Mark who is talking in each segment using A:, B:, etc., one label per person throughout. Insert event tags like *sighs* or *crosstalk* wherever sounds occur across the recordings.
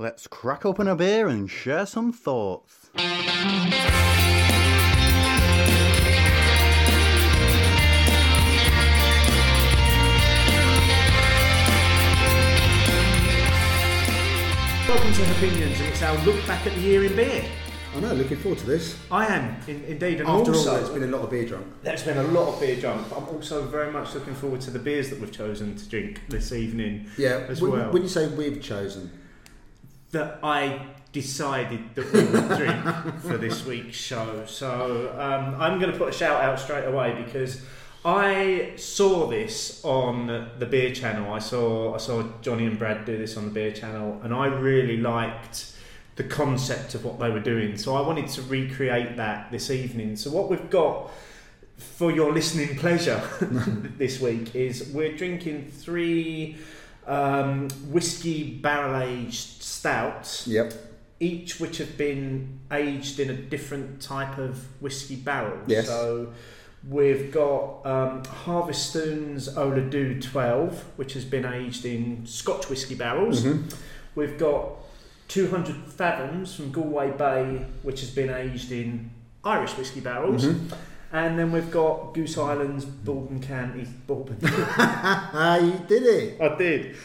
A: Let's crack open a beer and share some thoughts.
B: Welcome to Opinions, and it's our look back at the year in beer.
C: I know, looking forward to this.
B: I am, in, indeed, and
C: After
B: also,
C: all, it's been a lot of beer drunk.
B: there's been a lot of beer drunk. but I'm also very much looking forward to the beers that we've chosen to drink this evening
C: Yeah,
B: as
C: when,
B: well.
C: when you say we've chosen,
B: that I decided that we would drink for this week's show. So um, I'm going to put a shout out straight away because I saw this on the Beer Channel. I saw I saw Johnny and Brad do this on the Beer Channel, and I really liked the concept of what they were doing. So I wanted to recreate that this evening. So what we've got for your listening pleasure *laughs* this week is we're drinking three um, whiskey barrel aged stouts,
C: yep,
B: each which have been aged in a different type of whiskey barrel.
C: Yes.
B: So we've got um, Harviestoun's Oladu 12, which has been aged in Scotch whiskey barrels.
C: Mhm.
B: We've got 200 Fathoms from Galway Bay, which has been aged in Irish whiskey barrels.
C: Mhm.
B: And then we've got Goose Island's Bourbon County Bourbon.
C: ah, you did it.
B: I did.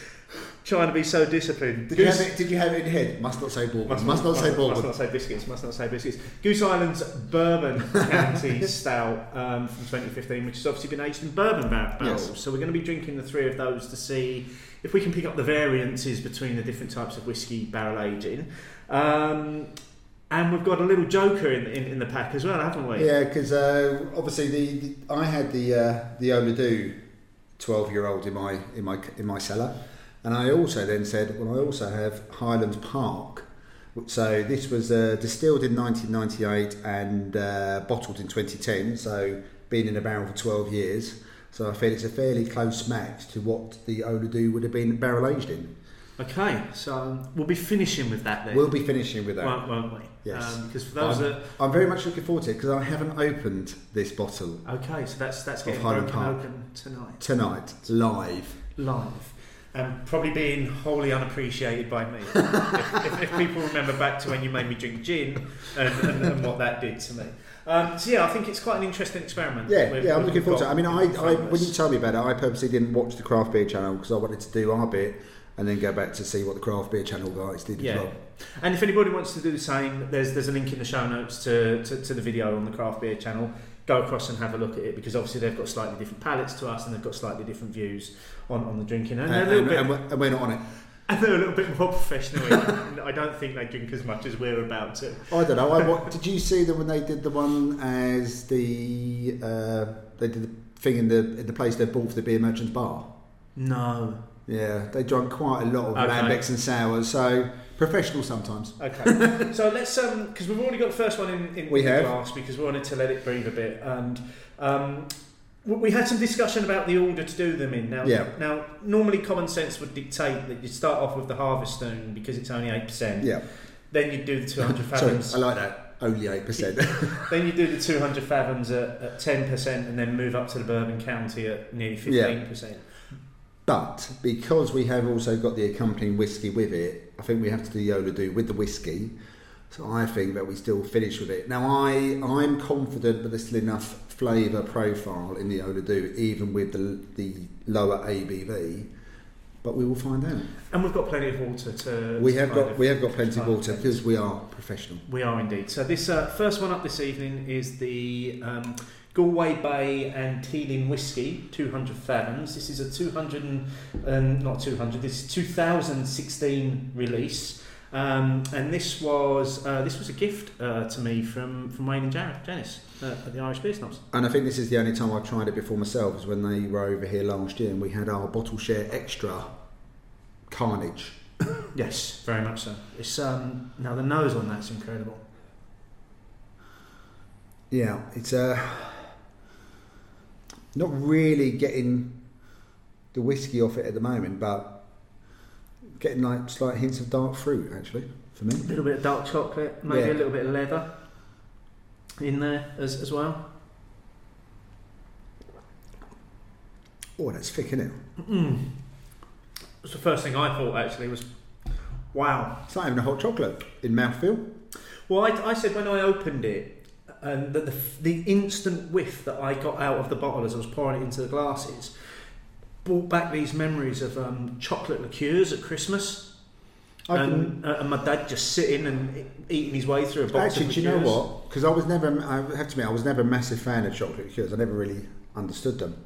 B: Trying to be so disciplined.
C: Did you, have it, did you have it in your head? Must not say bourbon. Must, not say
B: Must not say biscuits. Must not say biscuits. Goose Island's Bourbon *laughs* County Stout um, from 2015, which has obviously been aged in bourbon barrels.
C: Yes.
B: So we're going to be drinking the three of those to see if we can pick up the variances between the different types of whiskey barrel aging. Um, and we've got a little joker in, in, in the pack as well, haven't we?
C: Yeah, because uh, obviously the, the I had the uh, the Ola Dubh twelve year old in my in my in my cellar, and I also then said, well, I also have Highlands Park. So this was uh, distilled in 1998 and uh, bottled in 2010. So been in a barrel for 12 years. So I feel it's a fairly close match to what the Ola Dubh would have been barrel aged in.
B: Okay, so we'll be finishing with that then.
C: We'll be finishing with that.
B: won't, won't we?
C: Yes.
B: Because for those
C: I'm,
B: that
C: I'm very much looking forward to it because I haven't opened this bottle
B: okay, so that's that's getting broken
C: Park.
B: open tonight.
C: tonight live.
B: live and probably being wholly unappreciated by me. *laughs* if, if, if people remember back to when you made me drink gin and, and, and what that did to me. Um, so yeah, I think it's quite an interesting experiment.
C: Yeah,
B: we've-
C: yeah, I'm looking forward to it. I mean, I, I when you told me about it, I purposely didn't watch the craft beer channel because I wanted to do our bit and then go back to see what the craft beer channel guys did
B: Yeah.
C: as well.
B: And if anybody wants to do the same, there's there's a link in the show notes to, to, to the video on the craft beer channel. Go across and have a look at it because obviously they've got slightly different palates to us and they've got slightly different views on, on the drinking. And,
C: And,
B: they're a little
C: and,
B: bit
C: and we're, and we're not on it. *laughs*
B: and they're a little bit more professional. I don't think they drink as much as we're about to.
C: I don't know. I, what, did you see them when they did the one as the uh, they did the thing in the in the place they bought for the beer merchants bar?
B: No.
C: Yeah, they drank quite a lot of
B: Okay.
C: lambics and sours. So professional sometimes.
B: Okay, so let's um because we've already got the first one in, in
C: We
B: the
C: have.
B: glass because we wanted to let it breathe a bit, and um we had some discussion about the order to do them in. Now,
C: Yeah.
B: now normally common sense would dictate that you start off with the Harviestoun because it's only eight percent.
C: Yeah.
B: Then you do the two hundred *laughs*
C: Sorry,
B: fathoms.
C: I like that. Only eight percent. *laughs*
B: then you do the two hundred fathoms at ten percent, and then move up to the Bourbon County at nearly
C: Yeah.
B: fifteen percent.
C: But because we have also got the accompanying whiskey with it, I think we have to do the Ola Dubh with the whiskey. So I think that we still finish with it. Now I I'm confident that there's still enough flavour profile in the Ola Dubh, even with the the lower ABV. But we will find out.
B: And we've got plenty of water to.
C: We
B: to
C: have got we have got plenty of water because we are professional.
B: We are indeed. So this uh, first one up this evening is the um, Galway Bay and Teeling Whiskey, 200 fathoms. This is a 200 and um, not 200. This is 2016 release, um, and this was uh, this was a gift uh, to me from from Wayne and Jan- Janice uh, at the Irish Beer Snobs.
C: And I think this is the only time I've tried it before myself is when they were over here last year and we had our bottle share extra carnage. *laughs*
B: Yes, very much so. It's um, now the nose on that's incredible.
C: Yeah, it's uh, not really getting the whiskey off it at the moment, but getting like slight hints of dark fruit actually for me.
B: A little bit of dark chocolate, maybe
C: Yeah.
B: a little bit of leather in there as, as well.
C: Oh, that's thick, isn't it?
B: Mm. The first thing I thought actually was, Wow.
C: It's not even a hot chocolate in mouthfeel.
B: Well, I, I said when I opened it, and the, the, the instant whiff that I got out of the bottle as I was pouring it into the glasses brought back these memories of um, chocolate liqueurs at Christmas.
C: I
B: And, uh, and my dad just sitting and eating his way through a box
C: Actually, do you know what? Because I was never, I have to admit, I was never a massive fan of chocolate liqueurs. I never really understood them.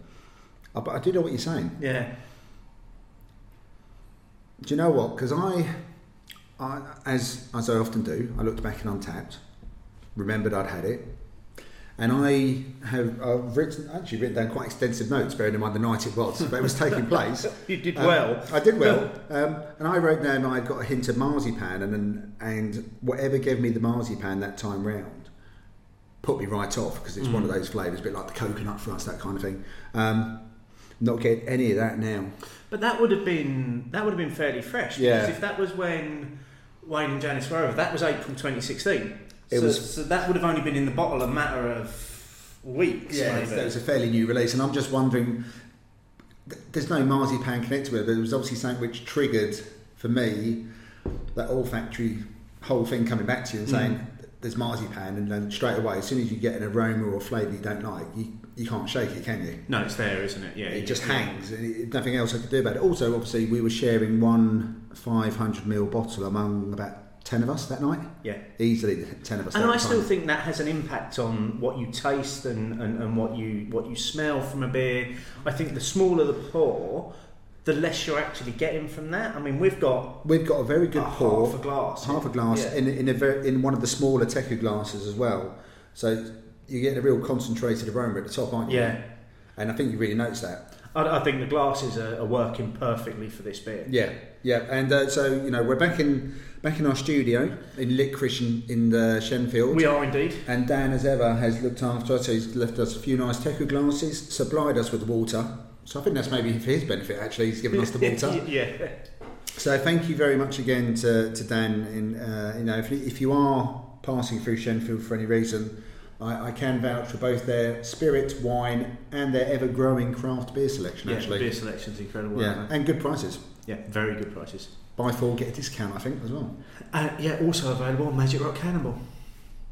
C: Uh, But I do know what you're saying.
B: Yeah.
C: Do you know what? Because I, I, as as I often do, I looked back and Untappd, remembered I'd had it, and I have I've written actually written down quite extensive notes, bearing in mind the night it was, but it was taking place. *laughs*
B: You did
C: Um,
B: well.
C: I did well, *laughs* um, and I wrote down I got a hint of marzipan, and and, and whatever gave me the marzipan that time round put me right off because it's one of those flavours, a bit like the coconut for us, that kind of thing. Um, not getting any of that now.
B: But that would have been that would have been fairly fresh.
C: Yeah.
B: Because if that was when Wayne and Janice were over, that was April 2016.
C: It
B: so,
C: was-
B: so that would have only been in the bottle a matter of weeks.
C: Yeah,
B: maybe.
C: that was a fairly new release, and I'm just wondering. th- There's no marzipan connected with it, but there was obviously something which triggered for me that olfactory whole thing coming back to you and
B: Mm.
C: saying there's marzipan, and then straight away, as soon as you get an aroma or flavour you don't like, you, you can't shake it, can you?
B: no, it's there, isn't it? Yeah,
C: It just hangs, and it, nothing else I could do about it. Also, obviously, we were sharing one 500ml bottle among about 10 of us that night.
B: Yeah.
C: Easily 10 of us
B: And I still
C: time.
B: think that has an impact on what you taste and, and, and what you what you smell from a beer. I think the smaller the pour, the less you're actually getting from that. I mean, we've got
C: We've got a very good
B: a
C: pour.
B: half a glass,
C: half a glass
B: Yeah.
C: in, in a very, in one of the smaller Teku glasses as well. So you're getting a real concentrated aroma at the top, aren't you?
B: Yeah.
C: And I think you really notice that.
B: I, I think the glasses are, are working perfectly for this beer.
C: Yeah, yeah. And uh, so you know we're back in back in our studio in Licorice in, in the Shenfield.
B: We are indeed.
C: And Dan, as ever, has looked after us. He's left us a few nice Teku glasses, supplied us with water. So I think that's maybe for his benefit. Actually, he's given us the water. *laughs*
B: yeah.
C: So thank you very much again to, to Dan. In uh, you know, if, if you are passing through Shenfield for any reason, I, I can vouch for both their spirit, wine, and their ever-growing craft beer selection.
B: Yeah,
C: actually,
B: beer selection's incredible.
C: yeah, and good prices.
B: yeah, very good prices.
C: Buy four, get a discount. I think as well.
B: Uh, yeah, also available on Magic Rock Cannonball.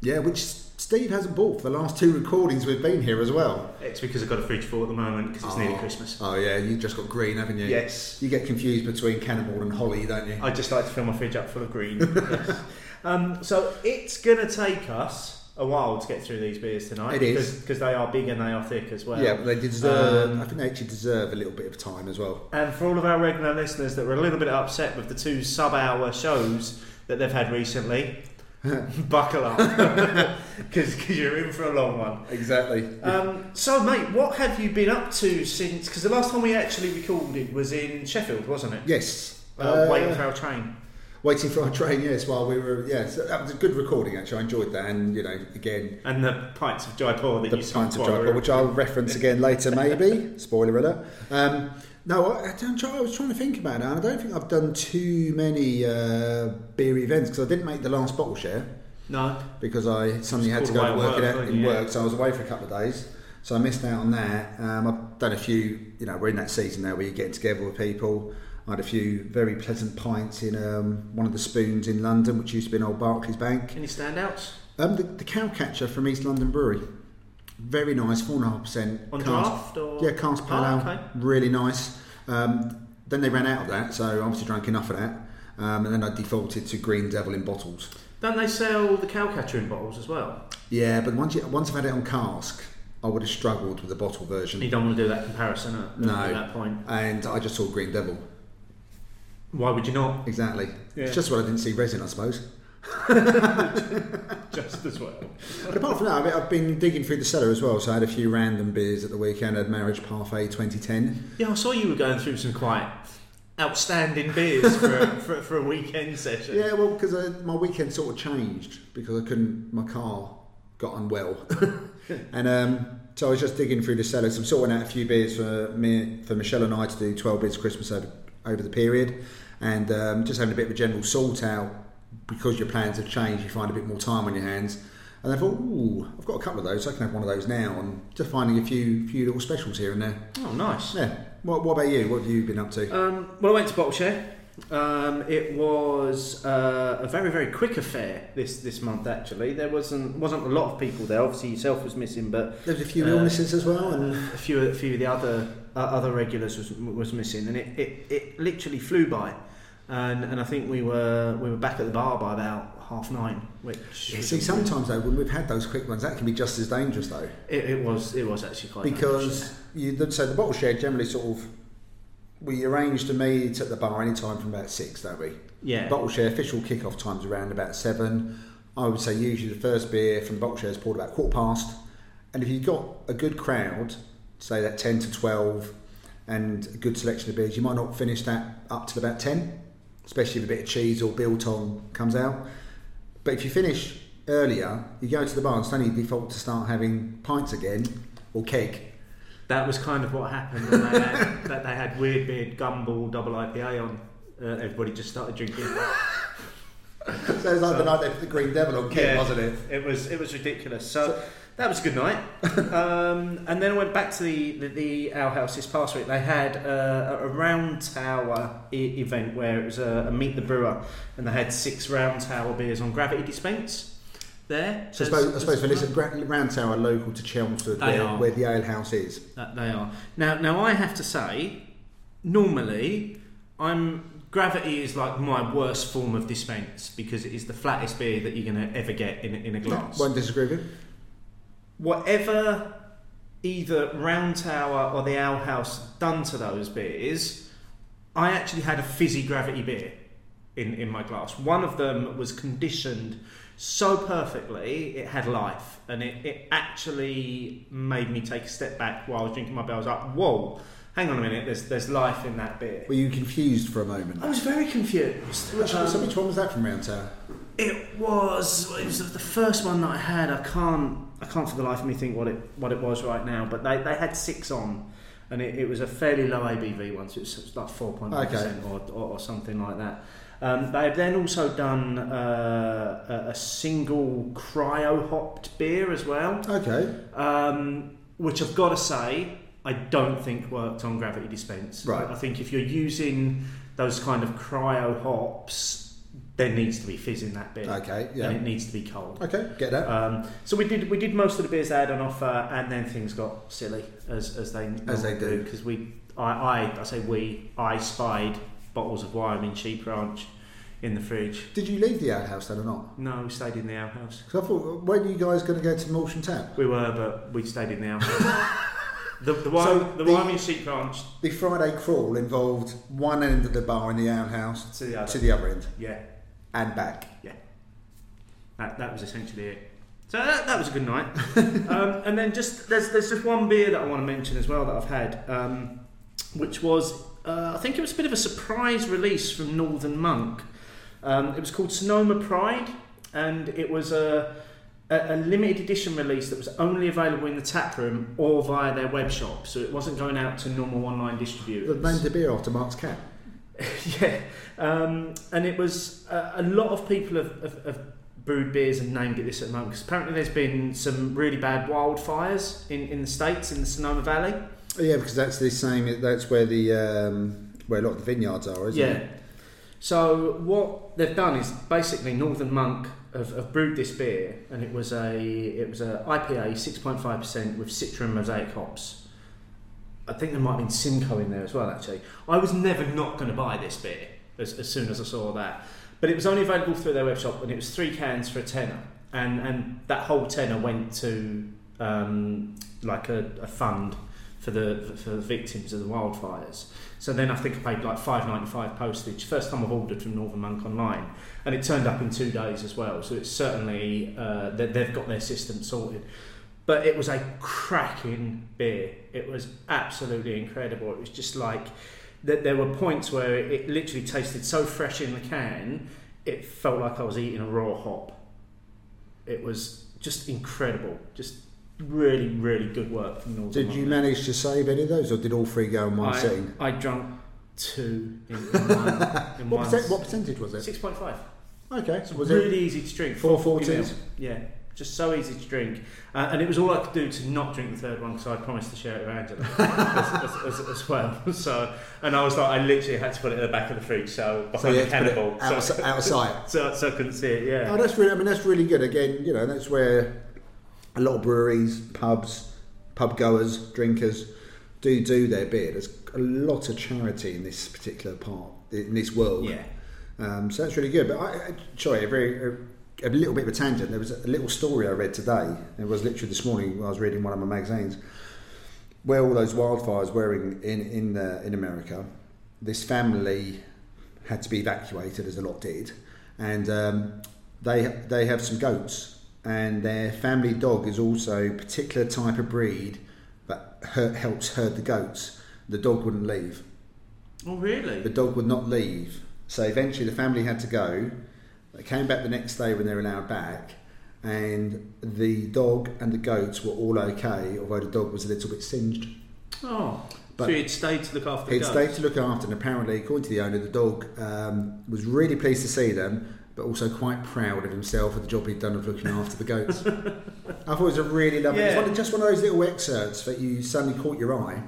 C: Yeah, which Steve hasn't bought for the last two recordings we've been here as well.
B: It's because I've got a fridge full at the moment because it's nearly
C: Oh.
B: Christmas.
C: Oh yeah, you've just got green, haven't you?
B: Yes.
C: You get confused between Cannonball and Holly, don't you?
B: I just like to fill my fridge up full of green. *laughs* yes. um, so it's going to take us a while to get through these beers tonight.
C: It is.
B: because, because they are big and they are thick as well.
C: yeah, but they deserve.
B: Um,
C: I think they actually deserve a little bit of time as well.
B: And for all of our regular listeners that were a little bit upset with the two sub-hour shows that they've had recently, *laughs* buckle up *laughs* because you're in for a long one.
C: Exactly.
B: Um, so, mate, what have you been up to since? Because the last time we actually recorded was in Sheffield, wasn't it?
C: yes.
B: Uh,
C: Uh,
B: waiting for our train.
C: Waiting for our train, yes, while we were, yeah, so that was a good recording actually. I enjoyed that, and you know, again,
B: And the pints of Jaipur that
C: the
B: you
C: pints of Jaipur, which I'll *laughs* reference again later, maybe. Spoiler alert. Um, no, I, I, try, I was trying to think about it, and I don't think I've done too many uh, beer events because I didn't make the last bottle share
B: No.
C: because I suddenly had to go to work,
B: work,
C: in
B: it?
C: work, so I was away for a couple of days. So I missed out on that. Um, I've done a few, you know, we're in that season now where you're getting together with people. I had a few very pleasant pints in um, one of the spoons in London, which used to be an old Barclays Bank.
B: Any standouts?
C: Um, the, the Cowcatcher from East London Brewery. Very nice, 4.5%.
B: On
C: Cask-
B: draft or?
C: Yeah, cask pale
B: Oh,
C: ale.
B: okay.
C: Really nice. Um, then they ran out of that, so I obviously drank enough of that. Um, and then I defaulted to Green Devil in bottles.
B: Don't they sell the cowcatcher in bottles as well?
C: Yeah, but once you, once I've had it on cask, I would have struggled with the bottle version.
B: You don't want to do that comparison at,
C: No.
B: at that point.
C: And I just saw Green Devil.
B: Why would you not?
C: Exactly.
B: Yeah.
C: It's just what I didn't see resin, I suppose. *laughs*
B: Just as well.
C: But apart from that, I've been digging through the cellar as well. So I had a few random beers at the weekend. I had Mariage Parfait 2010.
B: Yeah, I saw you were going through some quite outstanding beers for a, for, for a weekend session.
C: Yeah, well, because uh, my weekend sort of changed because I couldn't. My car got unwell, *laughs* and um, so I was just digging through the cellar. So I'm sorting out a few beers for me, for Michelle and I to do 12 beers Christmas over, over the period, and um, just having a bit of a general sort out because your plans have changed. You find a bit more time on your hands. And I thought, ooh, I've got a couple of those. So I can have one of those now, and just finding a few few little specials here and there.
B: Oh, nice.
C: Yeah. What, what about you? What have you been up to?
B: Um, well, I went to Bottle Share Um, it was uh, a very very quick affair this this month. Actually, there wasn't wasn't a lot of people there. Obviously, yourself was missing, but
C: There was a few
B: Uh,
C: illnesses as well, and
B: a few a few of the other uh, other regulars was was missing, and it, it, it literally flew by. And, and I think we were we were back at the bar by about half nine, which
C: Yeah, see, sometimes though, when we've had those quick ones, that can be just as dangerous though,
B: it, it was it was actually quite
C: because you so the bottle share generally sort of we arrange to meet at the bar any time from about six, don't we?
B: yeah
C: Bottle share official kick-off times around about seven. I would say usually the first beer from the bottle share is poured about quarter past, and if you've got a good crowd, say that ten to twelve, and a good selection of beers, you might not finish that up till about ten, especially if a bit of cheese or biltong comes out. But if you finish earlier, you go to the bar and suddenly you default to start having pints again or keg.
B: That was kind of what happened when they had, *laughs* that they had weird beard gumball double IPA on. Uh, everybody just started drinking.
C: So it was like the night they put the Green Devil on keg,
B: Yeah.
C: wasn't it?
B: It was it was ridiculous. So, that was a good night. *laughs* um, and then I went back to the the, the Ale House this past week. They had uh, a round tower event where it was a, a meet the brewer, and they had six round tower beers on gravity dispense. There,
C: So I suppose, I suppose for this, Gra- Round Tower local to Chelmsford, where, where the ale house is.
B: That they are. Now, now I have to say, normally, I'm gravity is like my worst form of dispense because it is the flattest beer that you're going to ever get in, a- in a glass.
C: Won't disagree with you.
B: Whatever either Round Tower or the Ale House done to those beers, I actually had a fizzy gravity beer in, in my glass. One of them was conditioned so perfectly, it had life, and it, it actually made me take a step back while I was drinking my beer. I was like, whoa, hang on a minute, there's, there's life in that beer.
C: Were you confused for a moment?
B: I was very confused.
C: Which,
B: Um,
C: so which one was that from Round Tower?
B: It was it was the first one that I had. I can't I can't for the life of me think what it what it was right now. But they, they had six on, and it, it was a fairly low ABV one, so it was like four point one percent or, or or something like that. Um, they have then also done uh, a, a single cryo hopped beer as well,
C: Okay,
B: um, which I've got to say I don't think worked on Gravity Dispense.
C: Right.
B: I think if you're using those kind of cryo hops, there needs to be fizz in that beer
C: okay, yeah.
B: and it needs to be cold.
C: Okay, get that.
B: Um, so we did we did most of the beers they had on offer, and then things got silly as as they
C: As they do.
B: because we I, I I say we I spied bottles of wine in Sheep Ranch in the fridge.
C: Did you leave the outhouse then or not?
B: No, we stayed in the outhouse.
C: Because I thought, when are you guys going to go to the Moulton Tap?
B: We were, but we stayed in the *laughs* outhouse. the the, Wy-
C: So
B: the
C: the-
B: Wyoming Sheep Ranch
C: The Friday crawl involved one end of the bar in the outhouse
B: to the other.
C: to the other end
B: yeah,
C: and back. Yeah.
B: That, that was essentially it. So that, that was a good night. *laughs* um, and then just there's there's just one beer that I want to mention as well that I've had, um, which was uh, I think it was a bit of a surprise release from Northern Monk. Um, it was called Sonoma Pride, and it was a, a, a limited edition release that was only available in the tap room or via their web shop. So it wasn't going out to normal online distributors.
C: named the beer after Mark's cat. *laughs*
B: yeah, um, and it was uh, a lot of people have, have, have brewed beers and named it this at the moment because apparently there's been some really bad wildfires in, in the states in the Sonoma Valley.
C: Yeah, because that's the same. That's where the um, where a lot of the vineyards are, isn't
B: yeah.
C: it?
B: So what they've done is basically Northern Monk have, have brewed this beer, and it was a it was a IPA, six point five percent with Citra and Mosaic hops. I think there might have been Simcoe in there as well. Actually, I was never not going to buy this beer as, as soon as I saw that, but it was only available through their web shop, and it was three cans for a tenner, and and that whole tenner went to um, like a, a fund for the for the victims of the wildfires. So then I think I paid like five ninety five postage. First time I've ordered from Northern Monk online, and it turned up in two days as well. So it's certainly uh, they, they've got their system sorted. But it was a cracking beer. It was absolutely incredible. It was just like that. There were points where it literally tasted so fresh in the can, it felt like I was eating a raw hop. It was just incredible. Just really, really good work from Northern
C: Did
B: Monk
C: you
B: there.
C: manage to save any of those, or did all three go in one
B: I,
C: sitting?
B: I drunk two in, in one. In *laughs*
C: What,
B: one
C: percent, what percentage was it?
B: Six point five.
C: Okay, so was
B: really
C: it
B: easy to drink.
C: four
B: 40
C: forties?
B: mil. Yeah, just so easy to drink. Uh, and it was all I could do to not drink the third one because I promised to share it with Angela *laughs* as, as, as, as, well. *laughs* So, and I was like, I literally had to put it in the back of the fridge, so behind
C: So
B: the
C: had to put
B: cannibal,
C: it out,
B: so,
C: out of sight.
B: so, so I couldn't see it. Yeah.
C: Oh, that's really. I mean, that's really good. Again, you know, that's where a lot of breweries, pubs, pub goers, drinkers do do their bit. There's a lot of charity in this particular part in this world.
B: Yeah.
C: Um, so that's really good. But I, I sorry, a very a, a little bit of a tangent. There was a little story I read today. It was literally this morning I was reading one of my magazines, where all those wildfires were in in in, uh, in America. This family had to be evacuated, as a lot did, and um, they they have some goats, and their family dog is also a particular type of breed that her, helps herd the goats. The dog wouldn't leave.
B: Oh, really?
C: The dog would not leave. So eventually the family had to go. They came back the next day when they were allowed back, and the dog and the goats were all okay, although the dog was a little bit singed.
B: Oh,
C: But-
B: so he'd stayed to look after
C: He'd
B: the
C: stayed to look after, and apparently, according to the owner, the dog um, was really pleased to see them, but also quite proud of himself for the job he'd done of looking after the goats. I thought it was a really lovely. It's
B: Yeah.
C: one, just one of those little excerpts that you suddenly caught your eye,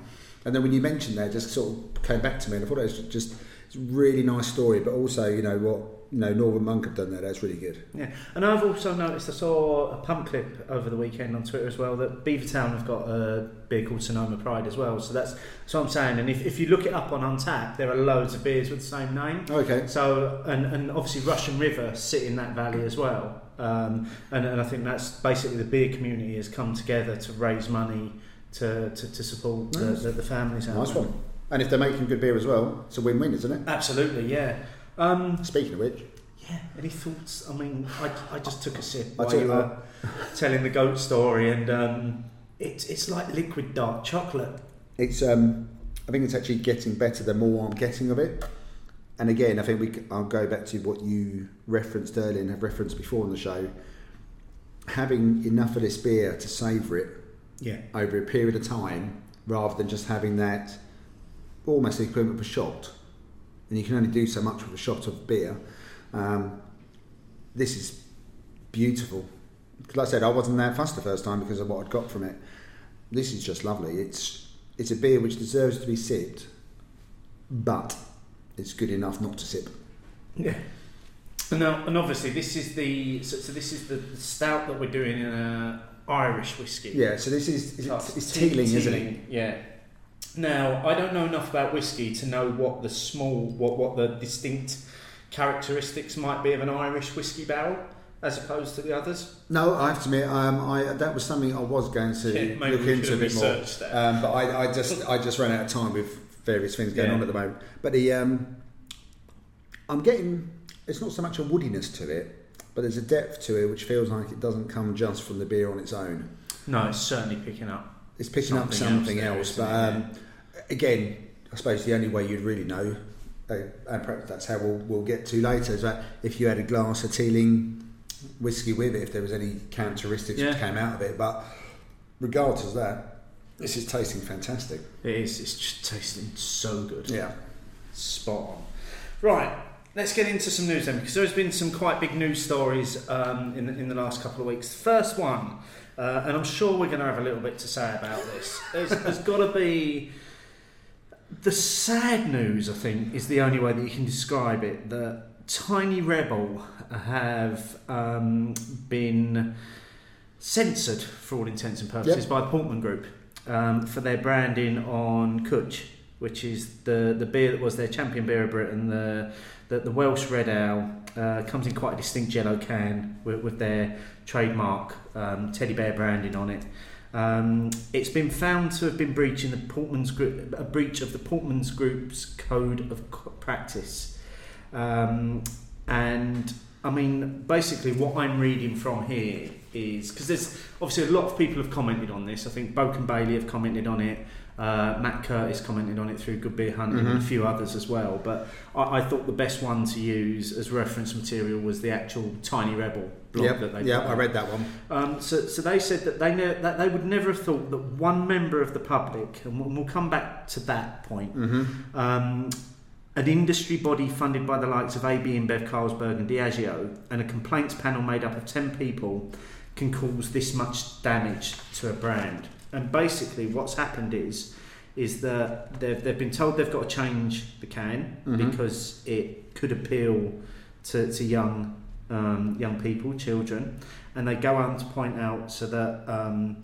C: and then when you mentioned that, it just sort of came back to me, and I thought it was just it's a really nice story, but also you know what you know Northern Monk have done there. That's really good.
B: Yeah, and I've also noticed I saw a pump clip over the weekend on Twitter as well that Beavertown have got a beer called Sonoma Pride as well. So that's, that's what I'm saying. And if, if you look it up on Untappd, there are loads of beers with the same name.
C: Okay.
B: So and, and obviously Russian River sit in that valley as well. Um, and, and I think that's basically the beer community has come together to raise money to, to, to support the,
C: Nice.
B: the, the families out
C: Nice
B: there.
C: one. And if they're making good beer as well, it's a win-win, isn't it?
B: Absolutely, yeah. Um,
C: Speaking of which,
B: Yeah, any thoughts? I mean, I, I just took a sip
C: I
B: while you were *laughs* telling the goat story, and um, it's it's like liquid dark chocolate.
C: it's um, I think it's actually getting better the more I'm getting of it. And again, I think we I'll go back to what you referenced earlier and have referenced before on the show. Having enough of this beer to savour it
B: Yeah,
C: over a period of time, rather than just having that almost the equivalent of a shot, and you can only do so much with a shot of beer. Um, this is beautiful. Like I said, I wasn't that fussed the first time because of what I'd got from it. This is just lovely. It's it's a beer which deserves to be sipped, but it's good enough not to sip.
B: yeah. Now, and obviously, this is the so, so this is the stout that we're doing in a Irish whiskey.
C: Yeah. So this is, is it, it's Teeling, isn't it?
B: Yeah. Now, I don't know enough about whiskey to know what the small, what what the distinct characteristics might be of an Irish whiskey barrel as opposed to the others.
C: No, I have to admit, um, I that was something I was going to
B: Yeah,
C: look into a bit more. Um, but I, I just I just ran out of time with various things going
B: Yeah.
C: on at the moment. But the um, I'm getting it's not so much a woodiness to it, but there's a depth to it which feels like it doesn't come just from the beer on its own.
B: No, it's certainly picking up.
C: It's picking up
B: Something
C: something
B: else there,
C: but um, again, I suppose the only way you'd really know, uh, and perhaps that's how we'll, we'll get to later, is that if you had a glass of Teeling whiskey with it, if there was any characteristics
B: Yeah.
C: which came out of it. But regardless of that, this is tasting fantastic.
B: It is. It's just tasting so good.
C: Yeah.
B: Spot on. Right. Let's get into some news then, because there's been some quite big news stories um, in, the, in the last couple of weeks. The first one, uh, and I'm sure we're going to have a little bit to say about this. There's, there's got to be the sad news. I think is the only way that you can describe it. That Tiny Rebel have um, been censored for all intents and purposes
C: Yep.
B: by the Portman Group um, for their branding on Cwtch, which is the the beer that was their champion beer of Britain. The the, the Welsh Red Ale uh, comes in quite a distinct yellow can with, with their trademark um, teddy bear branding on it. Um, it's been found to have been breaching the Portman's group, a breach of the Portman's Group's code of practice. Um, and I mean, basically, what I'm reading from here is because there's obviously a lot of people have commented on this. I think Boak and Bailey have commented on it. Uh, Matt Curtis commented on it through Good Beer Hunting and a
C: Mhm.
B: few others as well. But I, I thought the best one to use as reference material was the actual Tiny Rebel blog that they
C: Yep. Yeah, I read that one.
B: Um, so, so they said that they ne- that they would never have thought that one member of the public, and we'll, we'll come back to that point,
C: Mm-hmm.
B: um, an industry body funded by the likes of AB InBev, Carlsberg, and Diageo, and a complaints panel made up of ten people, can cause this much damage to a brand. And basically, what's happened is is that they've, they've been told they've got to change the can
C: Mhm.
B: because it could appeal to, to young um, young people, children, and they go on to point out so that um,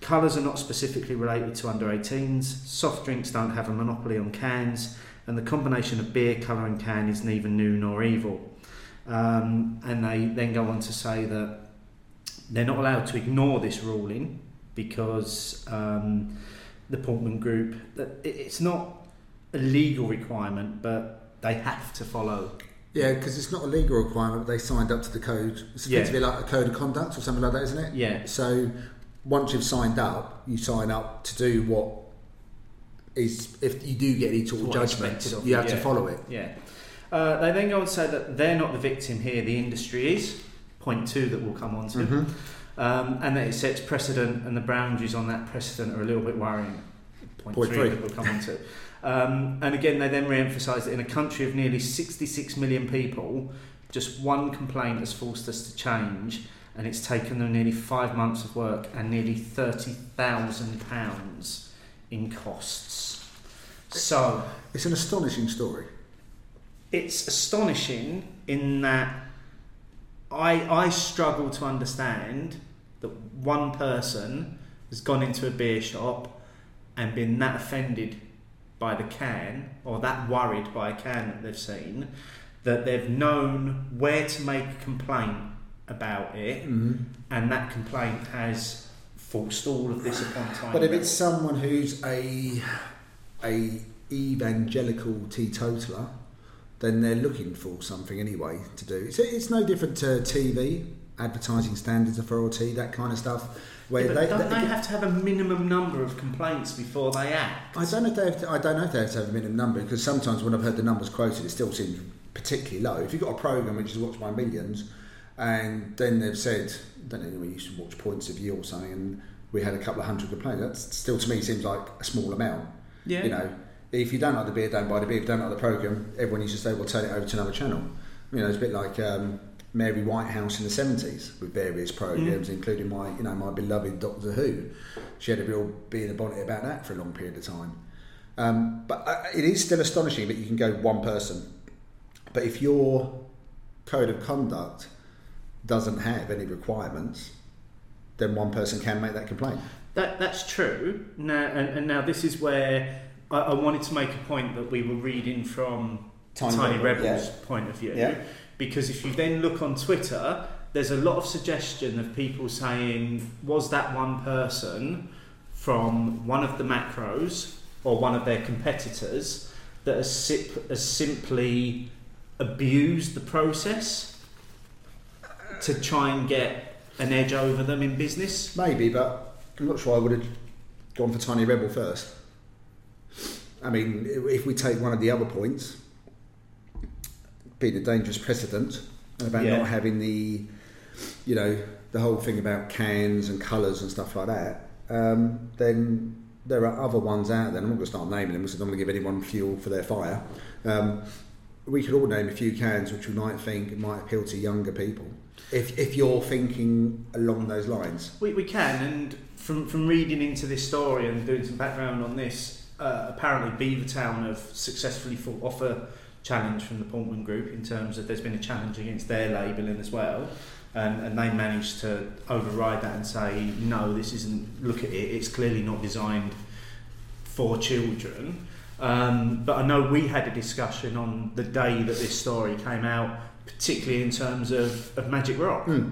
B: colours are not specifically related to under 18s, soft drinks don't have a monopoly on cans, and the combination of beer, colour, and can is neither new nor evil. Um, and they then go on to say that they're not allowed to ignore this ruling because um, the Portman Group it's not a legal requirement, but they have to follow.
C: Yeah, because it's not a legal requirement. But they signed up to the code. It's supposed
B: Yeah.
C: be like a code of conduct or something like that, isn't it?
B: Yeah,
C: So once you've signed up, you sign up to do what is. If you do get any sort of judgment, you have to follow it.
B: yeah. Uh, they then go on to say that they're not the victim here; the industry is. Point two that we'll come on to.
C: Mhm.
B: Um, and that it sets precedent, and the boundaries on that precedent are a little bit worrying. Point,
C: Point
B: three,
C: three.
B: that we'll come on to. Um, and again, they then re-emphasise that in a country of nearly 66 million people, just one complaint has forced us to change, and it's taken them nearly five months of work and nearly thirty thousand pounds in costs. So
C: It's an astonishing story.
B: it's astonishing in that I I struggle to understand one person has gone into a beer shop and been that offended by the can or that worried by a can that they've seen that they've known where to make a complaint about it
C: Mm-hmm.
B: and that complaint has forced all of this upon time.
C: But if it's someone who's a a evangelical teetotaler, then they're looking for something anyway to do. It's, it's no different to TV, advertising standards authority, that kind of stuff. Where
B: Yeah, but
C: they,
B: don't
C: they-
B: they have to have a minimum number of complaints before they act?
C: I don't know if they have to, I don't know if they have to have a minimum number because sometimes when I've heard the numbers quoted, it still seems particularly low. If you've got a program which is watched by millions, and then they've said, I don't know, we used to watch Points of View or something, and we had a couple of hundred complaints. That still to me seems like a small amount.
B: Yeah.
C: You know, if you don't like the beer, don't buy the beer. If you don't like the program, everyone used to say, well, turn it over to another channel. You know, it's a bit like um, Mary Whitehouse in the seventies with various programs, including my, you know, my beloved Doctor Who. She had a real bee in the bonnet about that for a long period of time. Um, but uh, it is still astonishing that you can go one person. But if your code of conduct doesn't have any requirements, then one person can make that complaint.
B: That that's true. Now and, and now this is where I, I wanted to make a point that we were reading from
C: Tiny
B: Tiny,
C: Rebel,
B: Rebel's
C: yeah.
B: point of view.
C: Yeah.
B: Because if you then look on Twitter, there's a lot of suggestion of people saying, was that one person from one of the macros or one of their competitors that has, sip, has simply abused the process to try and get an edge over them in business?
C: Maybe, but I'm not sure I would have gone for Tiny Rebel first. I mean, if we take one of the other points, being a dangerous precedent, and about
B: Yeah.
C: not having the, you know, the whole thing about cans and colours and stuff like that, um, then there are other ones out there. I'm not going to start naming them because I don't want to give anyone fuel for their fire. Um, we could all name a few cans which we might think might appeal to younger people. If, if you're thinking along those lines.
B: We, we can, and from, from reading into this story and doing some background on this, uh, apparently Beavertown have successfully fought off a challenge from the Portman Group in terms of there's been a challenge against their labelling as well. And, and they managed to override that and say, no, this isn't, look at it, it's clearly not designed for children. Um, but I know we had a discussion on the day that this story came out, particularly in terms of, of Magic Rock
C: Hmm.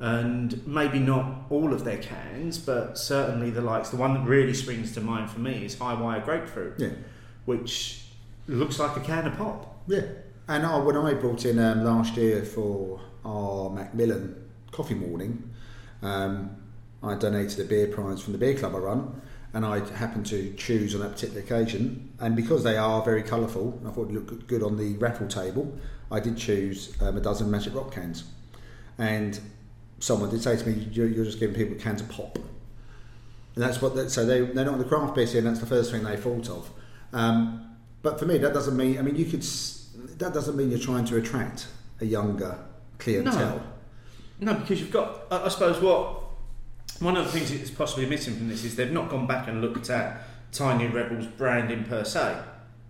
B: and maybe not all of their cans, but certainly the likes. The one that really springs to mind for me is High Wire Grapefruit,
C: Yeah.
B: which looks like a can of pop.
C: Yeah, and I, when I brought in um, last year for our Macmillan coffee morning, um, I donated a beer prize from the beer club I run, and I happened to choose on that particular occasion. And because they are very colourful, I thought it looked good on the raffle table. I did choose um, a dozen Magic Rock cans, and someone did say to me, "You're, you're just giving people cans of pop." And that's what. That, so they they're not the craft beer scene. That's the first thing they thought of. Um, but for me, that doesn't mean. I mean, you could. That doesn't mean you're trying to attract a younger clientele.
B: No, no because you've got. I, I suppose what one of the things that's possibly missing from this is they've not gone back and looked at Tiny Rebel's branding per se.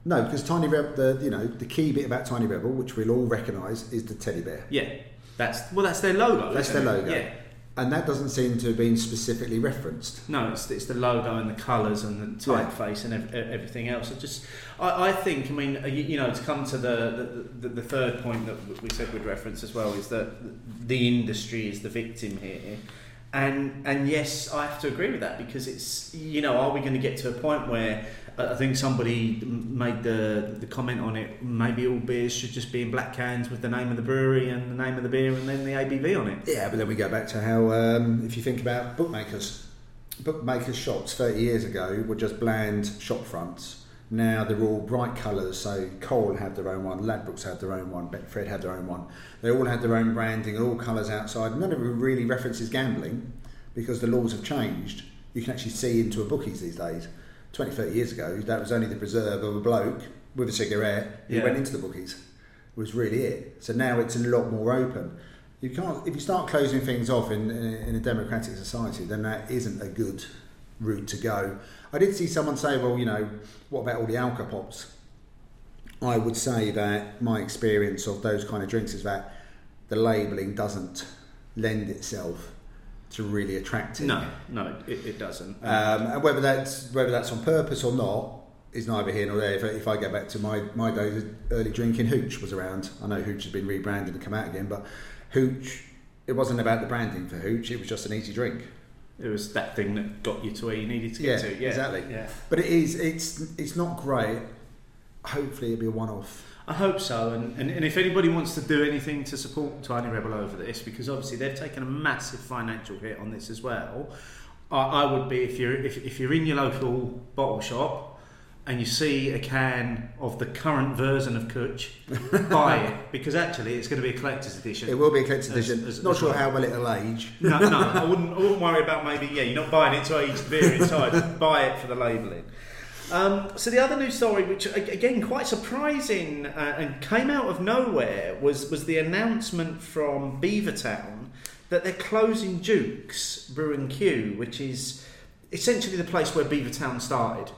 C: No, because Tiny Rebel, the you know the key bit about Tiny Rebel, which we'll all recognise, is the teddy bear.
B: Yeah, that's well, that's their logo.
C: That's their
B: it?
C: logo.
B: Yeah.
C: And that doesn't seem to have been specifically referenced.
B: No, it's, it's the logo and the colours and the
C: Yeah.
B: typeface and ev- everything else. I just, I, I think, I mean, uh, you, you know, to come to the, the, the, the third point that we said we'd reference as well is that the industry is the victim here. And and yes, I have to agree with that because it's you know are we going to get to a point where I think somebody made the the comment on it maybe all beers should just be in black cans with the name of the brewery and the name of the beer and then the ABV on it.
C: Yeah, but then we go back to how um, if you think about bookmakers, bookmakers shops thirty years ago were just bland shop fronts. Now they're all bright colours. So Coral had their own one, Ladbrokes had their own one, Betfred had their own one. They all had their own branding and all colours outside. None of it really references gambling because the laws have changed. You can actually see into a bookies these days. 20, 30 years ago, that was only the preserve of a bloke with a cigarette who
B: Yeah.
C: went into the bookies. Was really it. So now it's a lot more open. You can't if you start closing things off in, in, in a democratic society, then that isn't a good route to go. I did see someone say, well, you know, what about all the alcopops? I would say that my experience of those kind of drinks is that the labelling doesn't lend itself to really attract it.
B: No, no, it, it doesn't.
C: Um, and whether that's whether that's on purpose or not is neither here nor there. If, if I go back to my, my days, of early drinking, Hooch was around. I know Hooch has been rebranded and come out again, but Hooch, it wasn't about the branding for Hooch. It was just an easy drink.
B: It was that thing that got you to where you needed to
C: Yeah,
B: get to. Yeah,
C: exactly.
B: Yeah,
C: But it is it's it's not great. Hopefully, it'll be a one-off.
B: I hope so. And, and and if anybody wants to do anything to support Tiny Rebel over this, because obviously they've taken a massive financial hit on this as well. I, I would be if you're if, if you're in your local bottle shop and you see a can of the current version of Cwtch, *laughs* buy it because actually it's going to be a collector's edition.
C: It will be a collector's
B: As-
C: edition.
B: as-
C: not
B: as
C: sure
B: well.
C: how well it'll age.
B: No, no, I *laughs* wouldn't. I wouldn't worry about maybe. Yeah, you're not buying it to age the beer inside. *laughs* Buy it for the labelling. Um, so the other news story, which again quite surprising uh, and came out of nowhere, was was the announcement from Beavertown that they're closing Duke's Brew and Que, which is essentially the place where Beavertown started.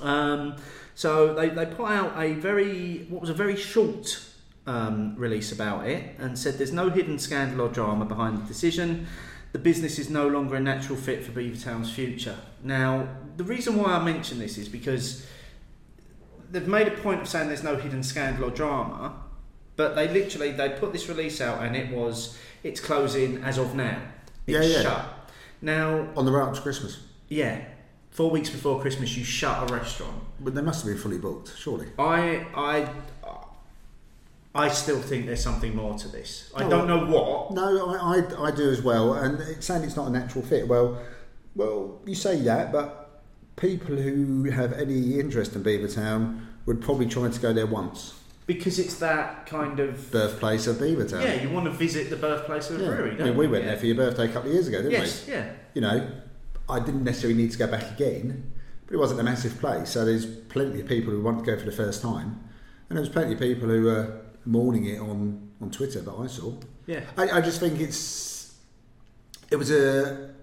B: Um, so they, they put out a very what was a very short um, release about it and said there's no hidden scandal or drama behind the decision. The business is no longer a natural fit for Beavertown's future. Now, the reason why I mention this is because they've made a point of saying there's no hidden scandal or drama, but they literally they put this release out and it was it's closing as of now. It's
C: Yeah, yeah.
B: shut. Now,
C: On the run up to Christmas.
B: yeah, four weeks before Christmas, you shut a restaurant.
C: But they must have been fully booked, surely.
B: I, I, I still think there's something more to this. I
C: Oh,
B: don't know what.
C: No, I, I, I do as well. And it's saying it's not a natural fit. Well, well, you say that, but people who have any interest in Beavertown would probably try to go there once.
B: Because it's that kind of.
C: Birthplace of Beavertown.
B: Yeah, you want to visit the birthplace of a
C: Yeah.
B: brewery,
C: I
B: don't
C: mean, we
B: you?
C: went
B: yeah.
C: there for your birthday a couple of years ago, didn't we?
B: Yes, yeah.
C: You know, I didn't necessarily need to go back again, but it wasn't a massive place. So there's plenty of people who want to go for the first time, and there's plenty of people who were mourning it on, on Twitter that I saw.
B: Yeah.
C: I, I just think it's it was a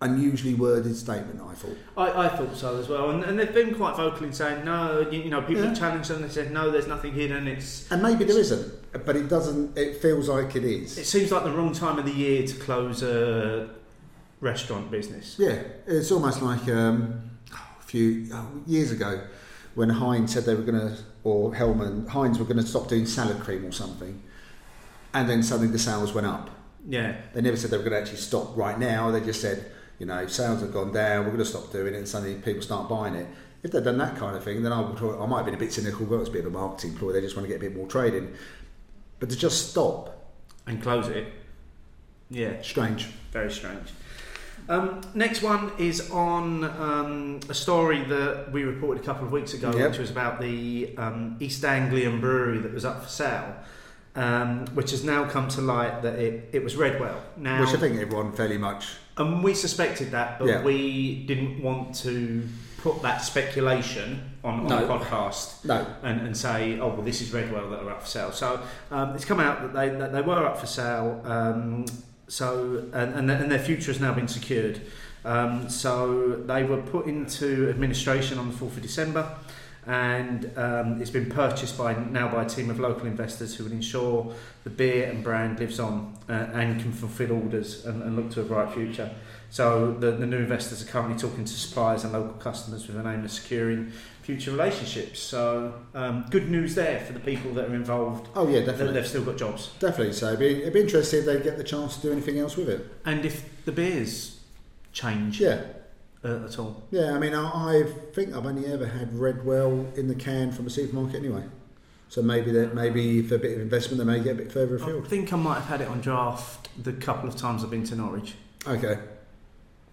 C: unusually worded statement. I thought.
B: I, I thought so as well. And, and they've been quite vocal in saying, no, you, you know, people
C: Yeah.
B: have challenged them. They said, no, there's nothing hidden. It's.
C: And maybe there isn't, but it doesn't. It feels like it is.
B: It seems like the wrong time of the year to close a restaurant business.
C: Yeah, it's almost like um, a few oh, years ago when Heinz said they were going to, or Hellman, Heinz were going to stop doing salad cream or something, and then suddenly the sales went up.
B: Yeah.
C: They never said they were going to actually stop right now. They just said, you know, sales have gone down. We're going to stop doing it, and suddenly people start buying it. If they'd done that kind of thing, then I, would, I might have been a bit cynical. but it's a bit of a marketing ploy. They just want to get a bit more trading. But to just stop,
B: And close it. Yeah.
C: strange.
B: Very strange. Um, next one is on um, a story that we reported a couple of weeks ago,
C: Yep.
B: which was about the um, East Anglian brewery that was up for sale, um, which has now come to light that it, it was Redwell. Now,
C: Which I think everyone fairly much
B: and we suspected that, but
C: Yeah.
B: we didn't want to put that speculation on, on
C: No.
B: a podcast
C: No.
B: and, and say, oh, well, this is Redwell that are up for sale. So um, it's come out that they, that they were up for sale. Um, so and, and, and their future has now been secured. Um, so they were put into administration on the 4th of December and um, it's been purchased by now by a team of local investors who will ensure the beer and brand lives on uh, and can fulfil orders and, and look to a bright future. So the, the new investors are currently talking to suppliers and local customers with an aim of securing future relationships. So um, good news there for the people that are involved.
C: Oh yeah,
B: That
C: definitely.
B: they've still got jobs.
C: Definitely. So it'd be, it'd be interesting if they get the chance to do anything else with it.
B: And if the beers change
C: Yeah.
B: uh, at all.
C: Yeah, I mean, I, I think I've only ever had Redwell in the can from a supermarket anyway. So maybe that maybe for a bit of investment they may get a bit further afield.
B: I think I might have had it on draft the couple of times I've been to Norwich.
C: Okay.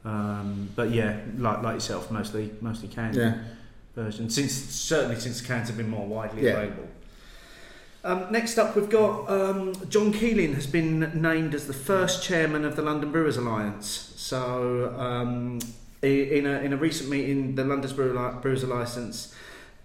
B: Um, but yeah, like like yourself, mostly mostly canned
C: Yeah.
B: Version. Since certainly since cans have been more widely
C: Yeah.
B: available. Um, next up, we've got um, John Keeling has been named as the first chairman of the London Brewers Alliance. So, um, in a in a recent meeting, the London Brewers Alliance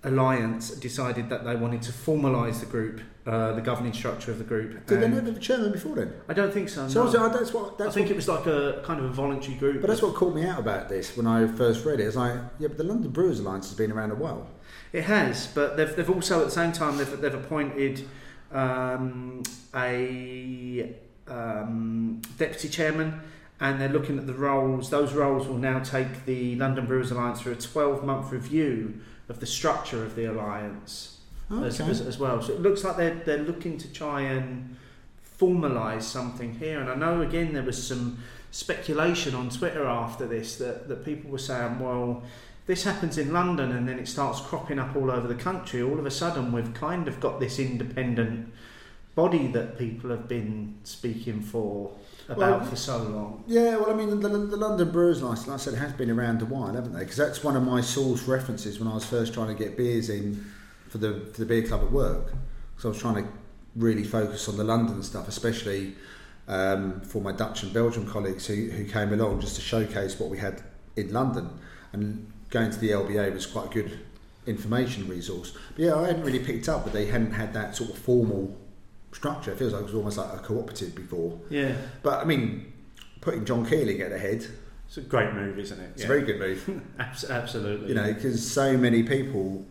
B: Alliance decided that they wanted to formalise the group, uh, the governing structure of the group.
C: Did they not have a chairman before then?
B: I don't think so.
C: So
B: no.
C: I- that's what
B: I think
C: what,
B: it was like a kind of a voluntary group.
C: But that's what caught me out about this when I first read it. It's like, yeah, but the London Brewers Alliance has been around a while.
B: It has, but they've, they've also at the same time they've, they've appointed um, a um, deputy chairman, and they're looking at the roles. Those roles will now take the London Brewers Alliance through a 12 month review of the structure of the alliance as, as, as well. So it looks like they're they're looking to try and formalise something here. And I know again there was some speculation on Twitter after this that, that people were saying, well, this happens in London and then it starts cropping up all over the country. All of a sudden, we've kind of got this independent body that people have been speaking for about
C: Well,
B: for so long.
C: Yeah, well, I mean, the, the London Brewers Alliance, like I said, has been around a while, haven't they? Because that's one of my source references when I was first trying to get beers in for the for the beer club at work. So I was trying to really focus on the London stuff, especially um, for my Dutch and Belgian colleagues who, who came along just to showcase what we had in London. And going to the LBA was quite a good information resource. But yeah, I hadn't really picked up that they hadn't had that sort of formal structure. It feels like it was almost like a cooperative before.
B: Yeah,
C: But I mean, putting John Keeling at the head,
B: it's a great move, isn't it?
C: it's a very good move. *laughs*
B: Absolutely.
C: you know, because so many people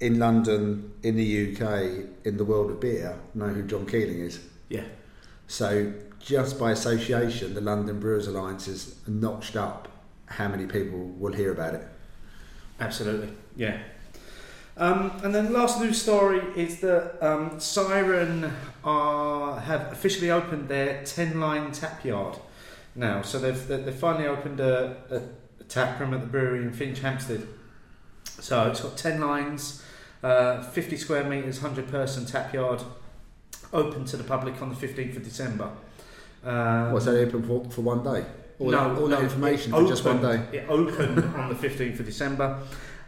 C: in London, in the UK, in the world of beer, know who John Keeling is.
B: Yeah.
C: So just by association, the London Brewers Alliance has notched up how many people will hear about it.
B: Absolutely, yeah. Um, and then last news story is that um, Siren are, have officially opened their 10 line tap yard now. So they've, they- they've finally opened a, a, a tap room at the brewery in Finchampstead. So it's got 10 lines, uh, 50 square metres, 100 person tap yard, open to the public on the 15th of December. Um,
C: What's that open for, for one day? All,
B: no,
C: that, all
B: no,
C: that information for just one day?
B: It opened on the 15th of December,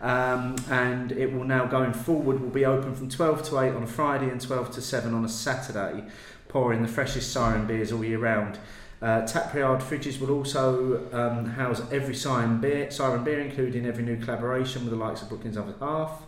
B: um, and it will now going forward will be open from 12 to 8 on a Friday and 12 to 7 on a Saturday, pouring the freshest siren beers all year round. Uh, tap yard fridges will also um, house every siren beer, siren beer, including every new collaboration with the likes of Brooklyn's Other Half,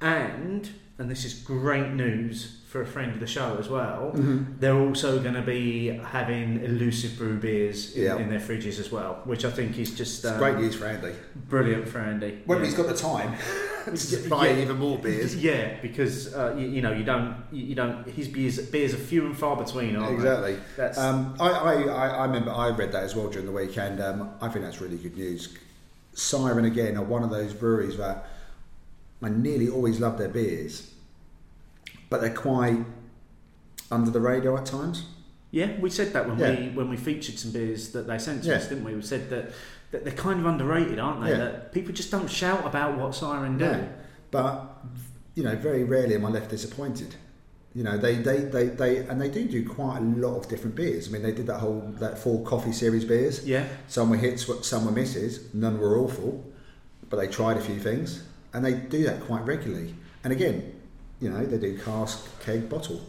B: and and this is great news for a friend of the show as well.
C: Mhm.
B: They're also going to be having elusive brew beers in,
C: Yeah.
B: in their fridges as well, which I think is just
C: It's
B: um,
C: great news for Andy.
B: brilliant for Andy.
C: When
B: yeah.
C: he's got the time *laughs* to
B: Yeah.
C: even more beers.
B: Yeah, because uh, you, you know you don't you, don't his beers beers are few and far between, aren't
C: Exactly. Um, I, I, I I remember I read that as well during the weekend. Um, I think that's really good news. Siren again are one of those breweries that I nearly always love their beers, but they're quite under the radar at times.
B: yeah. We said that when
C: Yeah.
B: we when we featured some beers that they sent to
C: Yeah.
B: us, didn't we? We said that, that they're kind of underrated, aren't they?
C: Yeah.
B: That people just don't shout about what Siren do.
C: But you know, very rarely am I left disappointed. You know, they, they, they, they and they do do quite a lot of different beers. I mean, they did that whole that four coffee series beers.
B: Yeah.
C: Some were hits, some were misses. None were awful, but they tried a few things, and they do that quite regularly. And again, you know, they do cask, keg, bottle.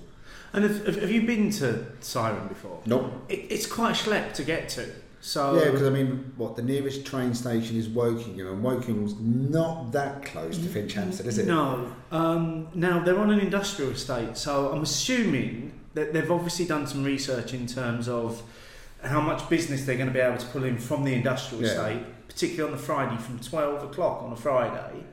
B: And have, have have you been to Siren before?
C: Nope.
B: It, it's quite a schlep to get to. So
C: Yeah, because I mean, what the nearest train station is Wokingham, and Wokingham's not that close to Finchampstead, is it?
B: No. Um, now they're on an industrial estate, so I'm assuming that they've obviously done some research in terms of how much business they're going to be able to pull in from the industrial
C: Yeah.
B: estate, particularly on the Friday from 12 o'clock on a Friday,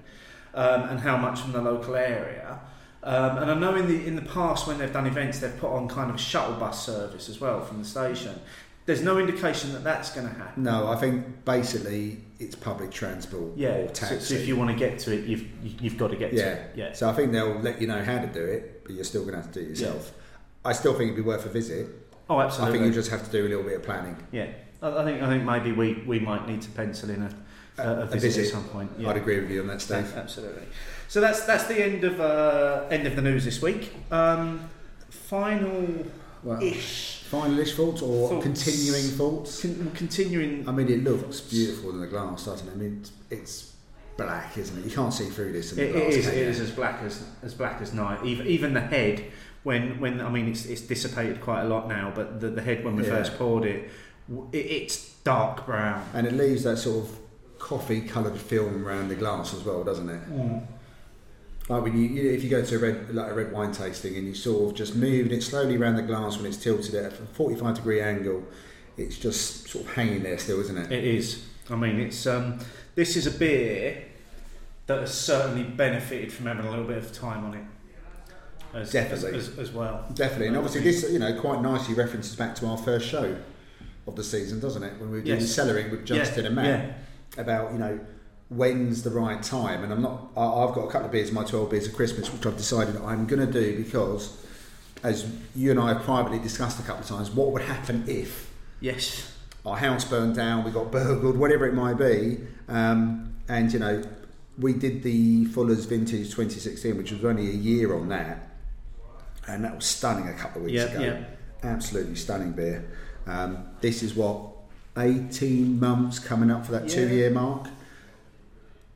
B: um, and how much from the local area. Um, and I know in the in the past when they've done events, they've put on kind of a shuttle bus service as well from the station. There's no indication that that's going to happen.
C: No, I think basically it's public transport
B: Yeah,
C: or
B: so,
C: taxi.
B: so if you want to get to it, you've you- you've got to get
C: yeah.
B: to it. Yeah,
C: So I think they'll let you know how to do it, but you're still going to have to do it yourself. I still think it'd be worth a visit.
B: Oh, absolutely.
C: I think you just have to do a little bit of planning.
B: Yeah, I, I think I think maybe we, we might need to pencil in a, a, a,
C: A
B: visit,
C: visit.
B: at some point. Yeah.
C: I'd agree with you on that, Steve.
B: Yeah, absolutely. So that's that's the end of uh, end of the news this week. Um, final
C: Well,
B: ish.
C: finalist thoughts or
B: Thoughts.
C: continuing thoughts?
B: Con- continuing.
C: I mean, it looks beautiful in the glass, doesn't it? I mean, it's, black, isn't it? You can't see through this in the
B: It,
C: glass.
B: it is it
C: you?
B: is as black as as black as night. Even even the head when when I mean it's it's dissipated quite a lot now, but the, the head when we
C: Yeah.
B: first poured it, it, it's dark brown.
C: And it leaves that sort of coffee coloured film around the glass as well, doesn't it? Like when you, you if you go to a red like a red wine tasting and you sort of just moving it slowly around the glass when it's tilted at a 45 degree angle, it's just sort of hanging there still, isn't it?
B: It is. I mean, it's um, this is a beer that has certainly benefited from having a little bit of time on it. As,
C: Definitely.
B: as, as, as well.
C: Definitely, and obviously this you know quite nicely references back to our first show of the season, doesn't it? When we were doing
B: Yes.
C: cellaring with Justin
B: yeah,
C: and Matt
B: Yeah.
C: about you know when's the right time, and I'm not. I, I've got a couple of beers, my 12 beers of Christmas, which I've decided I'm going to do because, as you and I have privately discussed a couple of times, what would happen if
B: Yes.
C: our house burned down, we got burgled, whatever it might be, um, and you know, we did the Fuller's Vintage 2016, which was only a year on that, and that was stunning a couple of weeks
B: Yeah,
C: ago.
B: yeah.
C: Absolutely stunning beer. Um, this is what 18 months coming up for that
B: Yeah.
C: two-year mark,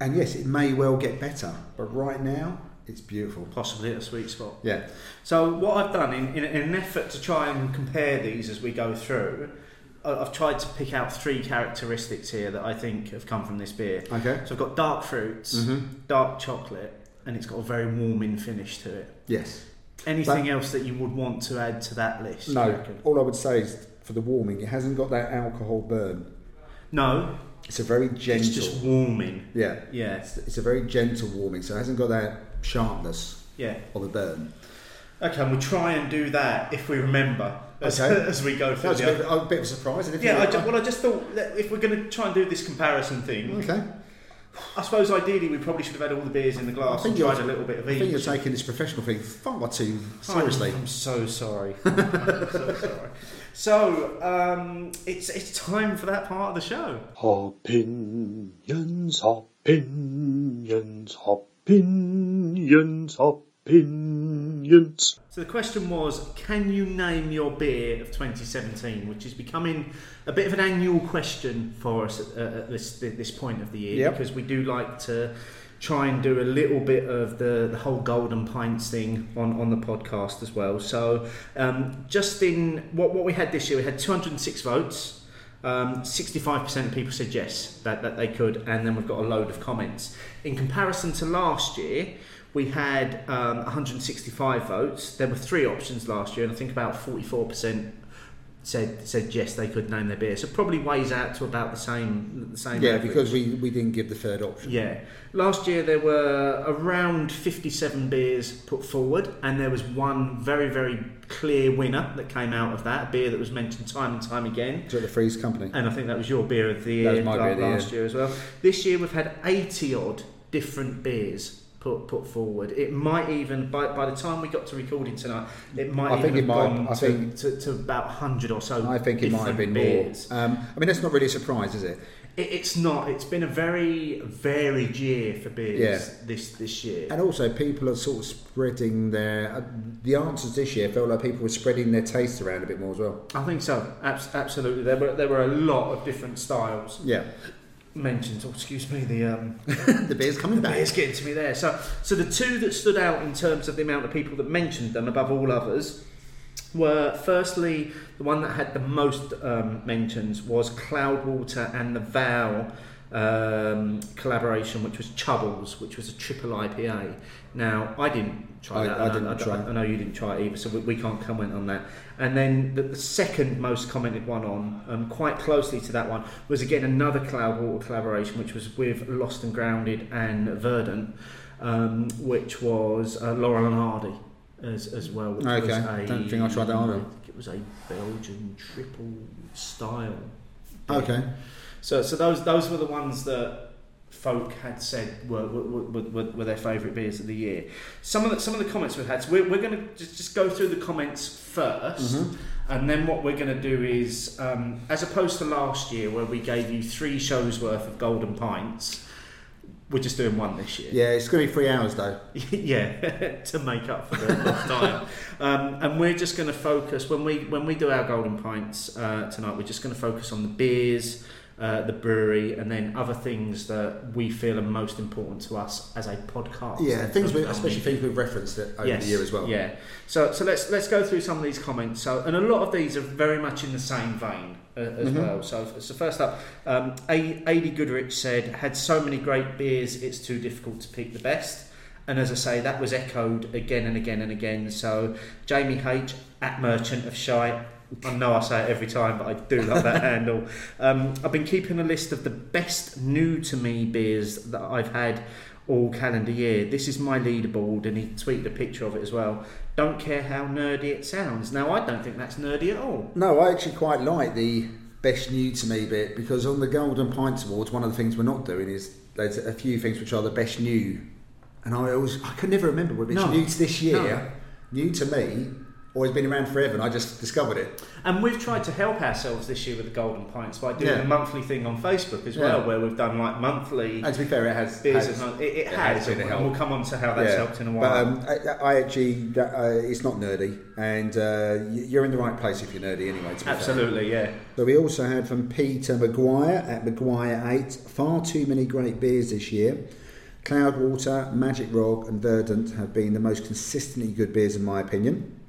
C: and yes, it may well get better, but right now it's beautiful.
B: Possibly at a sweet spot.
C: Yeah,
B: So what I've done in, in, in an effort to try and compare these as we go through, I've tried to pick out three characteristics here that I think have come from this beer.
C: okay.
B: So I've got dark fruits,
C: Mm-hmm.
B: dark chocolate, and it's got a very warming finish to it.
C: Yes.
B: Anything else that you would want to add to that list?
C: No, all I would say is for the warming, it hasn't got that alcohol burn.
B: No,
C: It's a very gentle.
B: it's just warming.
C: yeah,
B: Yeah,
C: it's, it's a very gentle warming, so it hasn't got that sharpness
B: yeah.
C: or the burn.
B: Okay, and we'll try and do that if we remember as,
C: Okay. *laughs*
B: as we go
C: That
B: through
C: was a bit, a bit of a surprise.
B: Yeah, I well, I just thought that if we're going to try and do this comparison thing,
C: okay.
B: I suppose ideally we probably should have had all the beers in the glass and tried a little bit of
C: I think you're taking this professional thing far too seriously.
B: I'm, *laughs* I'm so sorry. I'm so sorry. So um, it's it's time for that part of the show.
D: Opinions, opinions, opinions, opinions.
B: So the question was, can you name your beer of 2017, which is becoming a bit of an annual question for us at, at this this point of the year,
C: Yep.
B: because we do like to try and do a little bit of the, the whole golden pints thing on, on the podcast as well. So um, just in what what we had this year, we had 206 votes. Um, 65% of people said yes, that, that they could, and then we've got a load of comments. In comparison to last year, we had um, 165 votes. There were three options last year, and I think about 44% said said yes, they could name their beer. So probably weighs out to about the same the same.
C: Yeah,
B: average.
C: because we, we didn't give the third option.
B: Yeah. Last year there were around 57 beers put forward, and there was one very, very clear winner that came out of that, a beer that was mentioned time and time again.
C: So the Freeze Company.
B: And I think that was your beer of the
C: That
B: year
C: was my beer of the
B: last year as well. This year we've had 80 odd different beers put put forward. It might even, by, by the time we got to recording tonight, it might
C: I
B: even
C: think
B: have
C: it might-
B: gone
C: I
B: to,
C: think-
B: to, to about 100 or so
C: I think it might have been
B: beers.
C: more. Um, I mean, that's not really a surprise, is it?
B: It, it's not. It's been a very varied year for beers
C: Yeah.
B: this this year.
C: And also, people are sort of spreading their. Uh, the answers this year felt like people were spreading their tastes around a bit more as well.
B: I think so. Abs- absolutely. There were there were a lot of different styles
C: Yeah.
B: Mentioned. Oh, excuse me. The um, *laughs*
C: the beer's coming back.
B: It's getting to me there. So, so the two that stood out in terms of the amount of people that mentioned them above all others were firstly the one that had the most um, mentions was Cloudwater and the Veil um, collaboration, which was Chubbles, which was a triple IPA. Now I didn't try
C: I-
B: that.
C: I
B: and
C: didn't
B: I,
C: try.
B: I know you didn't try it either, so we, we can't comment on that. And then the, the second most commented one on, um, quite closely to that one, was again another Cloudwater collaboration, which was with Lost and Grounded and Verdant, um, which was uh, Laurel and Hardy as, as well. Which
C: Okay.
B: was a,
C: Don't think I tried that either.
B: I think it was a Belgian triple style.
C: Okay.
B: So, so those those were the ones that folk had said were were, were, were, were their favourite beers of the year. Some of the some of the comments we've had. So we're, we're going to just, just go through the comments 1st
C: Mhm.
B: and then what we're going to do is, um, as opposed to last year where we gave you three shows worth of golden pints, we're just doing one this year.
C: Yeah, it's going to be three hours though. *laughs*
B: yeah, *laughs* to make up for the *laughs* lost time. Um, and we're just going to focus when we when we do our golden pints uh, tonight. We're just going to focus on the beers, uh, the brewery, and then other things that we feel are most important to us as a podcast.
C: Yeah, things we,
B: Um,
C: especially things we've referenced it over
B: yes,
C: the year as well.
B: Yeah. So so let's let's go through some of these comments. So and a lot of these are very much in the same vein uh, as
C: Mhm.
B: well. So so first up, um, A- Adi Goodrich said had so many great beers, it's too difficult to pick the best. And as I say, that was echoed again and again and again. So Jamie H at Merchant of Shite. I know I say it every time, but I do love that *laughs* handle. Um, I've been keeping a list of the best new to me beers that I've had all calendar year. This is my leaderboard, and he tweeted a picture of it as well. Don't care how nerdy it sounds. Now, I don't think that's nerdy at all.
C: No, I actually quite like the best new to me bit because on the Golden Pints Awards, one of the things we're not doing is there's a few things which are the best new, and I always I can never remember whether it's
B: No.
C: new to this year,
B: No.
C: new to me, or it's been around forever, and I just discovered it.
B: And we've tried to help ourselves this year with the Golden Pints by doing
C: Yeah.
B: a monthly thing on Facebook as
C: Yeah.
B: well, where we've done like monthly
C: And to be fair, it has.
B: beers.
C: has-
B: and it, it
C: it
B: has,
C: has
B: and we'll come on to how that's
C: yeah.
B: helped in a
C: But
B: while.
C: um, I, I actually, uh, it's not nerdy, and uh, you're in the right place if you're nerdy anyway. To be fair.
B: Absolutely, yeah.
C: So we also had from Peter Maguire at Maguire 8, far too many great beers this year. Cloudwater, Magic Rock, and Verdant have been the most consistently good beers, in my opinion.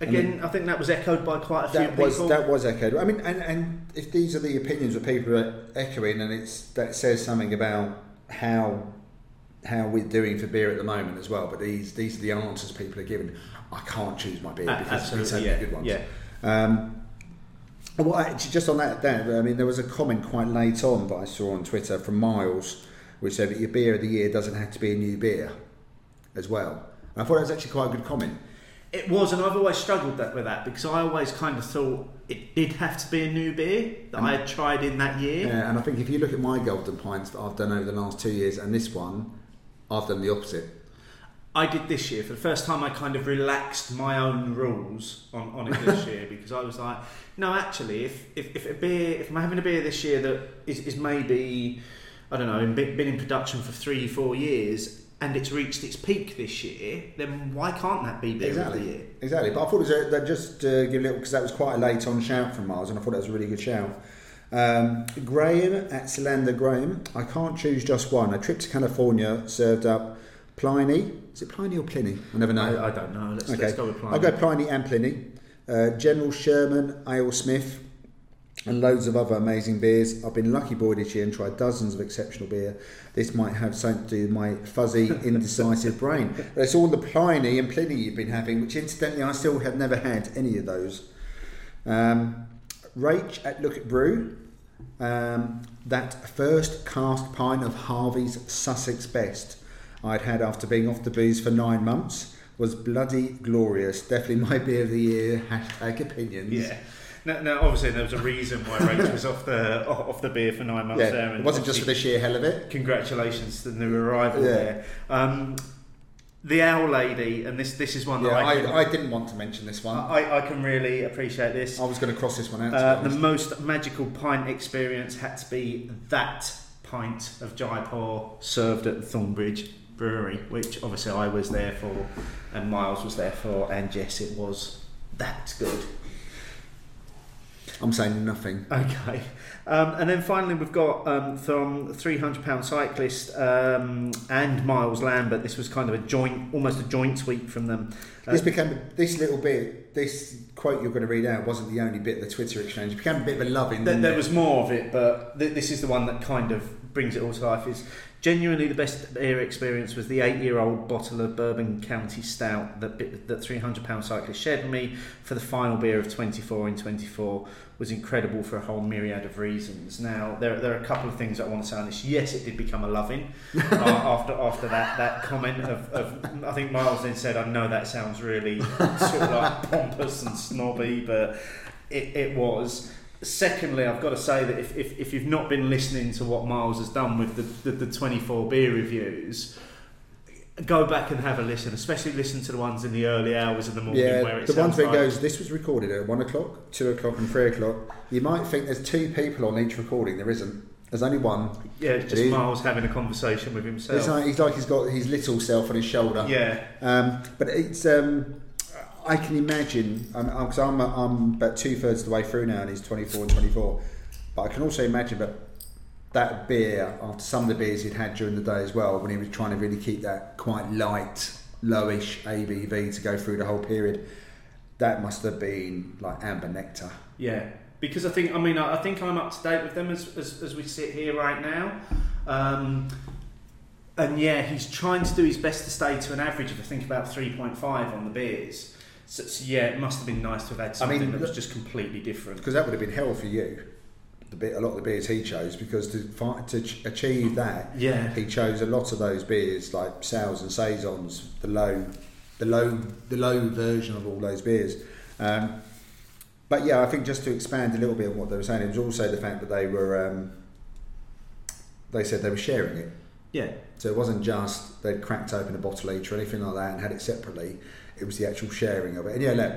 B: Again, I think that was echoed by quite a few
C: was
B: people.
C: that was echoed. I mean, and, and if these are the opinions that people are echoing, and it's that says something about how how we're doing for beer at the moment as well. But these these are the answers people are giving. I can't choose my beer
B: A-
C: because there's so many
B: yeah.
C: good ones.
B: yeah.
C: Um, well, actually, just on that, that, I mean, there was a comment quite late on that I saw on Twitter from Miles, which said that your beer of the year doesn't have to be a new beer, as well. And I thought that was actually quite a good comment.
B: It was, and I've always struggled that, with that because I always kind of thought it did have to be a new beer that I had mm. tried in that year.
C: Yeah, and I think if you look at my golden pints that I've done over the last two years, and this one, I've done the opposite.
B: I did this year for the first time. I kind of relaxed my own rules on, on it this *laughs* year because I was like, no, actually, if, if, if a beer, if I'm having a beer this year that is, is maybe, I don't know, been in production for three, four years and it's reached its peak this year, then why can't that be beer of the year?
C: Exactly, exactly. But I thought it was a, that just uh, give a little because that was quite a late on shout from Miles, and I thought that was a really good shout. Um, Graham at Cylinder Graham. I can't choose just one. A trip to California served up Pliny. Is it Pliny or Pliny? I never know.
B: I, I don't know. Let's,
C: okay,
B: let's go with Pliny.
C: I'll go Pliny and Pliny. Uh, General Sherman, AleSmith, and loads of other amazing beers. I've been lucky boy this year and tried dozens of exceptional beer. This might have something to do with my fuzzy, *laughs* indecisive brain. But it's all the Pliny and Pliny you've been having, which incidentally I still have never had any of those. Um, Rach at Look at Brew. Um, that first cask pint of Harvey's Sussex Best I'd had after being off the booze for nine months was bloody glorious. Definitely my beer of the year. Hashtag opinions.
B: Yeah. Now, now, obviously, there was a reason why Rach was off the off the beer for nine months
C: Yeah,
B: there. and
C: it wasn't just for the sheer hell of it.
B: congratulations to the new arrival
C: Yeah.
B: there. Um, the owl lady, and this this is one
C: Yeah,
B: that I, can,
C: I, I didn't want to mention this one.
B: I, I can really appreciate this.
C: I was going to cross this one out.
B: Uh, the most magical pint experience had to be that pint of Jaipur served at the Thornbridge Brewery, which obviously I was there for, and Miles was there for, and yes, it was that good.
C: I'm saying nothing.
B: Okay. Um, and then finally, we've got um, from £300 cyclist um, and Miles Lambert. This was kind of a joint, almost a joint tweet from them. Uh,
C: This became this little bit. This quote you're going to read out wasn't the only bit of the Twitter exchange. It became a bit of a loving.
B: There, there
C: it?
B: was more of it, but th- this is the one that kind of brings it all to life. Is genuinely the best beer experience was the eight-year-old bottle of Bourbon County Stout that that 300 pound cyclist shared with me for the final beer of 24 in 24 was incredible for a whole myriad of reasons. Now there, there are a couple of things I want to say on this. Yes, it did become a loving *laughs* uh, after after that that comment of, of I think Miles then said, "I know that sounds really sort of like pompous and snobby, but it, it was." Secondly, I've got to say that if, if, if you've not been listening to what Miles has done with the, the, the 24 beer reviews, go back and have a listen, especially listen to the ones in the early hours of the morning
C: Yeah, the ones where it
B: like,
C: goes. This was recorded at one o'clock, two o'clock, and three o'clock. You might think there's two people on each recording. There isn't. There's only one.
B: yeah, it's just Miles having a conversation with
C: It's
B: himself.
C: like, he's like he's got his little self on his shoulder.
B: yeah,
C: Um, but it's. Um, I can imagine because I'm, I'm, I'm about two thirds of the way through now, and he's 24 and 24. But I can also imagine that that beer, after some of the beers he'd had during the day as well, when he was trying to really keep that quite light, lowish ABV to go through the whole period, that must have been like amber nectar.
B: yeah. Because I think, I mean, I I think I'm up to date with them as, as, as we sit here right now. Um, and yeah, he's trying to do his best to stay to an average of I think about 3.5 on the beers. So, so yeah, it must have been nice to have had something I
C: mean,
B: that was just completely different.
C: because that would have been hell for you. The bit, a lot of the beers he chose, because to find, to ch- achieve that,
B: Yeah,
C: he chose a lot of those beers like sours and saisons, the low, the low, the low version of all those beers. Um, but yeah, I think just to expand a little bit on what they were saying, it was also the fact that they were, um, they said they were sharing it.
B: yeah,
C: So it wasn't just they'd cracked open a bottle each or anything like that and had it separately. It was the actual sharing of it. And yeah, look,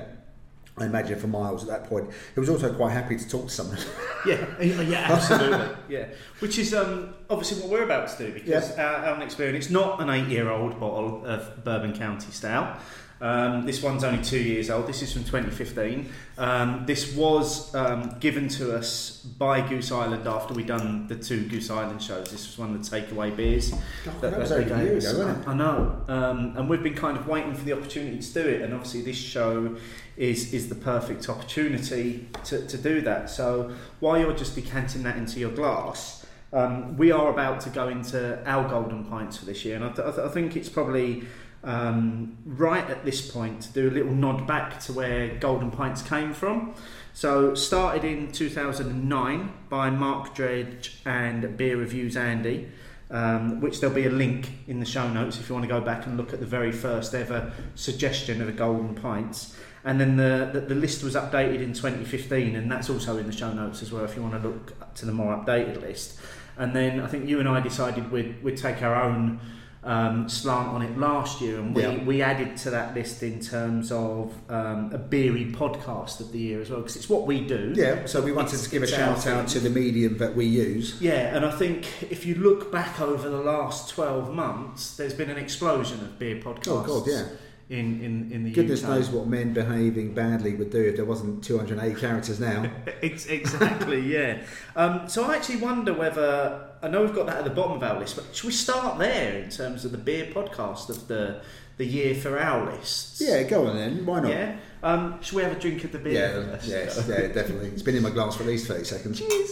C: I imagine for Miles at that point, he was also quite happy to talk to someone. *laughs*
B: yeah, yeah, absolutely, yeah. Which is um, obviously what we're about to do because our, our next beer, and it's not an eight-year-old bottle of Bourbon County Stout. Um, this one's only two years old. This is from 2015. Um, this was um, given to us by Goose Island after we'd done the two Goose Island shows. This was one of the takeaway beers.
C: that was
B: they
C: over a
B: gave
C: year
B: us.
C: ago, wasn't it?
B: I know, um, and we've been kind of waiting for the opportunity to do it, and obviously this show is is the perfect opportunity to, to do that. So while you're just decanting that into your glass, um, we are about to go into our golden pints for this year, and I, th- I, th- I think it's probably um, right at this point to do a little nod back to where golden pints came from. So started in 2009 by Mark Dredge and Beer Reviews Andy um, which there'll be a link in the show notes if you want to go back and look at the very first ever suggestion of a golden pints. And then the, the, the list was updated in 2015, and that's also in the show notes as well if you want to look to the more updated list. And then I think you and I decided we'd, we'd take our own um, slant on it last year, and we,
C: Yeah.
B: we added to that list in terms of um, a beery podcast of the year as well, because it's what we do.
C: yeah, so we wanted
B: It's-
C: to give a shout out to the medium that we use.
B: Yeah, and I think if you look back over the last 12 months, there's been an explosion of beer podcasts
C: Oh, God, yeah.
B: In, in, in the
C: Goodness
B: UK.
C: knows what men behaving badly would do if there wasn't 208 characters now. *laughs*
B: Exactly, *laughs* yeah. Um, so I actually wonder whether, I know we've got that at the bottom of our list, but should we start there in terms of the beer podcast of the, the year for our lists?
C: yeah, go on then. Why not?
B: Yeah? Um, should we have a drink of the beer
C: Yeah, yes, *laughs* yeah, definitely. It's been in my glass for at least 30 seconds.
B: Cheers.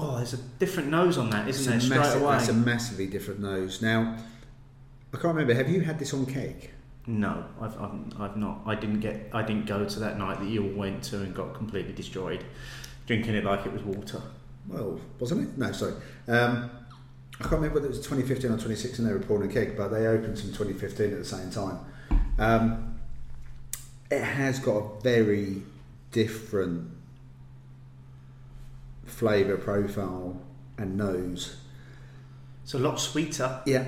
B: Oh, there's a different nose on that,
C: It's
B: isn't
C: a,
B: there? Straight
C: massive,
B: away.
C: it's a massively different nose. Now, I can't remember. Have you had this on cake?
B: No, I've, I've, I've not. I didn't get. I didn't go to that night that you all went to and got completely destroyed, drinking it like it was water.
C: Well, wasn't it? No, sorry. Um, I can't remember whether it was 2015 or 2016 they were pouring a keg, but they opened some 2015 at the same time. Um, it has got a very different flavour profile and nose.
B: It's a lot sweeter.
C: Yeah.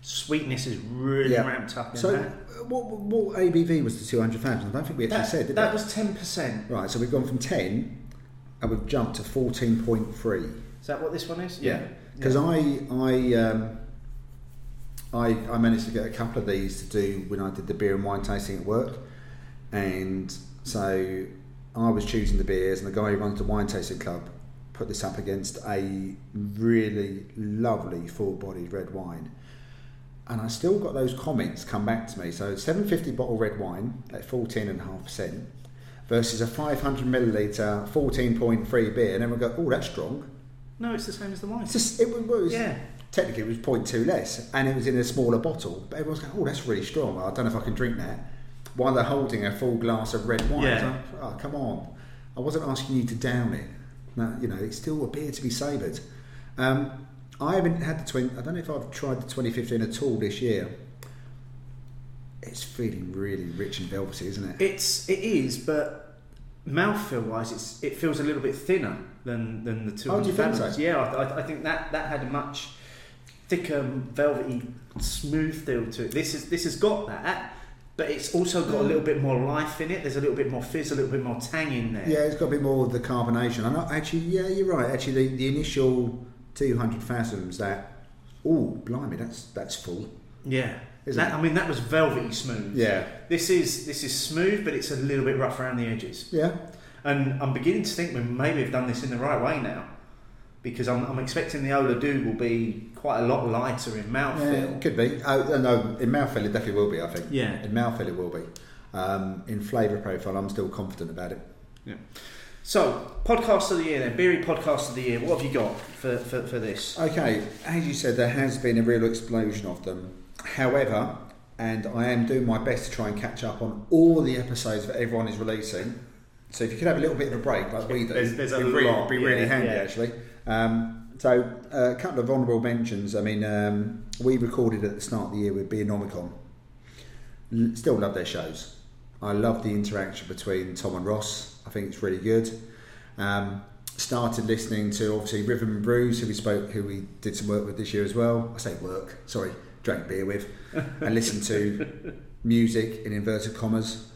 B: Sweetness is really
C: Yeah.
B: ramped up. In
C: So,
B: that.
C: what, what ABV was the 200 Fathoms? I don't think we actually
B: that,
C: said, did
B: that
C: we?
B: was ten percent.
C: Right, so we've gone from 10 and we've jumped to 14.3.
B: Is that what this one is? Yeah.
C: Because I I, um, I I managed to get a couple of these to do when I did the beer and wine tasting at work, And so I was choosing the beers, and the guy who runs the wine tasting club put this up against a really lovely full-bodied red wine. And I still got those comments come back to me. So 750 bottle red wine at 14.5% versus a 500 milliliter 14.3 beer, and everyone go, "Oh, that's strong."
B: No, it's the same as the wine.
C: Just it was
B: Yeah.
C: technically it was 0.2 less, and it was in a smaller bottle. But everyone's going, "Oh, that's really strong." I don't know if I can drink that. While they're holding a full glass of red wine,
B: Yeah.
C: Like, oh, come on! I wasn't asking you to down it. No, you know, it still a beer to be savoured. Um, I haven't had the twin. I don't know if I've tried the 2015 at all this year. It's feeling really rich and velvety, isn't it?
B: It's it is, but mouthfeel wise, it's it feels a little bit thinner than than the two.
C: Oh, do you think so?
B: Yeah, I, I, I think that that had a much thicker, velvety, smooth feel to it. This is this has got that, but it's also got a mm. little bit more life in it. There's a little bit more fizz, a little bit more tang in there.
C: Yeah, it's got a bit more of the carbonation. I'm not actually. Yeah, you're right. Actually, the, the initial 200 fathoms. That oh, blimey, that's that's full.
B: yeah. That. I mean, that was velvety smooth.
C: Yeah,
B: This is this is smooth, but it's a little bit rough around the edges.
C: yeah.
B: And I'm beginning to think we maybe have done this in the right way now, because I'm, I'm expecting the Ola Dubh will be quite a lot lighter in
C: Yeah,
B: mouthfeel.
C: it could be. Oh, no, in mouthfeel it definitely will be. I think.
B: Yeah.
C: In mouthfeel it will be. Um, in flavour profile, I'm still confident about it. Yeah.
B: So, podcast of the year then, Beery podcast of the year. What have you got for, for, for this?
C: Okay, as you said, there has been a real explosion of them. However, and I am doing my best to try and catch up on all the episodes that everyone is releasing. So if you could have a little bit of a break, like we do,
B: There's- there's a
C: be really,
B: lot,
C: be really
B: yeah,
C: handy
B: yeah.
C: actually. Um, so uh, a couple of honourable mentions. I mean, um, we recorded at the start of the year with Beernomicon. L- Still love their shows. I love the interaction between Tom and Ross. I think it's really good. Um, started listening to obviously Rhythm and Brews, who we spoke, who we did some work with this year as well. I say work, sorry, drank beer with, and listened to *laughs* music in inverted commas,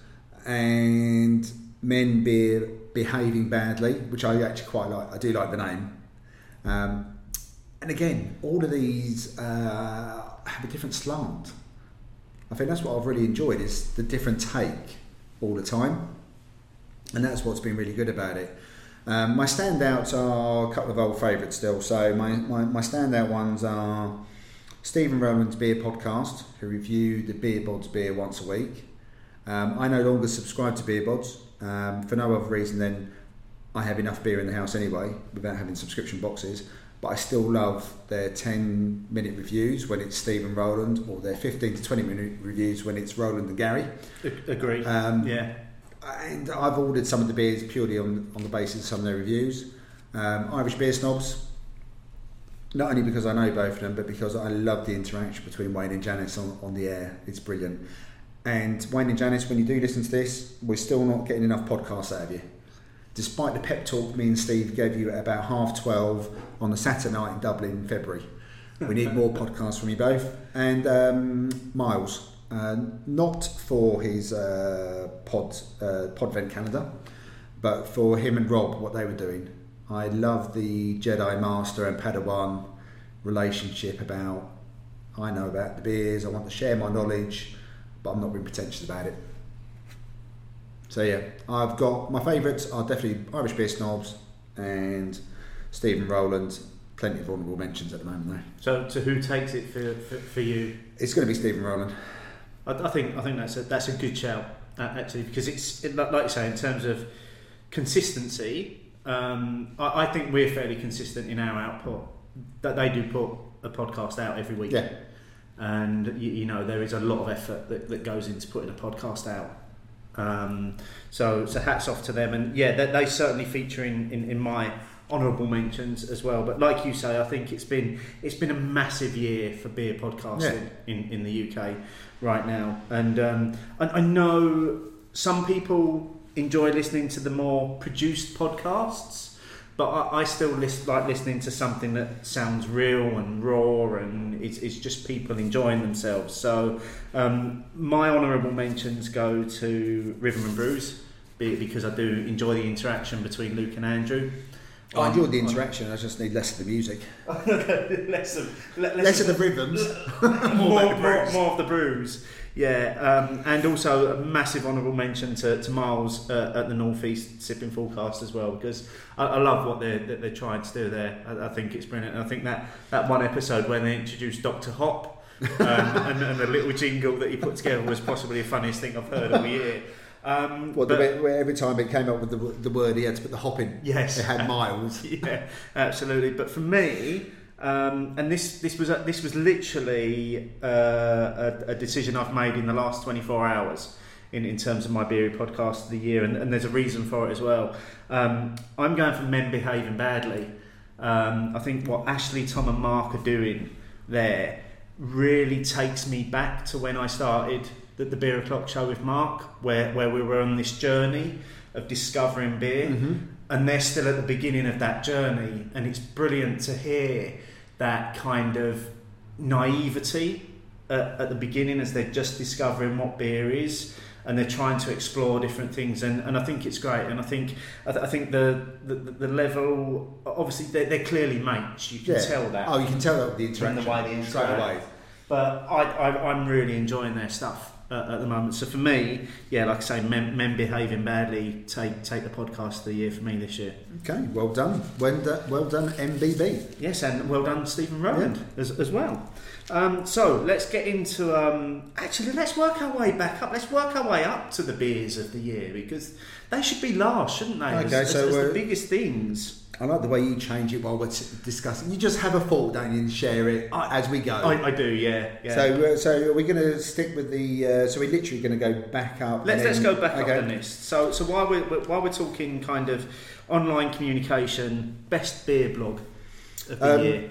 C: and men beer behaving badly, which I actually quite like. I do like the name. Um, and again, all of these uh, have a different slant. I think that's what I've really enjoyed is the different take all the time, and that's what's been really good about it. Um, my standouts are a couple of old favourites still. So my, my, my standout ones are Stephen Rowland's Beer Podcast, who review the Beer Bods beer once a week. Um, I no longer subscribe to Beer Bods um, for no other reason than I have enough beer in the house anyway without having subscription boxes. But I still love their 10 minute reviews when it's Stephen Rowland or their 15 to 20 minute reviews when it's Rowland and Gary.
B: Agree.
C: Um,
B: yeah.
C: And I've ordered some of the beers purely on, on the basis of some of their reviews. Um, Irish Beer Snobs, not only because I know both of them, but because I love the interaction between Wayne and Janice on, on the air. It's brilliant. And Wayne and Janice, when you do listen to this, we're still not getting enough podcasts out of you. Despite the pep talk me and Steve gave you at about half 12 on the Saturday night in Dublin in February. We need more podcasts from you both. And um, Miles, uh, not for his uh, pod, uh, Podvent Calendar, but for him and Rob, what they were doing. I love the Jedi Master and Padawan relationship about I know about the beers, I want to share my knowledge, but I'm not being pretentious about it. So yeah, I've got my favourites are definitely Irish Beer Snobs and Stephen Rowland. Plenty of honourable mentions at the moment though.
B: So, so who takes it for, for, for you?
C: It's going to be Stephen Rowland.
B: I, I think I think that's a that's a good shout actually because it's it, like like you say in terms of consistency. Um, I, I think we're fairly consistent in our output. That they do put a podcast out every week,
C: Yeah,
B: and you, you know there is a lot of effort that, that goes into putting a podcast out. Um, so so hats off to them, and yeah, they, they certainly feature in, in, in my honourable mentions as well. But like you say, I think it's been it's been a massive year for beer podcasting in, in the UK right now, and um, I, I know some people enjoy listening to the more produced podcasts. But I, I still lis- like listening to something that sounds real and raw, and it's, it's just people enjoying themselves. So, um, my honourable mentions go to Rhythm and Brews because I do enjoy the interaction between Luke and Andrew.
C: I
B: on-
C: enjoyed the interaction. I just need less of the music, *laughs*
B: less of le- less,
C: less of the rhythms.
B: more, *laughs* more, more of the brews. Yeah, um, and also a massive honourable mention to, to Miles uh, at the Northeast Sipping Forecast as well because I, I love what they're that they're trying to do there. I, I think it's brilliant. And I think that that one episode when they introduced Doctor Hop um, *laughs* and, and the little jingle that he put together was possibly the funniest thing I've heard all year. Um,
C: Well,
B: but-
C: where every time it came up with the, the word, he had to put the hop in.
B: Yes.
C: It had miles. *laughs*
B: yeah, absolutely. But for me, um, and this this was a, this was literally uh, a, a decision I've made in the last 24 hours in, in terms of my beery podcast of the year, and, and there's a reason for it as well. Um, I'm going for men behaving badly. Um, I think what Ashley, Tom, and Mark are doing there really takes me back to when I started the, the Beer O'Clock show with Mark, where, where we were on this journey of discovering beer and they're still at the beginning of that journey and it's brilliant to hear that kind of naivety at, at the beginning as they're just discovering what beer is and they're trying to explore different things and, and I think it's great and I think I, th- I think the, the the level obviously they're, they're clearly mates you can
C: Yeah.
B: tell that
C: Oh, you can tell that with the interaction.
B: the way they
C: straight
B: interact.
C: away.
B: but I, I, I'm really enjoying their stuff uh, at the moment. So for me, yeah, like I say, men, men behaving badly take take the podcast of the year for me this year.
C: Okay, well done. Well done, well done MBB.
B: Yes, and well done, Stephen Rowland, as, as well. Um, so let's get into. Um, actually, let's work our way back up. Let's work our way up to the beers of the year because they should be last, shouldn't they?
C: Okay,
B: as, as-
C: so,
B: as the
C: uh,
B: biggest things.
C: I like the way you change it while we're discussing. You just have a thought, don't you, and share it
B: I-
C: as we go.
B: I, I do, yeah. yeah.
C: So, uh, so we're going to stick with the. Uh, so we're literally going to go back up.
B: Let's,
C: and
B: let's go back
C: okay.
B: up the list. So, so while we're while we're talking kind of online communication, best beer blog of the
C: Um,
B: year.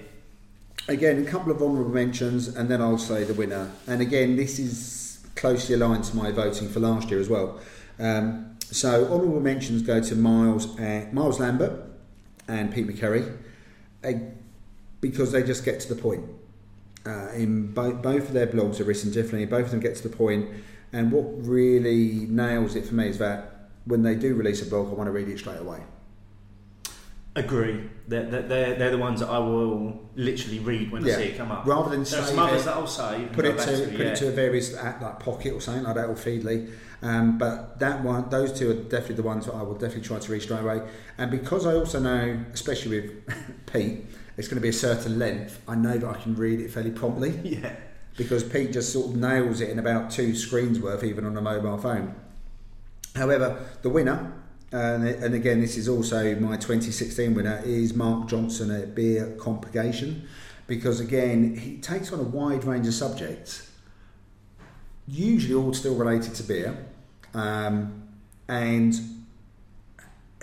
C: Again, a couple of honourable mentions, and then I'll say the winner. And again, this is closely aligned to my voting for last year as well. Um, so honourable mentions go to Miles, and, Miles Lambert and Pete McCurry, uh, because they just get to the point. Uh, in bo- both of their blogs are written differently. Both of them get to the point, and what really nails it for me is that when they do release a blog, I want to read it straight away.
B: Agree. They're, they're, they're, they're the ones that I will literally read when
C: Yeah.
B: I see it come up.
C: Rather than
B: There
C: save
B: some others
C: it-
B: that I'll save.
C: put it to,
B: to,
C: put
B: yeah.
C: it to a various app, like pocket or something like that or feedly um, but that one those two are definitely the ones that I will definitely try to read straight away. And because I also know especially with *laughs* Pete it's going to be a certain length I know that I can read it fairly promptly. *laughs*
B: Yeah.
C: because Pete just sort of nails it in about two screens worth even on a mobile phone. However the winner and, and again this is also my 2016 winner is Mark Johnson at Beer Compurgation. Because again he takes on a wide range of subjects usually all still related to beer um, and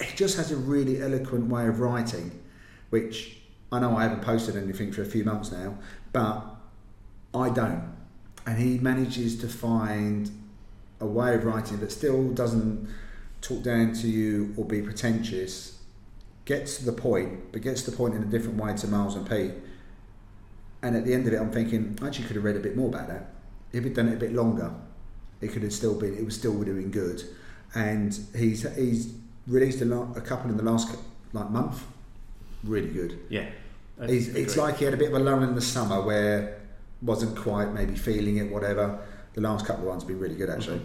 C: he just has a really eloquent way of writing which I know I haven't posted anything for a few months now but I don't. And he manages to find a way of writing that still doesn't talk down to you or be pretentious gets to the point but gets to the point in a different way to Miles and Pete. And at the end of it I'm thinking I actually could have read a bit more about that if he'd done it a bit longer it could have still been it was still doing good. And he's he's released a, lot, a couple in the last like month. Really good.
B: Yeah.
C: He's, it's like he had a bit of a lull in the summer where wasn't quite maybe feeling it whatever. The last couple of ones have been really good actually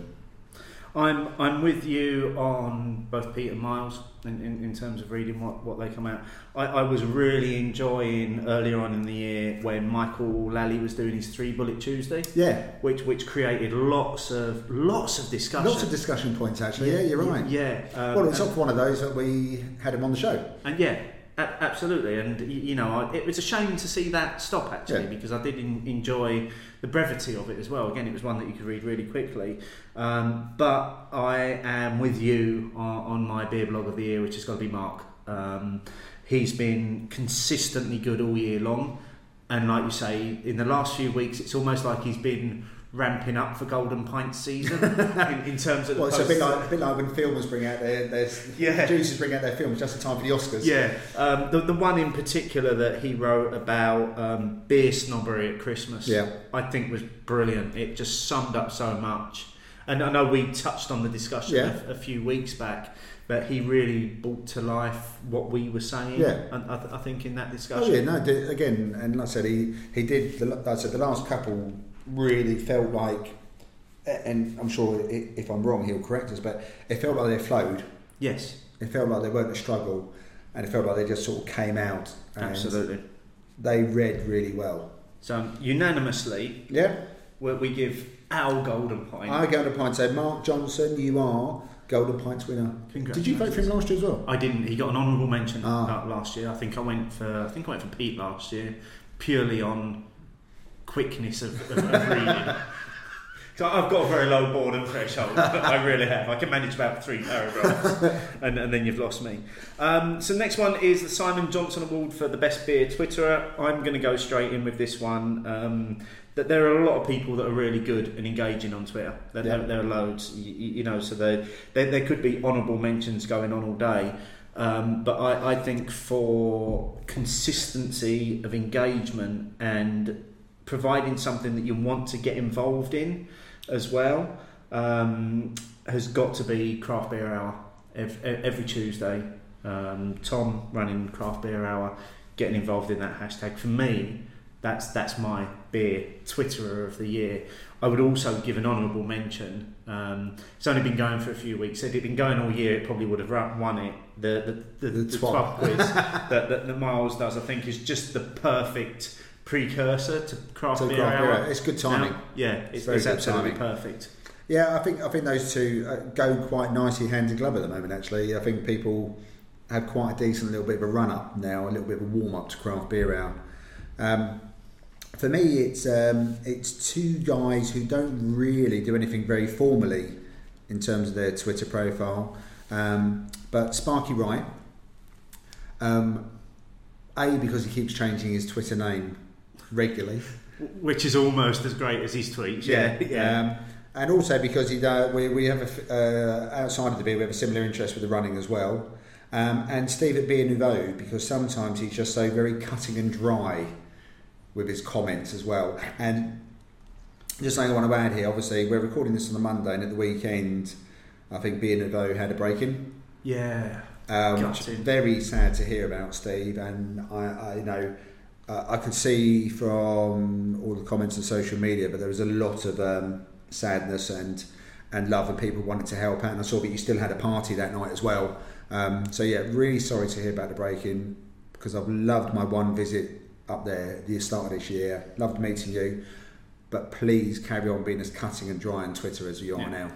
B: I'm I'm with you on both Pete and Miles in, in, in terms of reading what, what they come out. I, I was really enjoying earlier on in the year when Michael Lally was doing his three bullet Tuesday,
C: yeah
B: which which created lots of lots of discussion.
C: lots of discussion points actually yeah, you're right
B: Yeah. Um,
C: well it's up one of those that we had him on the show
B: And yeah, absolutely. And you know, it was a shame to see that stop actually
C: Yeah.
B: because I did en- enjoy the brevity of it as well. Again, it was one that you could read really quickly. Um, but I am with you on, on my beer blog of the year, which has got to be Mark. Um, he's been consistently good all year long. And like you say, in the last few weeks, it's almost like he's been ramping up for Golden Pint season *laughs* in, in terms of the
C: well it's a bit like, a bit like when filmers bring out their, their
B: Yeah.
C: producers bring out their films just in time for the Oscars
B: Yeah, um, the, the one in particular that he wrote about um, beer snobbery at Christmas,
C: Yeah.
B: I think was brilliant. It just summed up so much. and I know we touched on the discussion
C: Yeah.
B: a, a few weeks back, but he really brought to life what we were saying.
C: Yeah.
B: and I, th- I think in that discussion.
C: Oh yeah, no. Again, and like I said, he he did. The, like I said the last couple really felt like, and I'm sure if I'm wrong, he'll correct us, but it felt like they flowed.
B: Yes,
C: It felt like they weren't a struggle, and it felt like they just sort of came out. And
B: absolutely.
C: They read really well.
B: So unanimously,
C: Yeah.
B: we, give our golden point.
C: I go to Pint say, Mark Johnson, you are Golden Pints winner. Did you vote for him last year as well?
B: I didn't. He got an honourable mention
C: Ah.
B: last year. I think I went for. I think I went for Pete last year, purely on quickness of, of, of reading. *laughs* So I've got a very low boredom threshold. I really have. I can manage about three paragraphs, *laughs* and, and then you've lost me. Um, so next one is the Simon Johnson Award for the best beer Twitterer. I'm going to go straight in with this one. Um, that there are a lot of people that are really good and engaging on Twitter. There,
C: Yeah.
B: there, are loads, you, you know. So there, there, there could be honourable mentions going on all day. Um, but I, I think for consistency of engagement and providing something that you want to get involved in as well um, has got to be craft beer hour every, every Tuesday. Um, Tom running craft beer hour, getting involved in that hashtag. For me, that's that's my beer Twitterer of the year. I would also give an honourable mention. Um, it's only been going for a few weeks. If it had been going all year, it probably would have won it. The the, the,
C: The
B: the, quiz *laughs* that, that, that Miles does, I think, is just the perfect precursor to craft
C: So
B: beer
C: Craft. Beer Hour. It's good timing.
B: Now, yeah, it's, it's
C: good
B: absolutely
C: timing.
B: perfect.
C: Yeah, I think I think those two uh, go quite nicely hand in glove at the moment. Actually, I think people have quite a decent little bit of a run up now, a little bit of a warm up to craft beer hour. Um, for me, it's um, it's two guys who don't really do anything very formally in terms of their Twitter profile, um, but Sparky Wright. Um, a because he keeps changing his Twitter name regularly.
B: Which is almost as great as his tweets. Yeah, yeah.
C: Um, and also because he, uh, we, we have a, uh, outside of the beer, we have a similar interest with the running as well. Um, and Steve at Beer Nouveau because sometimes he's just so very cutting and dry with his comments as well. And just saying, I want to add here. Obviously, we're recording this on a Monday, and at the weekend, I think Beer Nouveau had a break in.
B: yeah.
C: Um, very sad to hear about Steve, and I, I you know, uh, I could see from all the comments on social media, but there was a lot of um, sadness and and love, and people wanted to help out. And I saw that you still had a party that night as well. Um, so yeah, really sorry to hear about the break-in because I've loved my one visit up there at the start of this year. Loved meeting you, but please carry on being as cutting and dry on Twitter as you are
B: Yeah.
C: now.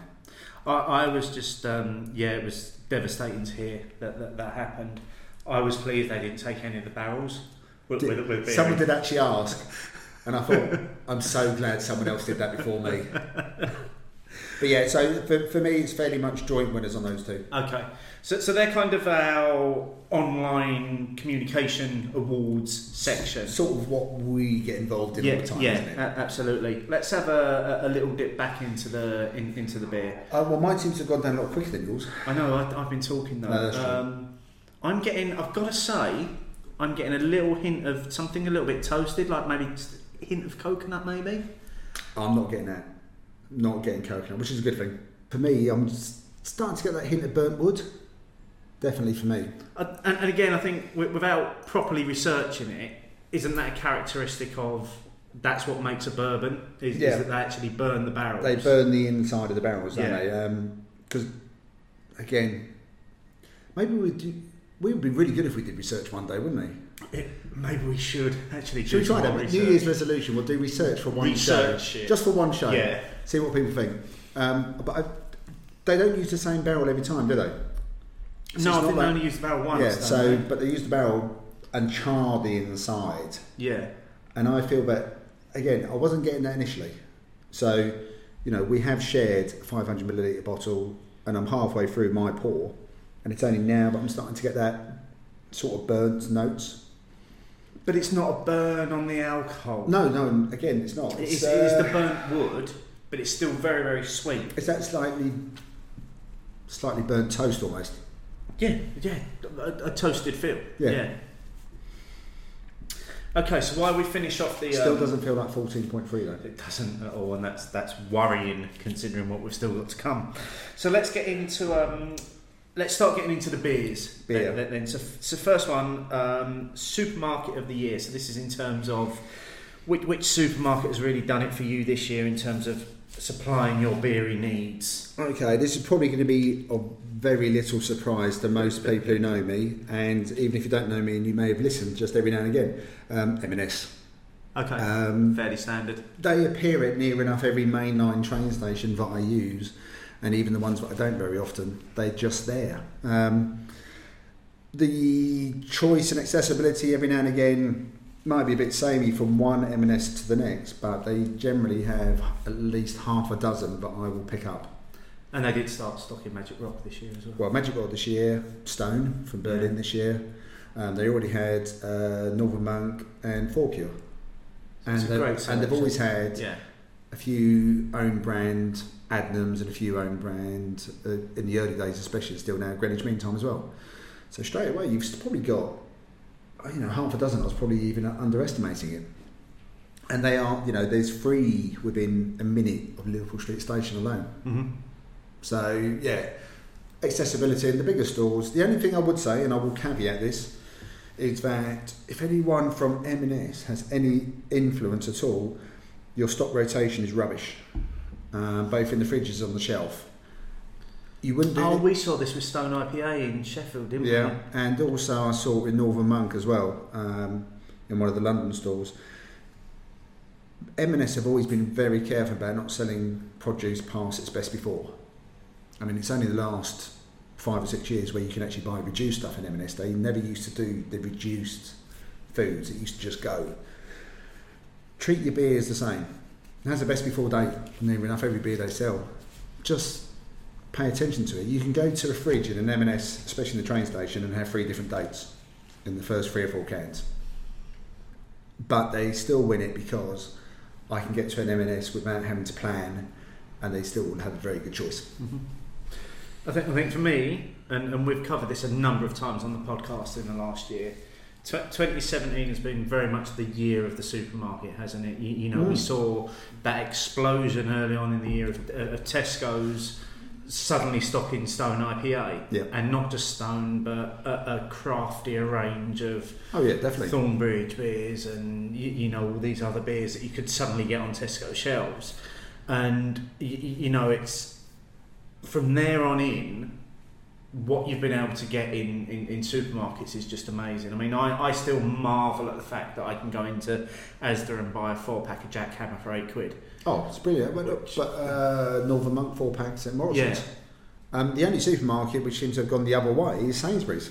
B: I, I was just, um, yeah, it was devastating to hear that that, that happened. I was pleased they didn't take any of the barrels with,
C: Did-
B: with,
C: Someone did actually ask, and I thought, I'm so glad someone else did that before me. *laughs* But yeah, so for, for me, it's fairly much joint winners on those two.
B: Okay, so so they're kind of our online communication awards section.
C: Sort of what we get involved in all the time,
B: yeah,
C: isn't it?
B: a- absolutely. Let's have a, a little dip back into the in, into the beer.
C: Uh, well, mine seems to have gone down a lot quicker than yours.
B: I know I, I've been talking though.
C: No,
B: um, I'm getting. I've got to say, I'm getting a little hint of something a little bit toasted, like maybe just a hint of coconut, maybe.
C: I'm not getting that. Not getting coconut, which is a good thing. For me, I'm starting to get that hint of burnt wood. Definitely for me.
B: Uh, and, and again, I think wi- without properly researching it, isn't that a characteristic of that's what makes a bourbon? Is,
C: Yeah.
B: is that they actually burn the barrels?
C: They burn the inside of the barrels, don't
B: Yeah.
C: they? Because, again, maybe we do. We would be really good if we did research one day, wouldn't we?
B: It, maybe we should actually.
C: Should we try that? New. Year's resolution. We'll do research for one
B: Research
C: show,
B: it.
C: just for one show.
B: Yeah.
C: See what people think. Um, but I, they don't use the same barrel every time, do they? So
B: No, I think
C: not
B: they only use the barrel once.
C: yeah. So,
B: they?
C: but they use the barrel and char the inside,
B: yeah,
C: and I feel that again, I wasn't getting that initially. So, you know, we have shared a 500 milliliter bottle, and I'm halfway through my pour, and it's only now that I'm starting to get that sort of burnt notes.
B: but it's not a burn on the alcohol.
C: No, no, again, it's not.
B: it
C: It's,
B: is, it is
C: uh,
B: the burnt wood, but it's still very very sweet.
C: It's that slightly, slightly burnt toast almost.
B: Yeah, yeah, a, a toasted feel.
C: Yeah.
B: yeah. Okay, so while we finish off the
C: Still
B: um,
C: doesn't feel like 14.3 though.
B: It doesn't at all, and that's that's worrying considering what we've still got to come. So let's get into um, let's start getting into the beers.
C: Beer.
B: Then, then. So, so first one, um, supermarket of the year. So this is in terms of which, which supermarket has really done it for you this year in terms of supplying your beery needs.
C: Okay, this is probably going to be a very little surprise to most people who know me, and even if you don't know me and you may have listened just every now and again, um, M&S.
B: Okay,
C: Um,
B: fairly standard.
C: they appear at near enough every mainline train station that I use, and even the ones that I don't very often, they're just there. Um, the choice and accessibility every now and again might be a bit samey from one M&S to the next, but they generally have at least half a dozen that I will pick up.
B: And they did start stocking Magic Rock this year as well.
C: Well, Magic Rock this year, Stone from Berlin
B: Yeah.
C: this year. Um, they already had uh, Northern Monk and Fourpure. And, they've- and they've always had
B: Yeah,
C: a few own brand Adnams and a few own brand uh, in the early days, especially still now Greenwich Mean Time as well. So straight away, you've probably got uh, you know half a dozen. I was probably even underestimating it. And they are, you know, there's three within a minute of Liverpool Street Station alone.
B: hmm
C: So yeah, accessibility in the bigger stores. The only thing I would say, and I will caveat this, is that if anyone from M&S has any influence at all, your stock rotation is rubbish, um, both in the fridges and on the shelf. You wouldn't do
B: Oh, we saw this with Stone IPA in Sheffield, didn't
C: Yeah,
B: we?
C: and also I saw it with Northern Monk as well um, in one of the London stores. M&S have always been very careful about not selling produce past its best before. I mean, it's only the last five or six years where you can actually buy reduced stuff in M&S. They never used to do the reduced foods. It used to just go. Treat your beers the same. Has the best before date, near enough every beer they sell. Just pay attention to it. You can go to a fridge in an M&S, especially in the train station, and have three different dates in the first three or four cans. But they still win it because I can get to an M&S without having to plan, and they still will have a very good choice. Mm-hmm.
B: I think, I think for me, and, and we've covered this a number of times on the podcast in the last year. Tw 2017 has been very much the year of the supermarket, hasn't it? You, you know, we
C: Mm.
B: saw that explosion early on in the year of, of Tesco's suddenly stocking Stone IPA,
C: Yeah.
B: and not just Stone, but a, a craftier range of
C: Oh yeah, definitely.
B: Thornbridge beers and you, you know all these other beers that you could suddenly get on Tesco shelves, and you, you know it's from there on in. What you've been able to get in, in, in supermarkets is just amazing. I mean, I, I still marvel at the fact that I can go into Asda and buy a four pack of Jack Hammer for eight quid.
C: Oh, it's brilliant. But,
B: Which-
C: but uh, Northern Monk four packs at Morrison's.
B: Yeah.
C: Um, the only supermarket which seems to have gone the other way is Sainsbury's.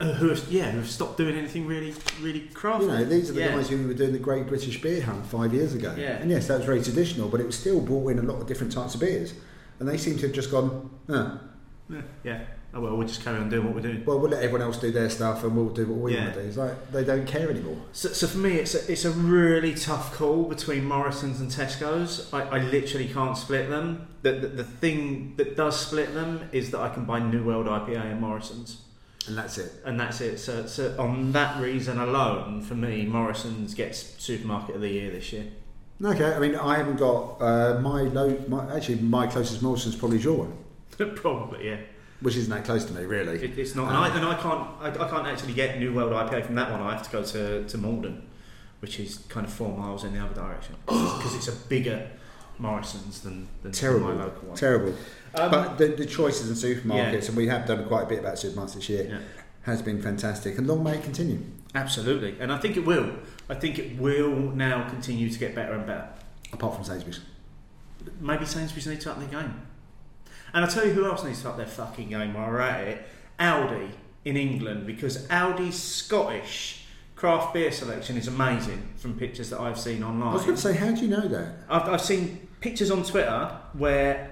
B: Uh, who have, yeah, who have stopped doing anything really, really crafty.
C: You know, these are the
B: Yeah.
C: guys who were doing the Great British Beer Hunt five years ago.
B: Yeah.
C: And yes, that was very traditional, but it was still brought in a lot of different types of beers. And they seem to have just gone, "Huh,
B: Yeah, yeah. Oh well, we'll just carry on doing what we're doing.
C: well, we'll let everyone else do their stuff and we'll do what we
B: Yeah.
C: want to do. It's like they don't care anymore.
B: So, so for me, it's a, it's a really tough call between Morrison's and Tesco's. I, I literally can't split them. The, the, the thing that does split them is that I can buy New World IPA in Morrison's,
C: And that's it.
B: and that's it. So, so on that reason alone, for me, Morrison's gets Supermarket of the Year this year.
C: Okay, I mean, I haven't got uh, my low. My, actually, my closest Morrison's probably your one, *laughs*
B: Probably, yeah.
C: Which isn't that close to me, really.
B: It, it's not, and I, and I can't, I, I can't actually get New World IPA from that one. I have to go to, to Malden, which is kind of four miles in the other direction because it's a bigger Morrison's than, than
C: Terrible.
B: my local one.
C: Terrible.
B: Um,
C: but the, the choices in supermarkets,
B: Yeah.
C: and we have done quite a bit about supermarkets this year,
B: Yeah.
C: has been fantastic, and long may it continue.
B: Absolutely, and I think it will. I think it will now continue to get better and better.
C: Apart from Sainsbury's.
B: Maybe Sainsbury's need to up their game. And I'll tell you who else needs to up their fucking game while we're at it. Aldi in England, because Aldi's Scottish craft beer selection is amazing from pictures that I've seen online.
C: I was going to say, how do you know that?
B: I've, I've seen pictures on Twitter where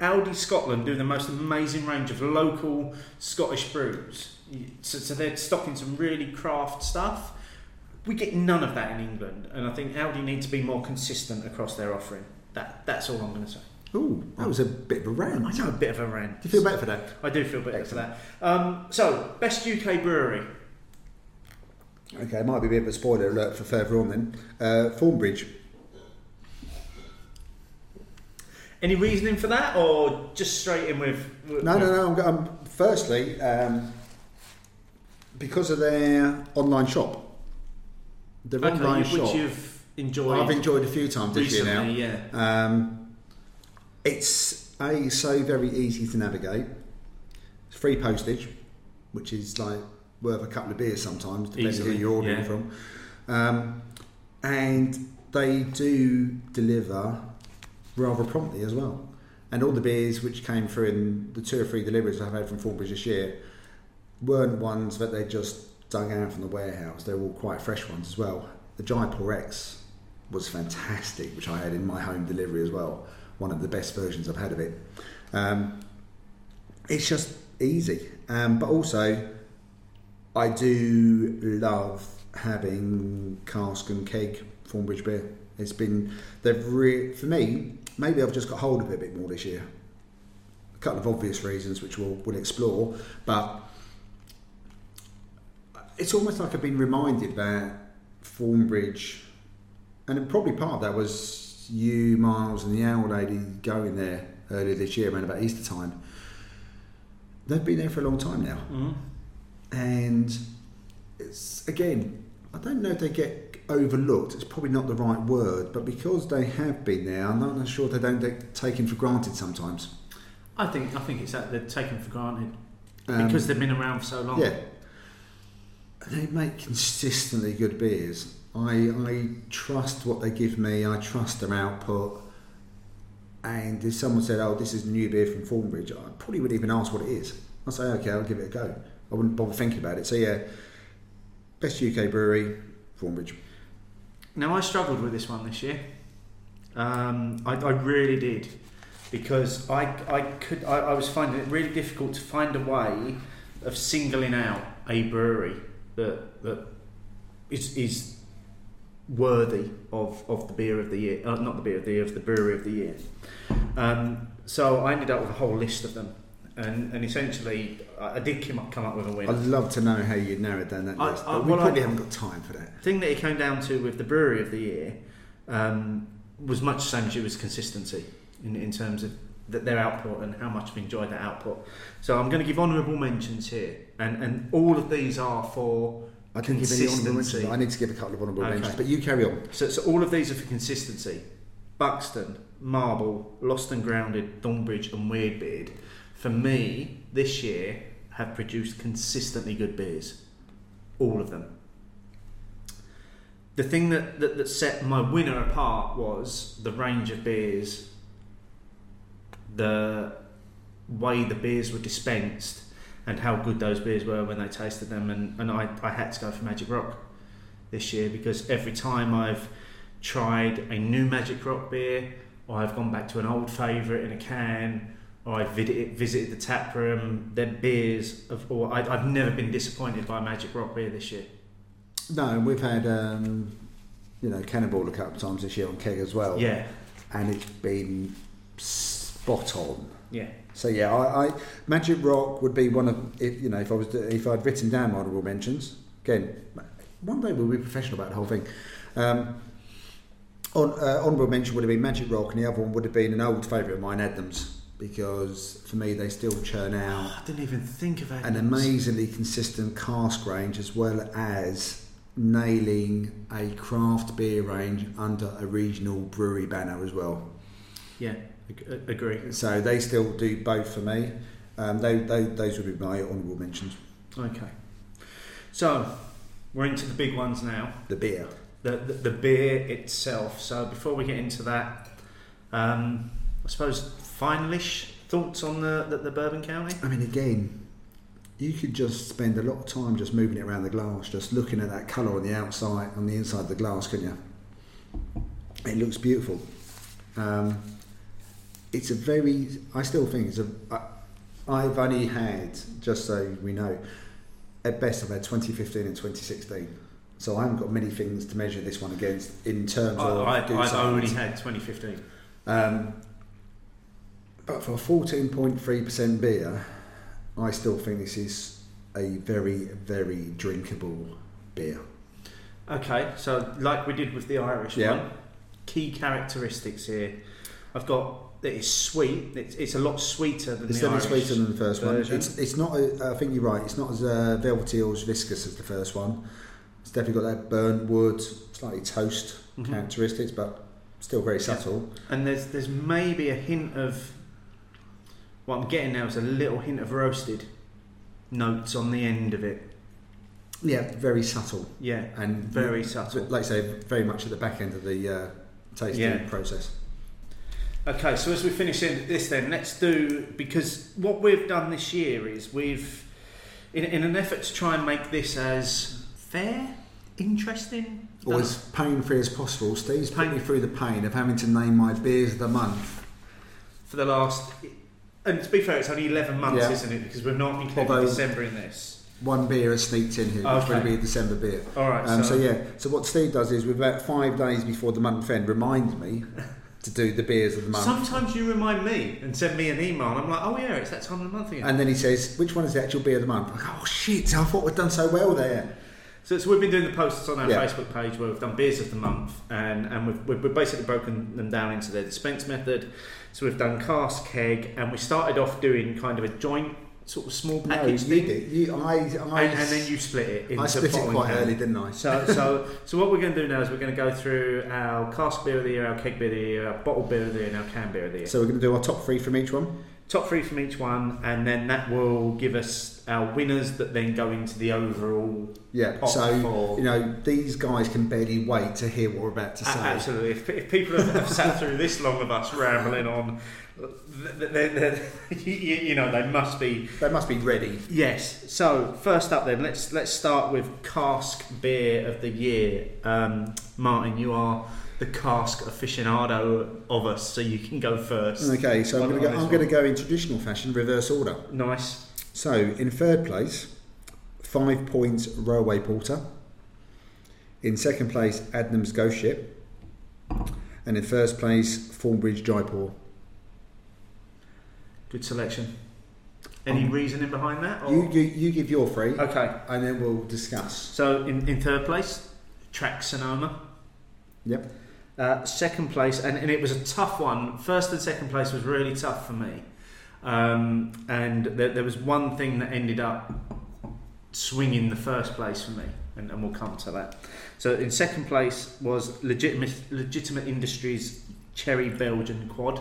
B: Aldi Scotland do the most amazing range of local Scottish brews. So, so they're stocking some really craft stuff. We get none of that in England, and I think Aldi need to be more consistent across their offering. That that's all I'm going to say.
C: Ooh, that was a bit of a rant.
B: I know a bit of a rant.
C: Do you feel better for that?
B: I do feel better for that. Um, so, best UK brewery.
C: Okay, it might be a bit of a spoiler alert for further on then. Uh, Thornbridge.
B: Any reasoning for that, or just straight in with? with
C: No, no, no. I'm, I'm, firstly, um, because of their online shop. Their
B: Okay,
C: online
B: which
C: shop.
B: you've enjoyed.
C: I've enjoyed a few times this year now.
B: yeah.
C: Um, it's a so very easy to navigate. It's free postage, which is like worth a couple of beers sometimes, depending
B: Easily,
C: who you're ordering
B: yeah.
C: from. Um, and they do deliver rather promptly as well. And all the beers which came through in the two or three deliveries I've had from Thornbridge this year weren't ones that they just dug out from the warehouse. They were all quite fresh ones as well. The Jaipur X was fantastic, which I had in my home delivery as well. One of the best versions I've had of it. Um, it's just easy, um, but also I do love having cask and keg Thornbridge beer. It's been they've re- for me. Maybe I've just got hold of it a bit more this year. A couple of obvious reasons, which we'll, we'll explore, but it's almost like I've been reminded that Thornbridge, and probably part of that was you, Miles, and the owl lady going there earlier this year, around about Easter time. They've been there for a long time now,
B: Mhm.
C: and it's again, I don't know if they get overlooked. It's probably not the right word, but because they have been there, I'm not sure they don't get taken for granted sometimes.
B: I think I think it's that they're taken for granted
C: Um,
B: because they've been around for so long.
C: Yeah. They make consistently good beers. I, I trust what they give me, I trust their output. And if someone said, Oh, this is new beer from Thornbridge, I probably wouldn't even ask what it is. I'd say, Okay, I'll give it a go. I wouldn't bother thinking about it. So, yeah, best UK brewery, Thornbridge.
B: Now I struggled with this one this year. Um, I, I really did because I, I could I, I was finding it really difficult to find a way of singling out a brewery that that is is worthy of, of the beer of the year uh, not the beer of the year of the brewery of the year. Um, so I ended up with a whole list of them, and, and essentially I, I did come up, come up with a winner.
C: I'd love to know how you narrowed down that list,
B: I-
C: but we
B: well, I-
C: probably haven't got time for that.
B: The thing that it came down to with the brewery of the year um, was much the same as it was consistency in, in terms of th- their output and how much I've enjoyed that output. So I'm going to give honourable mentions here, and, and all of these are for
C: I didn't give any honourable mentions. I need to give a couple of honourable
B: Okay.
C: mentions, but you carry on.
B: so, so all of these are for consistency. Buxton, Marble, Lost and Grounded, Thornbridge, and Weirdbeard, for me this year have produced consistently good beers. All of them. The thing that, that, that set my winner apart was the range of beers, the way the beers were dispensed, and how good those beers were when they tasted them. And, and I, I had to go for Magic Rock this year because every time I've tried a new Magic Rock beer, or I've gone back to an old favourite in a can, or I've visited, visited the tap room, their beers, of, or I, I've never been disappointed by Magic Rock beer this year.
C: No, and we've had um, you know Cannonball a couple of times this year on keg as well.
B: Yeah,
C: and it's been spot on.
B: yeah.
C: So yeah, I, I Magic Rock would be one of if you know if I was to, if I'd written down my honourable mentions again. One day we'll be professional about the whole thing. Um, on, uh, honourable mention would have been Magic Rock, and the other one would have been an old favourite of mine, Adnams, because for me they still churn out
B: I didn't even think of that.
C: an amazingly consistent cask range as well as nailing a craft beer range under a regional brewery banner as well.
B: Yeah, ag- agree.
C: So they still do both for me. Um, they, they, those would be my honourable mentions.
B: Okay. So we're into the big ones now.
C: The beer.
B: The, the, the beer itself. So before we get into that, um, I suppose finalish thoughts on the, the, the Bourbon County.
C: I mean, again, you could just spend a lot of time just moving it around the glass, just looking at that colour on the outside, on the inside of the glass, couldn't you? It looks beautiful. Um, it's a very, I still think it's a, I, I've only had, just so we know, at best I've had 2015 and 2016. So I haven't got many things to measure this one against in terms
B: I,
C: of.
B: I, I've only had 2015.
C: Um, but for a 14.3% beer, I still think this is a very, very drinkable beer.
B: Okay, so like we did with the Irish
C: Yeah.
B: one, key characteristics here. I've got that it's sweet. It's, it's a lot sweeter than
C: It's
B: the Irish.
C: sweeter than the first one. It's it's not. A, I think you're right. It's not as uh, velvety or as viscous as the first one. It's definitely got that burnt wood, slightly toast
B: Mhm.
C: characteristics, but still very subtle.
B: And there's there's maybe a hint of what I'm getting now is a little hint of roasted notes on the end of it.
C: Yeah, very subtle
B: Yeah,
C: and
B: very subtle.
C: Like I say, very much at the back end of the uh, tasting
B: Yeah.
C: process.
B: Okay, so as we finish in this, then let's do because what we've done this year is we've, in, in an effort to try and make this as fair, interesting,
C: Or as pain free as possible. Steve's put me through the pain of having to name my beers of the month.
B: for the last. And to be fair, it's only eleven months,
C: Yeah.
B: isn't it? Because we're not including
C: Although-
B: December in this.
C: One beer has sneaked in here, which
B: Okay.
C: will be a December beer.
B: All right.
C: Um, so,
B: so,
C: yeah, so what Steve does is, with about five days before the month end, reminds me *laughs* to do the beers of the month.
B: Sometimes you remind me and send me an email, and I'm like, oh yeah, it's that time of the month again.
C: And then he says, "Which one is the actual beer of the month?" I go, "Oh shit! I thought we'd done so well there."
B: So, so we've been doing the posts on our
C: Yeah.
B: Facebook page where we've done beers of the month, and, and we've, we've, we've basically broken them down into their dispense method. So we've done cask, keg, and we started off doing kind of a joint sort of small
C: No, you
B: thing,
C: did. You, I, I,
B: and, and then you split it. Into
C: I split it quite early, didn't I?
B: So, so, so what we're going to do now is we're going to go through our cask beer of the year, our keg beer of the year, our bottle beer of the year, and our can beer of the year.
C: So we're going to do our top three from each one.
B: Top three from each one, and then that will give us our winners that then go into the overall.
C: Yeah. So
B: four.
C: you know these guys can barely wait to hear what we're about to say.
B: Absolutely. If, if people have, have sat through this long of us rambling on, they *laughs* they you, you know they must be.
C: They must be ready.
B: Yes. So first up, then let's let's start with cask beer of the year. Um, Martin, you are the cask aficionado of us, so you can go first.
C: Okay, so I'm going to go. I'm going to go in traditional fashion, reverse order.
B: Nice.
C: So in third place, Five Points Railway Porter. In second place, Adnams Ghost Ship. And in first place, Thornbridge Jaipur.
B: Good selection. Any
C: Um,
B: reasoning behind that?
C: You, you you give your three,
B: Okay.
C: and then we'll discuss.
B: So in, in third place, Track Sonoma.
C: Yep.
B: Uh, second place, and, and it was a tough one. First and second place was really tough for me. Um, and there, there was one thing that ended up swinging the first place for me, and, and we'll come to that. So in second place was legitimate, legitimate Industries Cherry Belgian Quad,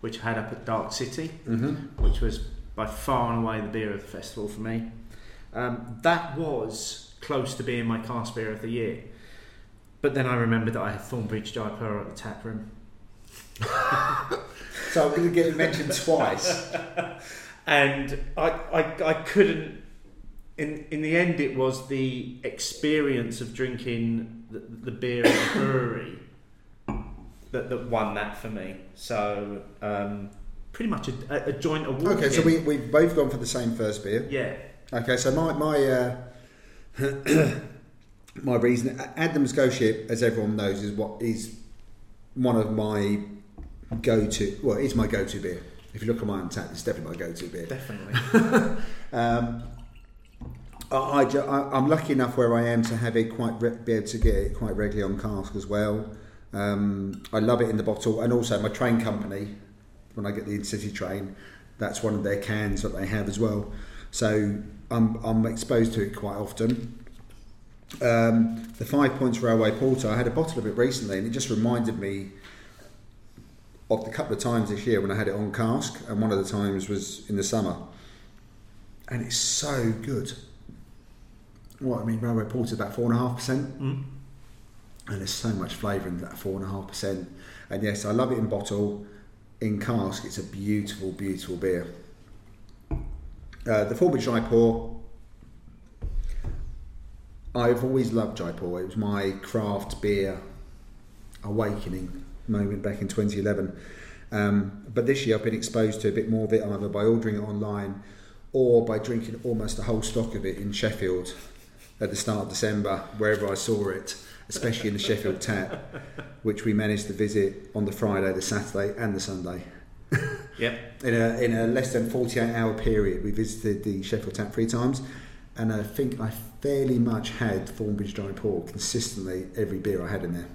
B: which I had up at Dark City
C: Mm-hmm.
B: which was by far and away the beer of the festival for me. Um, that was close to being my cask beer of the year. But then I remembered that I had Thornbridge Jaipur at the tap room. *laughs*
C: So I'm going to get it mentioned twice. *laughs*
B: And I, I, I couldn't. In, in the end, it was the experience of drinking the, the beer at the brewery that, that won that for me. So, um, pretty much a, a, joint award.
C: Okay, so we we've both gone for the same first beer.
B: Yeah.
C: Okay, so my my uh, *coughs* my reason Adnams Ghost Ship, as everyone knows, is what is one of my go-to. Well, it's my go-to beer. If you look at my Untappd, it's definitely my go-to beer.
B: Definitely. *laughs*
C: Um, I, I, I'm lucky enough where I am to have it quite re- be able to get it quite regularly on cask as well. Um, I love it in the bottle, and also my train company. When I get the city train, that's one of their cans that they have as well. So I'm, I'm exposed to it quite often. Um, the Five Points Railway Porter, I had a bottle of it recently, and it just reminded me of the couple of times this year when I had it on cask, and one of the times was in the summer and it's so good. What I mean, railway porter about four and a half percent,
B: Mm.
C: And there's so much flavour in that four and a half percent. And yes, I love it in bottle. In cask, it's a beautiful, beautiful beer. Uh, the Thornbridge Jaipur, I've always loved Jaipur. It was my craft beer awakening moment back in 2011. Um, but this year I've been exposed to a bit more of it either by ordering it online or by drinking almost a whole stock of it in Sheffield at the start of December, wherever I saw it, especially in the Sheffield tap, which we managed to visit on the Friday, the Saturday, and the Sunday.
B: Yep.
C: In a, in a less than 48 hour period, we visited the Sheffield tap three times. and I think I fairly much had Thornbridge Jaipur consistently every beer I had in there.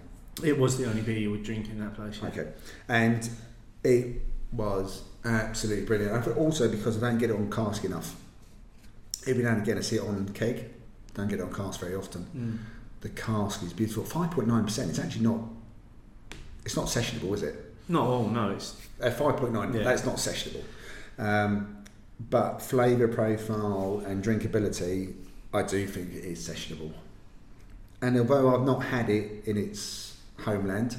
B: It was the only beer you would drink in that place. yeah.
C: Okay, and it was absolutely brilliant. Also because I don't get it on cask enough. Every now and again, I see it on keg. Don't get it on cask very often.
B: Mm.
C: The cask is beautiful. Five point nine percent. It's actually not. It's not sessionable, is it?
B: Not all, no. It's
C: Uh, five point nine.
B: Yeah.
C: That's not sessionable. Um, but flavour profile and drinkability, I do think it is sessionable. And although I've not had it in its homeland,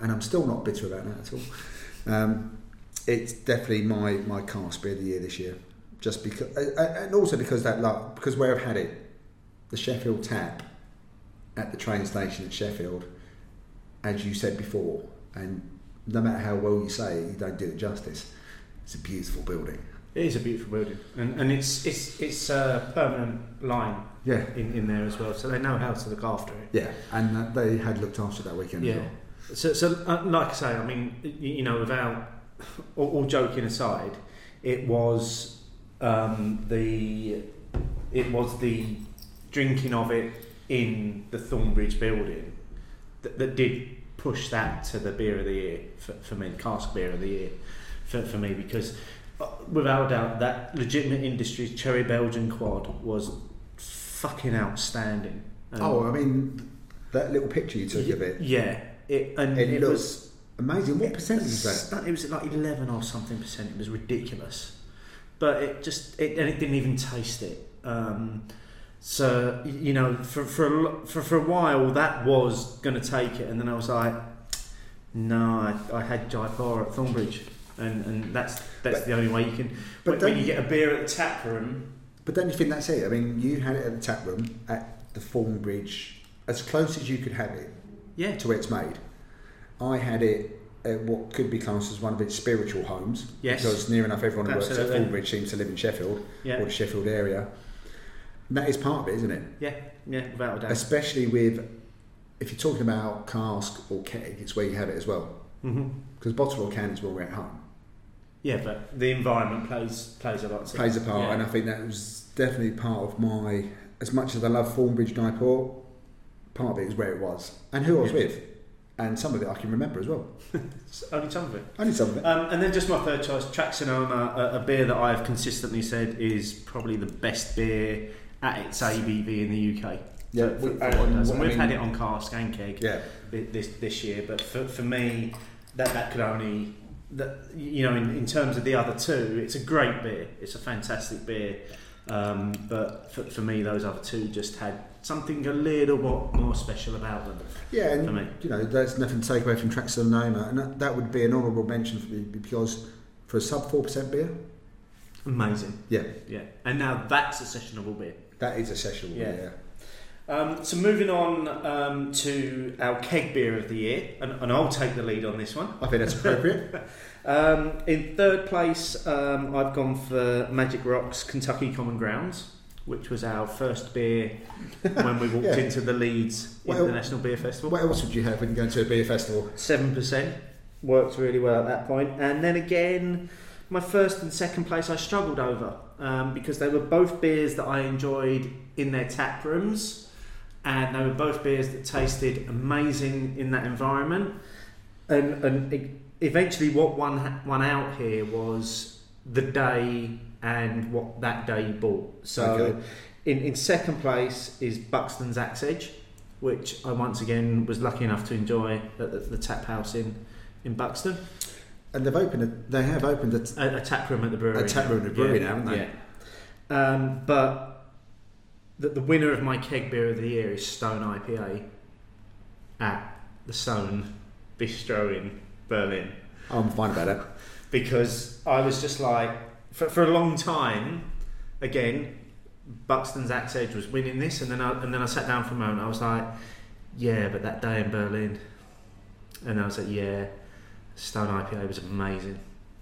C: and I'm still not bitter about that at all, um, it's definitely my my cask beer of the year this year. Just because, and also because that like, because where I've had it, the Sheffield tap at the train station at Sheffield, as you said before, and no matter how well you say it, you don't do it justice. It's a beautiful building.
B: it is a beautiful building, and and it's it's it's a permanent line
C: Yeah,
B: in, in there as well, so they know how to look after it.
C: yeah, and uh, they had looked after that weekend. as
B: Yeah.
C: well.
B: So, so uh, like I say, I mean, y- you know, without *laughs* all, all joking aside, it was um, the it was the drinking of it in the Thornbridge building that, that did push that to the beer of the year for, for me, cask beer of the year for, for me because uh, without a doubt that legitimate industry's cherry Belgian quad was fucking outstanding. Um,
C: Oh, I mean, that little picture you took of it,
B: yeah, it and
C: it,
B: it, was
C: amazing. What percentage was that?
B: It was like eleven or something percent. It was ridiculous, but it just it and it didn't even taste it. Um, so you know, for for a, for for a while that was going to take it, and then I was like, no, I, I had Jaipur at Thornbridge, and and that's that's
C: But-
B: the only way you can.
C: but
B: when, when you get a beer at the tap room,
C: But don't you think that's it? I mean, you had it at the tap room at the Thornbridge, as close as you could have it
B: yeah,
C: to where it's made. I had it at what could be classed as one of its spiritual homes.
B: Yes.
C: Because near enough everyone who works at. Thornbridge seems to live in Sheffield
B: yeah,
C: or the Sheffield area. And that is part of it, isn't it?
B: yeah, yeah, without a doubt.
C: Especially with, if you're talking about cask or keg, it's where you have it as well.
B: hmm
C: Because bottle or can is where we're at home.
B: Yeah, but the environment plays plays a lot. to it.
C: Plays a part,
B: Yeah.
C: and I think that was definitely part of my. As much as I love Thornbridge Jaipur, part of it is where it was and who I was
B: Yeah.
C: with, and some of it I can remember as well. *laughs*
B: Only some of it.
C: Only some of it.
B: Um, and then just my third choice, Track Sonoma, a, a beer that I've consistently said is probably the best beer at its ABV in the UK.
C: Yeah,
B: For- for
C: we-
B: what it
C: and
B: does.
C: what
B: And
C: I
B: we've
C: mean-
B: had it on cask and keg
C: Yeah,
B: this this year, but for, for me, that that could only that you know in, in terms of the other two, it's a great beer. It's a fantastic beer, um, but for, for me, those other two just had something a little bit more special about them.
C: yeah,
B: For
C: mean, you know, there's nothing to take away from Track Sonoma, and that, that would be an honourable mention for me because for a sub four percent beer,
B: Amazing,
C: yeah,
B: yeah. And now that's a sessionable beer.
C: That is a sessionable
B: Yeah.
C: beer.
B: Um, so moving on um, to our keg beer of the year, and, and I'll take the lead on this one.
C: I think that's appropriate. *laughs*
B: Um, in third place, um, I've gone for Magic Rocks Kentucky Common Grounds, which was our first beer when we walked *laughs*
C: Yeah.
B: into the Leeds
C: Well,
B: International Beer Festival.
C: what else would you have when you go to a beer festival?
B: Seven percent worked really well at that point, and then again, my first and second place I struggled over um, because they were both beers that I enjoyed in their tap rooms, and they were both beers that tasted amazing in that environment. And and eventually, what won won out here was the day and what that day bought. So.
C: Okay.
B: In, in second place is Buxton's Axe Edge, which I once again was lucky enough to enjoy at the, the tap house in, in Buxton.
C: And they've opened. A, they have opened a,
B: A, a tap room at the brewery.
C: A tap room at the brewery now, haven't they?
B: Yeah. Um, but the, the winner of my keg beer of the year is Stone IPA at the Stone Bistro in Berlin.
C: I'm fine about it. *laughs*
B: because I was just like, for, for a long time, again, Buxton's Axe Edge was winning this, and then I, and then I sat down for a moment. I was like, yeah, but that day in Berlin, and I was like, yeah, Stone IPA was amazing.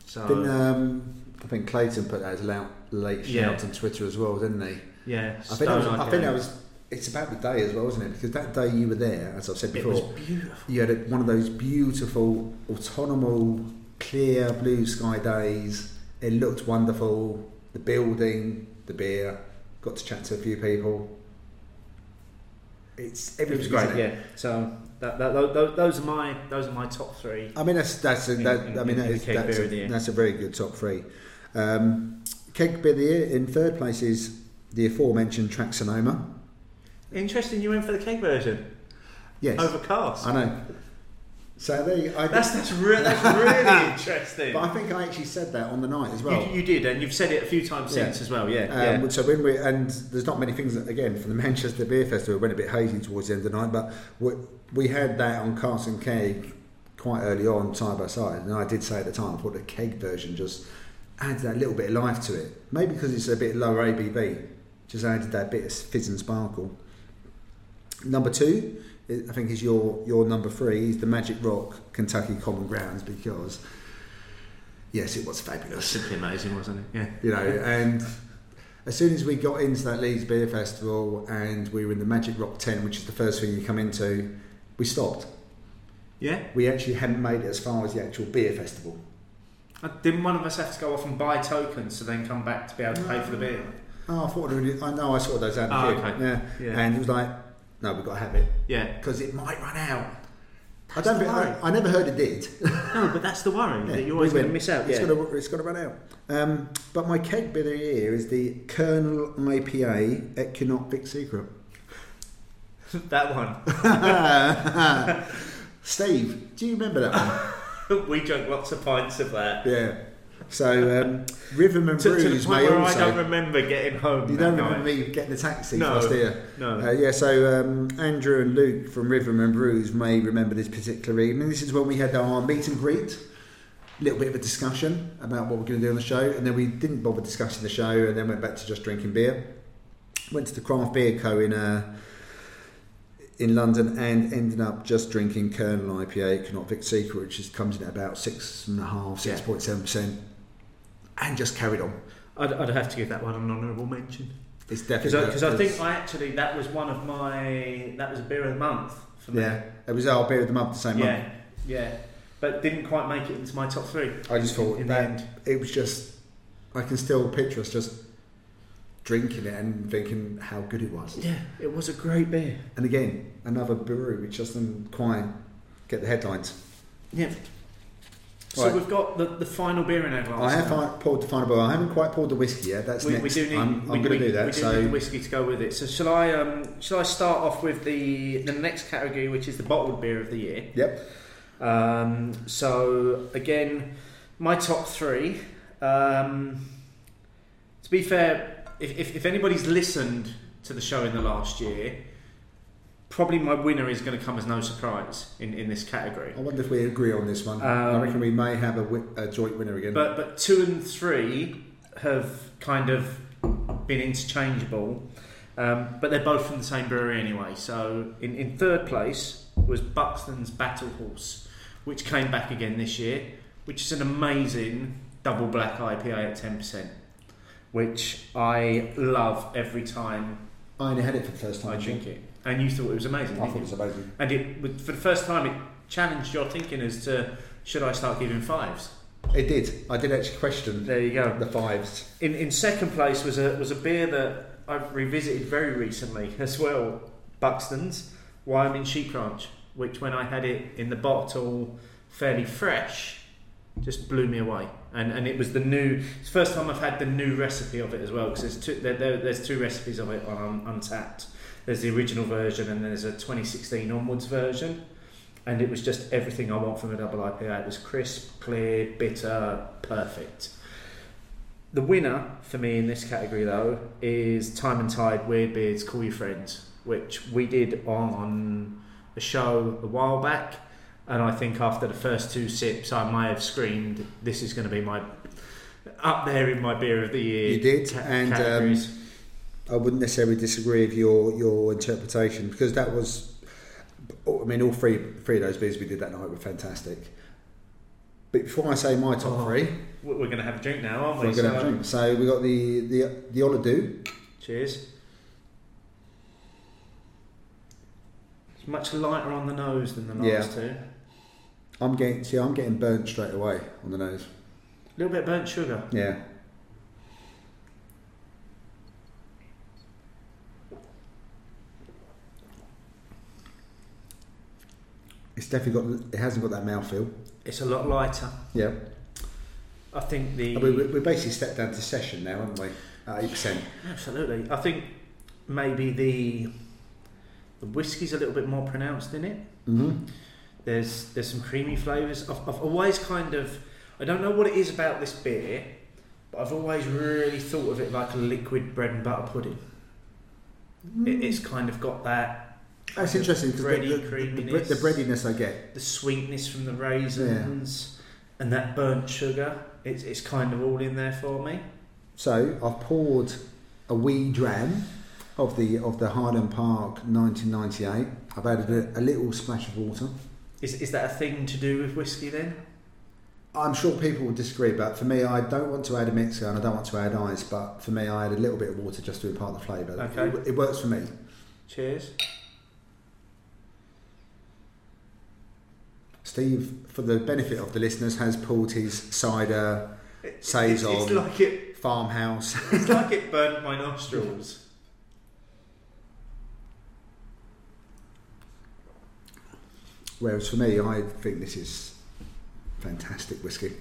B: So
C: Didn't, um, I think Clayton put that as a late
B: Yeah.
C: shout on Twitter as well, didn't he?
B: yeah,
C: I think, that was, I think that was. It's about the day as well, isn't it? Because that day you were there, as I've said
B: It
C: before,
B: was beautiful.
C: you had a, one of those beautiful, autonomous, clear blue sky days. It looked wonderful. The building, the beer, got to chat to a few people. It's
B: It was great,
C: it?
B: yeah. So that, that, tho- those are my those are my top three.
C: I mean, that's that's a, that,
B: in-
C: I mean,
B: in
C: that
B: the
C: is, that's,
B: beer of the
C: a, that's a very good top three. Um, beer of the year in third place is the aforementioned Track Sonoma.
B: Interesting, you went for the keg version
C: Yes,
B: over cask.
C: I know. So there, you, I
B: That's that's, re- that's really *laughs* interesting.
C: But I think I actually said that on the night as well.
B: you, you did, and you've said it a few times
C: Yeah.
B: since as well. Yeah,
C: Um, So when we and there's not many things that, again from the *laughs* Manchester Beer Festival. It went a bit hazy towards the end of the night, but we, we had that on Carson and Keg quite early on, side by side. And I did say at the time, I thought the keg version just adds that little bit of life to it. Maybe because it's a bit lower ABV, just added that bit of fizz and sparkle. Number two, I think is your your number three is the Magic Rock Kentucky Common Grounds because yes, it was fabulous
B: Simply amazing, wasn't it? Yeah.
C: you know, and as soon as we got into that Leeds Beer Festival and we were in the Magic Rock 10, which is the first thing you come into, we stopped.
B: Yeah.
C: We actually hadn't made it as far as the actual beer festival.
B: Uh, Didn't one of us have to go off and buy tokens to then come back to be able to pay for the beer?
C: Oh, I thought, I know I saw those out
B: Oh, okay.
C: yeah.
B: Yeah.
C: And it was like, no, we've got to have it
B: Yeah.
C: because it might run out. I don't think,
B: worry.
C: I, I never heard it did.
B: No, but that's the worry
C: Yeah,
B: that you're always going to miss out.
C: It's
B: Yeah.
C: got to it's to run out. Um, but my keg beer of the year is the Kernel IPA Equinox Vic Secret. *laughs*
B: that one. *laughs*
C: Steve, do you remember that one? *laughs*
B: we drank lots of pints of that.
C: Yeah. So um, Rhythm and
B: To, to the point
C: may
B: where I don't remember getting home.
C: you don't
B: night.
C: remember me getting a taxi
B: No.
C: do you?
B: No.
C: Uh, yeah, so um, Andrew and Luke from Rhythm and Brews may remember this particular evening. This is when we had our meet and greet, a little bit of a discussion about what we're going to do on the show, and then we didn't bother discussing the show, and then went back to just drinking beer. Went to the Craft Beer Co in uh, in London and ended up just drinking Kernel IPA, Cannot Vic Secret, which is, comes in at about six and a half, six point seven percent, and just carried on.
B: I'd, I'd have to give that one an honourable mention
C: It's definitely
B: because I, think I actually that was one of my that was a beer of the month for me.
C: yeah, it was our beer of the month the same month.
B: yeah, yeah. But didn't quite make it into my top three.
C: I just thought
B: in the
C: that
B: end.
C: it was just I can still picture us just drinking it and thinking how good it was.
B: Yeah, it was a great beer.
C: And again, another brewery which doesn't quite get the headlines.
B: Yeah. So
C: Right.
B: we've got the, the final beer in our glass.
C: I have
B: now.
C: poured the final beer. I haven't quite poured the whiskey yet. That's
B: we,
C: next.
B: we do need.
C: I'm, I'm going to do that.
B: We do
C: so
B: need the whiskey to go with it. So shall I? Um, shall I start off with the the next category, which is the bottled beer of the year?
C: yep.
B: Um, so again, my top three. Um, to be fair, if, if, if anybody's listened to the show in the last year, probably my winner is going to come as no surprise in, in this category.
C: I wonder if we agree on this one. I
B: Um,
C: reckon we may have a, wi- a joint winner again.
B: But but two and three have kind of been interchangeable, um, but they're both from the same brewery anyway. So in, in third place was Buxton's Battle Horse, which came back again this year, which is an amazing double black IPA at ten percent, which I love every time
C: I only had it for the first time.
B: I drink it. And you thought it was amazing,
C: I thought it was amazing.
B: And it for the first time it challenged your thinking as to should I start giving fives.
C: It did. I did actually question
B: There you go.
C: the fives.
B: In, in second place was a was a beer that I've revisited very recently *laughs* as well, Buxton's Wyoming Sheep Ranch, which when I had it in the bottle fairly fresh, just blew me away. And and it was the new. It's the first time I've had the new recipe of it as well because there's two there, there, there's two recipes of it on Untappd. There's the original version and there's a 2016 onwards version. And it was just everything I want from a double IPA. It was crisp, clear, bitter, perfect. The winner for me in this category, though, is Time and Tide Weird Beards Call Your Friends, which we did on a show a while back. And I think after the first two sips, I may have screamed, "This is going to be my up there in my beer of the year."
C: You did, and, um,
B: categories.
C: I wouldn't necessarily disagree with your your interpretation because that was. I mean, all three three of those beers we did that night were fantastic. But before I say my top
B: Oh,
C: three,
B: we're going to have a drink now, aren't we?
C: we're going to have a drink. So we got the the the Ola Dubh.
B: Cheers. It's much lighter on the nose than the
C: Yeah.
B: last two.
C: I'm getting see, I'm getting burnt straight away on the nose.
B: A little bit of burnt sugar.
C: Yeah. It's definitely got. It hasn't got that mouthfeel.
B: It's a lot lighter.
C: Yeah.
B: I think the
C: I mean, we, we basically stepped down to session now, haven't we? At eight percent.
B: absolutely. I think maybe the the whiskey's a little bit more pronounced in it.
C: Mm-hmm.
B: There's there's some creamy flavours. I've, I've always kind of I don't know what it is about this beer, but I've always really thought of it like a liquid bread and butter pudding. It, it's kind of got that
C: That's interesting because the,
B: Bready
C: the, the, the breadiness I get.
B: the sweetness from the raisins and that burnt sugar. It's it's kind of all in there for me.
C: So I've poured a wee dram of the of the Highland Park 1998. I've added a, a little splash of water.
B: Is is that a thing to do with whiskey then?
C: I'm sure people will disagree, but for me, I don't want to add a mixer and I don't want to add ice. But for me, I add a little bit of water just to impart the flavour.
B: Okay.
C: It, it works for me.
B: Cheers.
C: Steve, for the benefit of the listeners, has pulled his cider Says
B: it's, it's like it
C: farmhouse. *laughs*
B: it's like it burnt my nostrils.
C: Whereas for me, I think this is fantastic whiskey.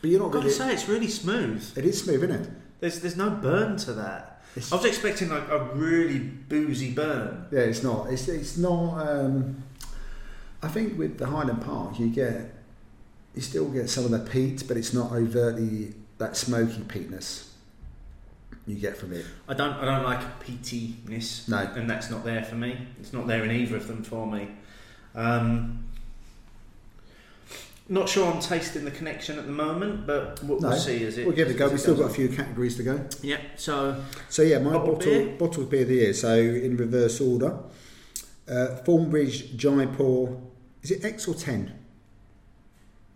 C: But you're not going
B: to say, it's really smooth.
C: It is smooth, isn't it?
B: There's there's no burn to that.
C: It's,
B: I was expecting like a really boozy burn.
C: yeah, it's not. It's it's not. Um, I think with the Highland Park, you get you still get some of the peat, but it's not overtly that smoky peatness you get from it.
B: I don't I don't like peatiness.
C: No.
B: and that's not there for me. It's not there in either of them for me. Um, not sure I'm tasting the connection at the moment, but we'll,
C: No,
B: we'll see as it.
C: We'll give it a go. We've still got a few categories to go.
B: Yeah. So
C: So yeah, my bottle
B: beer?
C: bottled beer of the year. So in reverse order, uh, Thornbridge Jaipur. Is it X or ten?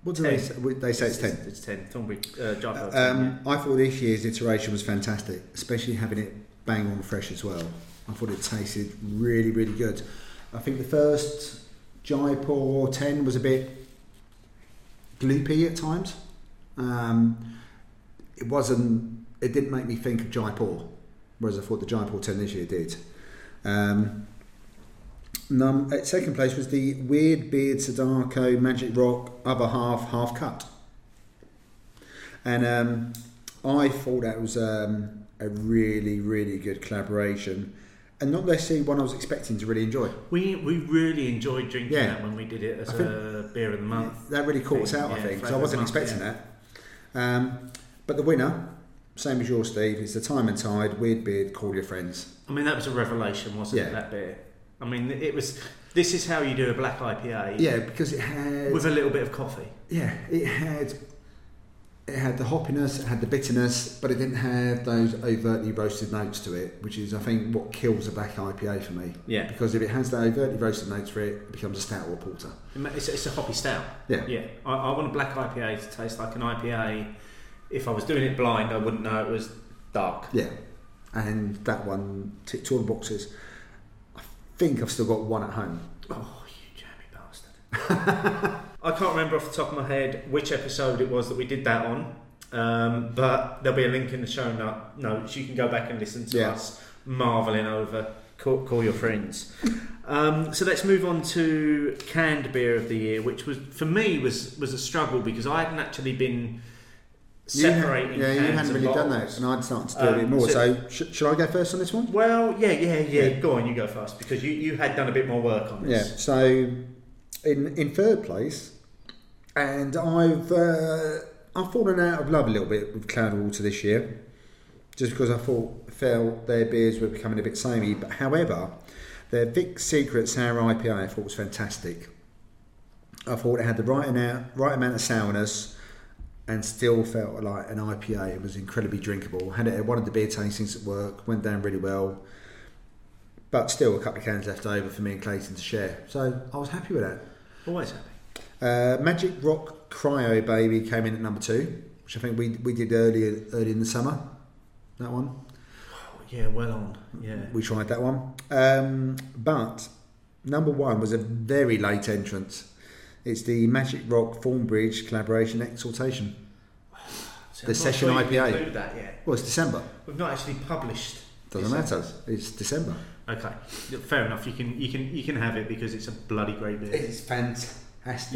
C: What do they say? They say it's ten.
B: It's ten. Thornbury, uh,
C: Um, I thought this year's iteration was fantastic, especially having it bang on fresh as well. I thought it tasted really, really good. I think the first Jaipur 10 was a bit gloopy at times. Um, it wasn't, it didn't make me think of Jaipur, whereas I thought the Jaipur 10 this year did. Um, num- at second place was the Weird Beard Sadako Magic Rock Other Half Half Cut. And um, I thought that was um, a really, really good collaboration, and not necessarily one I was expecting to really enjoy.
B: We we really enjoyed drinking
C: Yeah.
B: that when we did it as
C: I
B: a beer of the month.
C: That really caught us out, I think, because I wasn't
B: month,
C: expecting
B: yeah.
C: that. Um, but the winner, same as yours, Steve, is the Time and Tide Weird Beard. Call your friends.
B: I mean, that was a revelation, wasn't
C: Yeah.
B: it? That beer. I mean, it was. This is how you do a black IPA
C: Yeah, because it had
B: with a little bit of coffee.
C: yeah, it had it had the hoppiness, it had the bitterness, but it didn't have those overtly roasted notes to it, which is I think what kills a black IPA for me.
B: Yeah,
C: Because if it has the overtly roasted notes for it, it becomes a stout or a porter.
B: it's, it's a hoppy stout.
C: Yeah.
B: Yeah, I, I want a black IPA to taste like an IPA. If I was doing it blind, I wouldn't know it was dark.
C: Yeah, and that one ticked all the boxes. I think I've still got one at home.
B: Oh, you jammy bastard. *laughs* I can't remember off the top of my head which episode it was that we did that on, um, but there'll be a link in the show notes. You can go back and listen to
C: Yeah.
B: us marvelling over Call, call Your Friends. *laughs* Um, so let's move on to canned beer of the year, which was for me was was a struggle because I hadn't actually been
C: You
B: separating.
C: yeah, you hadn't really done that, and I'd started to do a
B: Um,
C: bit more.
B: so-
C: So, sh- shall I go first on this one?
B: Well, yeah, yeah, yeah,
C: Yeah.
B: Go on, you go first because you, you had done a bit more work on this. Yeah.
C: So, in in third place, and I've uh, I've fallen out of love a little bit with Cloudwater this year, just because I thought felt their beers were becoming a bit samey. But however, their Vic Secret Sour IPA I thought was fantastic. I thought it had the right amount right amount of sourness. And still felt like an IPA. It was incredibly drinkable. Had it at one of the beer tastings at work. Went down really well. But still, a couple of cans left over for me and Clayton to share. So I was happy with that.
B: Always happy.
C: Uh, Magic Rock Cryo Baby came in at number two, which I think we, we did earlier early in the summer. That one.
B: Oh, yeah, well on. Yeah.
C: We tried that one. Um, but number one was a very late entrance. It's the Magic Rock Thornbridge collaboration Exaltation.
B: So *sighs*
C: The
B: I'm
C: session
B: sure
C: IPA.
B: that yet.
C: Well, it's December.
B: We've not actually published
C: Doesn't matter. It's December.
B: Okay, fair enough. You can you can you can have it because it's a bloody great beer.
C: It's fantastic.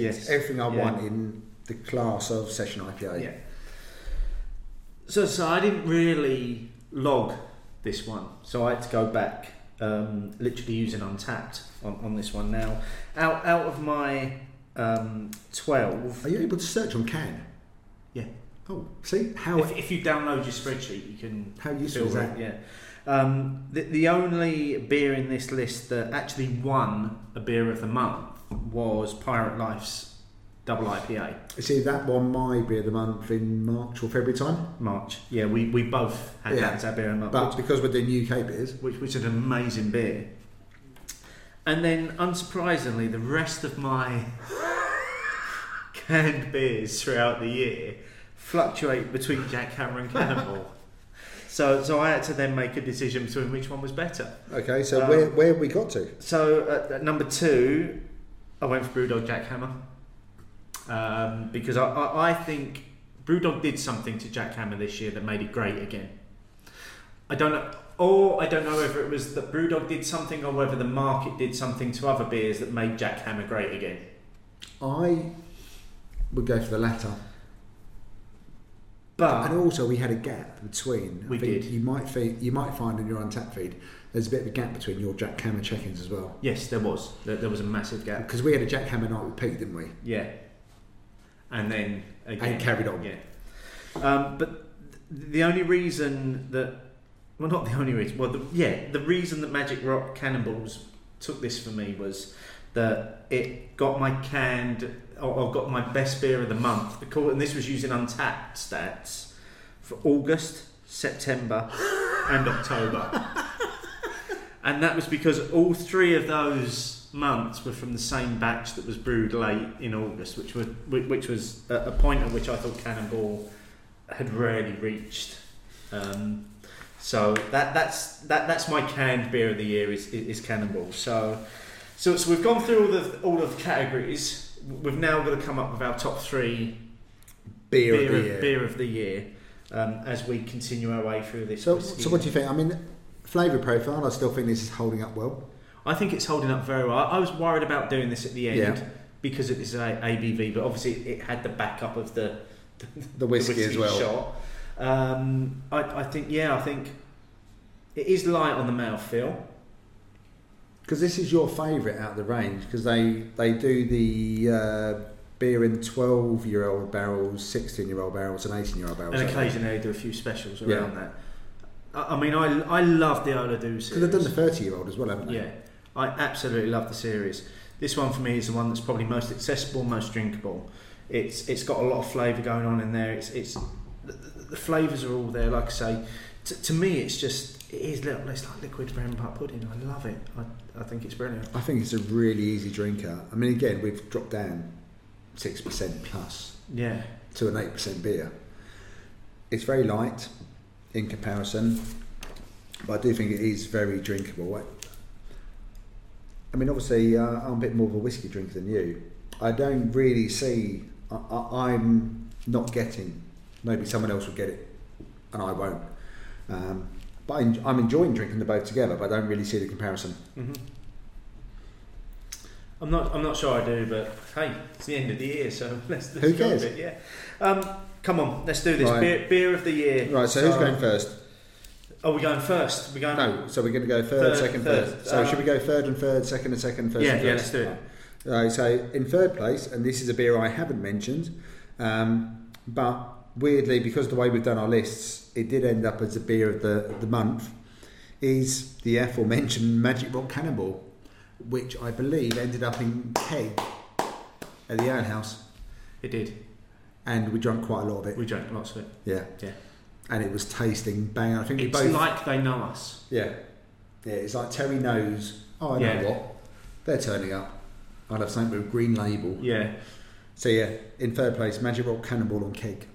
B: Yes.
C: It's everything I
B: Yeah.
C: want in the class of session IPA.
B: Yeah. So, so I didn't really log this one, so I had to go back, um, literally using Untappd on, on this one now. Out out of my um, twelve,
C: Are you able to search on can?
B: Yeah.
C: Oh, see how
B: if, if you download your spreadsheet, you can
C: how useful is that?
B: Yeah. Um, the, the only beer in this list that actually won a beer of the month was Pirate Life's double IPA.
C: See that one, my beer of the month in March or February time.
B: March. Yeah, we, we both had
C: Yeah.
B: that as our beer of the month.
C: But because we're doing UK beers,
B: which, which is an amazing beer. And then, unsurprisingly, the rest of my *laughs* canned beers throughout the year fluctuate between Jack Hammer and Cannonball. *laughs* so, so I had to then make a decision between which one was better.
C: okay. So
B: Um,
C: where where have we got to?
B: So at, at number two, I went for Brewdog Jack Hammer um, because I, I, I think Brewdog did something to Jack Hammer this year that made it great again. I don't know, or I don't know whether it was that Brewdog did something or whether the market did something to other beers that made Jack Hammer great again.
C: I would go for the latter.
B: But
C: and also, we had a gap between.
B: We did.
C: You might fe- you might find in your Untappd feed there's a bit of a gap between your Jack Hammer check-ins as well.
B: yes, there was there, there was a massive gap.
C: Because we had a Jack Hammer night with Pete, didn't we?
B: Yeah, and then again
C: And carried on.
B: Yeah, um, but th- the only reason that well, not the only reason. Well, the, yeah, the reason that Magic Rock Cannonballs took this for me was that it got my canned or, got my best beer of the month. Because, and this was using Untappd stats for August, September, *laughs* and October. and that was because all three of those months were from the same batch that was brewed late in August, which was which was a a point at which I thought Cannonball had rarely reached. Um, so that that's that that's my canned beer of the year is is, is Cannonball. So so so we've gone through all the all of the categories. We've now got to come up with our top three
C: Beer,
B: beer,
C: of the
B: of,
C: year.
B: beer of the year um, as we continue our way through this.
C: So, so what do you think? I mean, flavour profile. I still think this is holding up well.
B: I think it's holding up very well. I was worried about doing this at the end
C: Yeah.
B: because it is a ABV, but obviously it had the backup of the *laughs*
C: The whiskey, as well.
B: shot. Um, I, I think, yeah, I think it is light on the mouth feel.
C: Because this is your favourite out of the range. Because they they do the uh, beer in twelve year old barrels, sixteen year old barrels, and eighteen year old barrels.
B: And occasionally they do a few specials
C: Yeah.
B: around that. I, I mean, I, I love the Ola Dubh series.
C: Because they've done the thirty year old as well, haven't they?
B: Yeah, I absolutely love the series. This one for me is the one that's probably most accessible, most drinkable. It's it's got a lot of flavour going on in there. It's it's the, flavours are all there. Like I say, to, to me, it's just it is little. It's like liquid brown rainbow pudding. I love it. I, I think it's brilliant.
C: I think it's a really easy drinker. I mean, again, we've dropped down six percent plus
B: Yeah,
C: to an eight percent beer. It's very light in comparison, but I do think it is very drinkable. I- I mean, obviously, uh, I'm a bit more of a whiskey drinker than you. I don't really see. I, I, I'm not getting. Maybe someone else will get it, and I won't. Um, but I'm enjoying drinking the both together, but I don't really see the comparison.
B: hmm I'm not. I'm not sure I do, but hey, it's the end of the year, so *laughs* let's, let's
C: Who cares?
B: it. Yeah. Um, come on, let's do this.
C: Right.
B: Beer, beer of the year.
C: Right. So, who's going first?
B: Are we going first? we going?
C: No. So we're going to go third,
B: Third,
C: second,
B: third.
C: third. So
B: Uh,
C: should we go third and third, second and second, first?
B: Yeah,
C: and
B: yeah, let's do it.
C: Right, so in third place, and this is a beer I haven't mentioned, um, but weirdly, because of the way we've done our lists, it did end up as a beer of the, the month, is the aforementioned Magic Rock Cannonball, which I believe ended up in keg at the Ale House,
B: It did.
C: and we drank quite a lot of it.
B: We drank lots of it.
C: Yeah,
B: Yeah.
C: and it was tasting bang. I think we
B: It's
C: both.
B: like they know us.
C: yeah, yeah. It's like Terry knows. Oh, I know
B: Yeah.
C: what they're turning up. I'd have something with a green label.
B: Yeah.
C: So yeah, in third place, Magic Rock Cannonball on keg.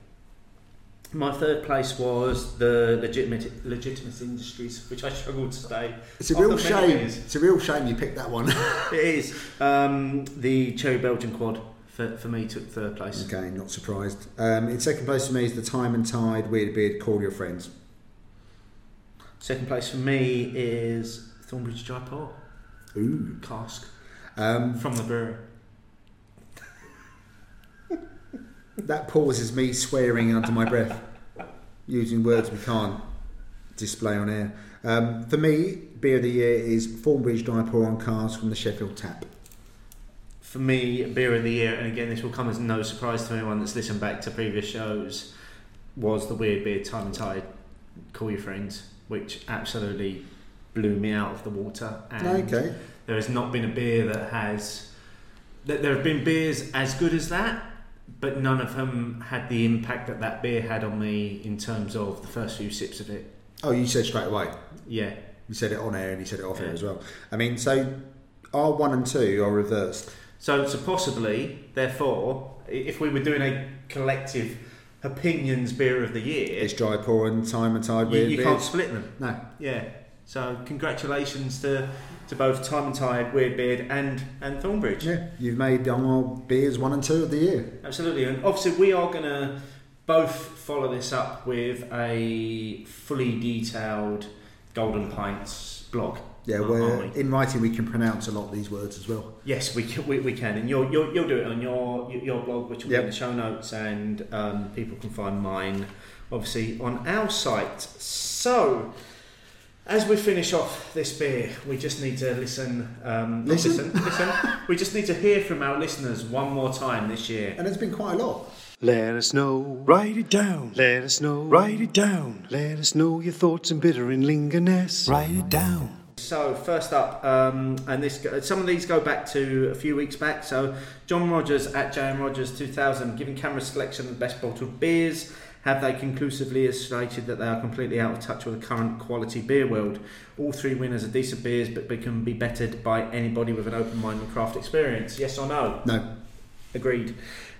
B: My third place was the legitimate legitimate industries, which I struggled to say.
C: It's a real shame. It's a real shame you picked that one. *laughs*
B: It is. Um, the Cherry Belgian Quad for, for me took third place.
C: okay, not surprised. Um, in second place for me is the Time and Tide Weird Beard Call Your Friends.
B: Second place for me is Thornbridge Jaipur
C: Ooh.
B: cask
C: Um,
B: from the brewery.
C: That pause is me swearing under my breath, using words we can't display on air. Um, for me, beer of the year is Thornbridge Jaipur on cask from the Sheffield Tap.
B: For me, beer of the year, and again, this will come as no surprise to anyone that's listened back to previous shows, was the Weird Beard Time and Tide Call Your Friends, which absolutely blew me out of the water. And
C: okay.
B: there has not been a beer that has. That there have been beers as good as that, but none of them had the impact that that beer had on me in terms of the first few sips of it.
C: Oh, you said straight away.
B: Yeah,
C: You said it on air and you said it off air as well. I mean, so R one and two are reversed.
B: So, so possibly, therefore, if we were doing a collective opinions beer of the year,
C: It's Jaipur and Time and Tide
B: you, you can't split them.
C: No.
B: Yeah. So congratulations to, to both Time and Tide, Weirdbeard, and and Thornbridge.
C: Yeah, you've made our beers one and two of the year.
B: Absolutely, and obviously we are going to both follow this up with a fully detailed Golden Pints blog.
C: Yeah, where
B: we?
C: in writing we can pronounce a lot of these words as well.
B: Yes, we can, we, we can, and you'll, you'll you'll do it on your your blog, which will
C: Yep.
B: be in the show notes, and um, people can find mine, obviously, on our site. So, as we finish off this beer, we just need to listen. Um,
C: Listen?
B: listen, listen. *laughs* We just need to hear from our listeners one more time this year.
C: And it's been quite a lot.
D: Let us know, write it down. Let us know, write it down. Let us know your thoughts and bitter and lingerness. Write it down.
B: So first up, um, and this some of these go back to a few weeks back. So John Rogers at JM Rogers 2000, giving CAMRA selection the best bottled beers. Have they conclusively stated that they are completely out of touch with the current quality beer world? All three winners are decent beers, but they can be bettered by anybody with an open mind and craft experience. Yes or no?
C: No,
B: Agreed.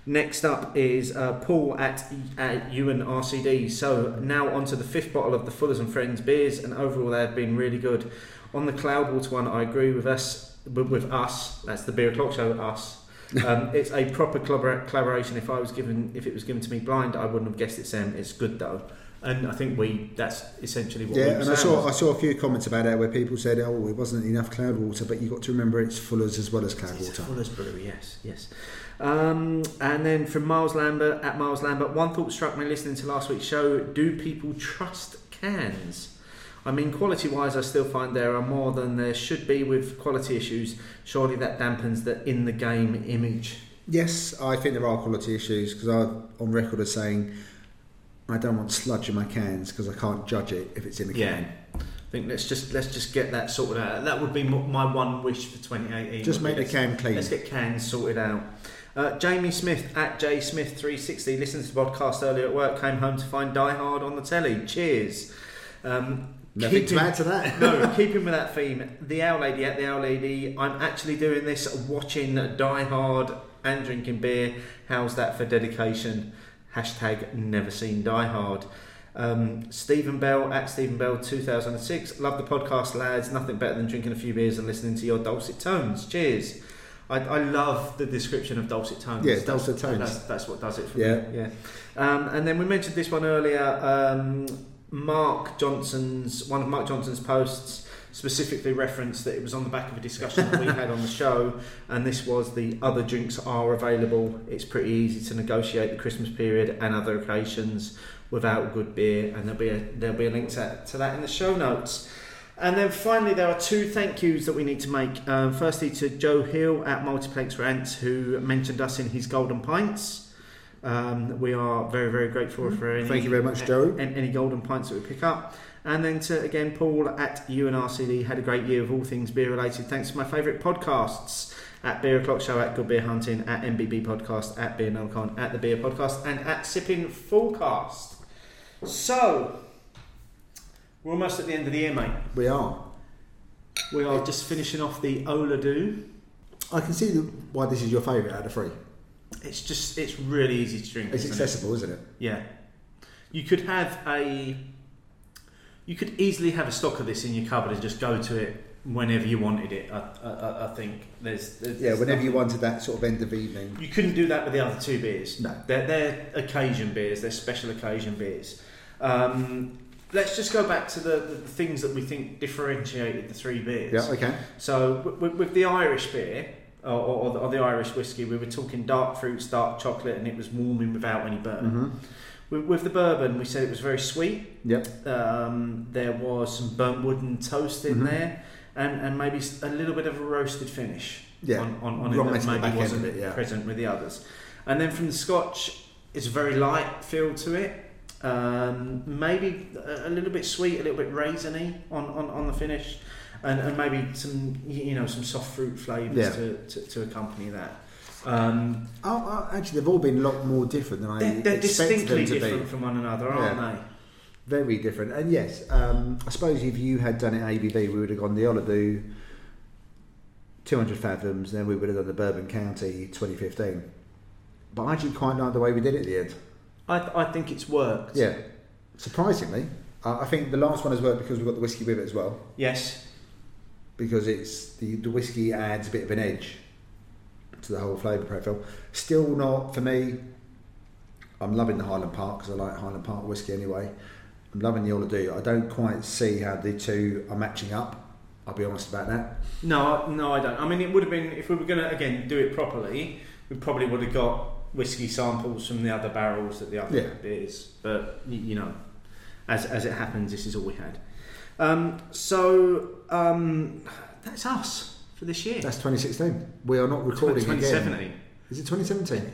B: Next up is uh, Paul at, at Ewan RCD. So now on to the fifth bottle of the Fullers and Friends beers, and overall they have been really good. On the Cloudwater one, I agree with us. With, with us, that's the beer o'clock show. Us. Um, it's a proper collaboration. If I was given, if it was given to me blind, I wouldn't have guessed it's them. It's good though, and I think we. That's essentially what.
C: yeah, and I saw I saw a few comments about it where people said, "Oh, it wasn't enough Cloudwater," but you've got to remember it's Fuller's as well as cloud
B: It's
C: water.
B: Fuller's Brewery, yes, yes. Um, and then from Miles Lambert at Miles Lambert, one thought struck me listening to last week's show: Do people trust cans? I mean, quality-wise, I still find there are more than there should be with quality issues. Surely that dampens the in-the-game image.
C: Yes, I think there are quality issues because I'm on record as saying I don't want sludge in my cans because I can't judge it if it's in a
B: Yeah.
C: can.
B: I think let's just let's just get that sorted out. That would be my one wish for 2018.
C: Just make the can clean.
B: Let's get cans sorted out. Uh, Jamie Smith at jsmith360 listened to the podcast earlier at work, came home to find Die Hard on the telly. Cheers. Um,
C: Nothing to add to that.
B: no, *laughs* keeping with that theme, the Owl Lady at the Owl Lady, I'm actually doing this watching Die Hard and drinking beer. How's that for dedication? Hashtag never seen Die Hard. Um, Stephen Bell at Stephen Bell 2006. Love the podcast, lads. Nothing better than drinking a few beers and listening to your dulcet tones. Cheers. I, I love the description of dulcet tones.
C: Yeah, dulcet tones.
B: That's, that's what does it for
C: Yeah.
B: me. Yeah. Um, and then we mentioned this one earlier. Um, Mark Johnson's one of Mark Johnson's posts specifically referenced that it was on the back of a discussion that we had on the show, and this was the other drinks are available. It's pretty easy to negotiate the Christmas period and other occasions without good beer, and there'll be a there'll be a link to, to that in the show notes. And then finally, there are two thank yous that we need to make. Um, firstly, to Joe Hill at Multiplex Rants, who mentioned us in his Golden Pints. Um, we are very, very grateful for any,
C: Thank you very much, Joe.
B: a- any golden pints that we pick up. And then to again Paul at UNRCD had a great year of all things beer related. Thanks to my favourite podcasts at Beer O'clock Show, at Good Beer Hunting, at MBB Podcast, at Beernomicon, at the Beer Podcast, and at Sipping Fullcast. So we're almost at the end of the year, mate.
C: We are.
B: We are just finishing off the Ola Dubh.
C: I can see the, why this is your favourite out of three.
B: It's just it's really easy to drink.
C: It's
B: isn't
C: accessible, isn't it?
B: Yeah. You could have a. You could easily have a stock of this in your cupboard and just go to it whenever you wanted it. I, I, I think there's, there's
C: Yeah, whenever you wanted that sort of end of evening.
B: You couldn't do that with the other two beers.
C: No.
B: They're, they're occasion beers. They're special occasion beers. Um, let's just go back to the, the things that we think differentiated the three beers.
C: Yeah, okay.
B: So with, with the Irish beer or, or, the, or the Irish whiskey, we were talking dark fruits, dark chocolate, and it was warming without any burn.
C: Mm-hmm.
B: With, with the bourbon, we said it was very sweet.
C: Yep.
B: Um, there was some burnt wood and toast in
C: Mhm.
B: there, and, and maybe a little bit of a roasted finish
C: Yeah.
B: on, on, on it that maybe wasn't
C: it, yeah.
B: present with the others. And then from the Scotch, it's a very light feel to it. Um, maybe a, a little bit sweet, a little bit raisiny on, on, on the finish, and, and maybe some you know some soft fruit flavours
C: Yeah.
B: to, to, to accompany that. Um,
C: Oh, oh, actually, they've all been a lot more different than I
B: they're, they're
C: expected
B: distinctly
C: them to
B: different
C: be.
B: from one another, aren't
C: Yeah.
B: they?
C: Very different. And yes, um, I suppose if you had done it ABV, we would have gone the Oladu 200 fathoms, then we would have done the Bourbon County 2015. But I actually quite like the way we did it at the end.
B: I, I think it's worked.
C: Yeah, surprisingly. I think the last one has worked because we've got the whiskey with it as well.
B: Yes.
C: Because it's the, the whiskey adds a bit of an edge to the whole flavour profile. Still not for me. I'm loving the Highland Park because I like Highland Park whiskey anyway. I'm loving the Ola Dubh. I don't quite see how the two are matching up. I'll be honest about that.
B: No, no, I don't. I mean, it would have been if we were going to again do it properly. We probably would have got whiskey samples from the other barrels that the other
C: Yeah.
B: beers. But you know, as as it happens, this is all we had. Um, so um, that's us for this year.
C: That's 2016. We are not recording again.
B: 2017.
C: Is it 2017?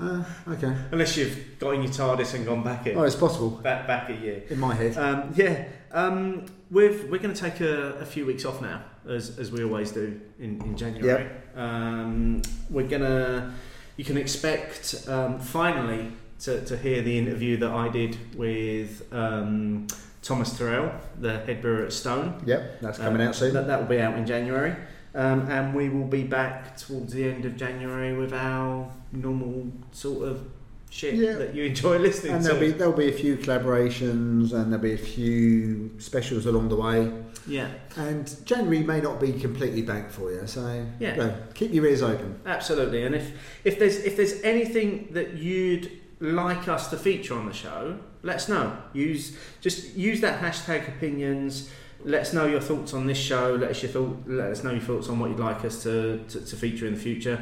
C: Uh, okay.
B: Unless you've got in your TARDIS and gone back
C: Oh, it's possible
B: back back a year.
C: in my head.
B: Um, yeah, um, we've, we're going to take a, a few weeks off now, as, as we always do in, in January. Um, we're going to, you can expect um, finally to, to hear the interview that I did with um, Thomas Tyrell, the head brewer at Stone.
C: Yep, that's coming
B: Um,
C: out soon.
B: That, that will be out in January. Um, and we will be back towards the end of January with our normal sort of shit
C: Yeah.
B: that you enjoy *laughs* listening to.
C: and
B: to.
C: there'll be there'll be a few collaborations and there'll be a few specials along the way.
B: yeah.
C: And January may not be completely blank for you, so
B: Yeah.
C: you know, keep your ears open.
B: Absolutely, and if if there's if there's anything that you'd like us to feature on the show, let us know. Use just use that hashtag opinions. Let us know your thoughts on this show. Let us your thought. Let us know your thoughts on what you'd like us to, to, to feature in the future.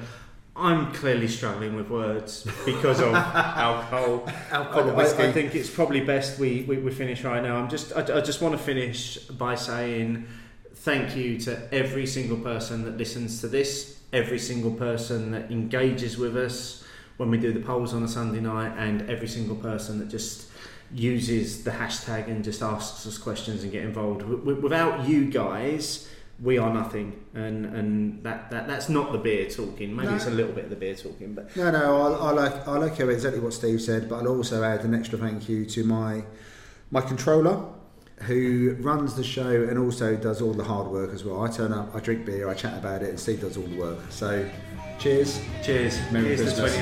B: I'm clearly struggling with words because of *laughs* alcohol.
C: Alcohol,
B: I,
C: whiskey.
B: I, I think it's probably best we, we, we finish right now. I'm just I, I just want to finish by saying thank you to every single person that listens to this, every single person that engages with us when we do the polls on a Sunday night, and every single person that just uses the hashtag and just asks us questions and get involved. W- without you guys, we are nothing, and and that, that that's not the beer talking. Maybe
C: No.
B: it's a little bit of the beer talking, but
C: No, no, I, I like I like exactly what Steve said, but I'll also add an extra thank you to my my controller, who runs the show and also does all the hard work as well. I turn up, I drink beer, I chat about it, and Steve does all the work. So, cheers.
B: cheers.
C: Merry
B: Here's
C: Christmas.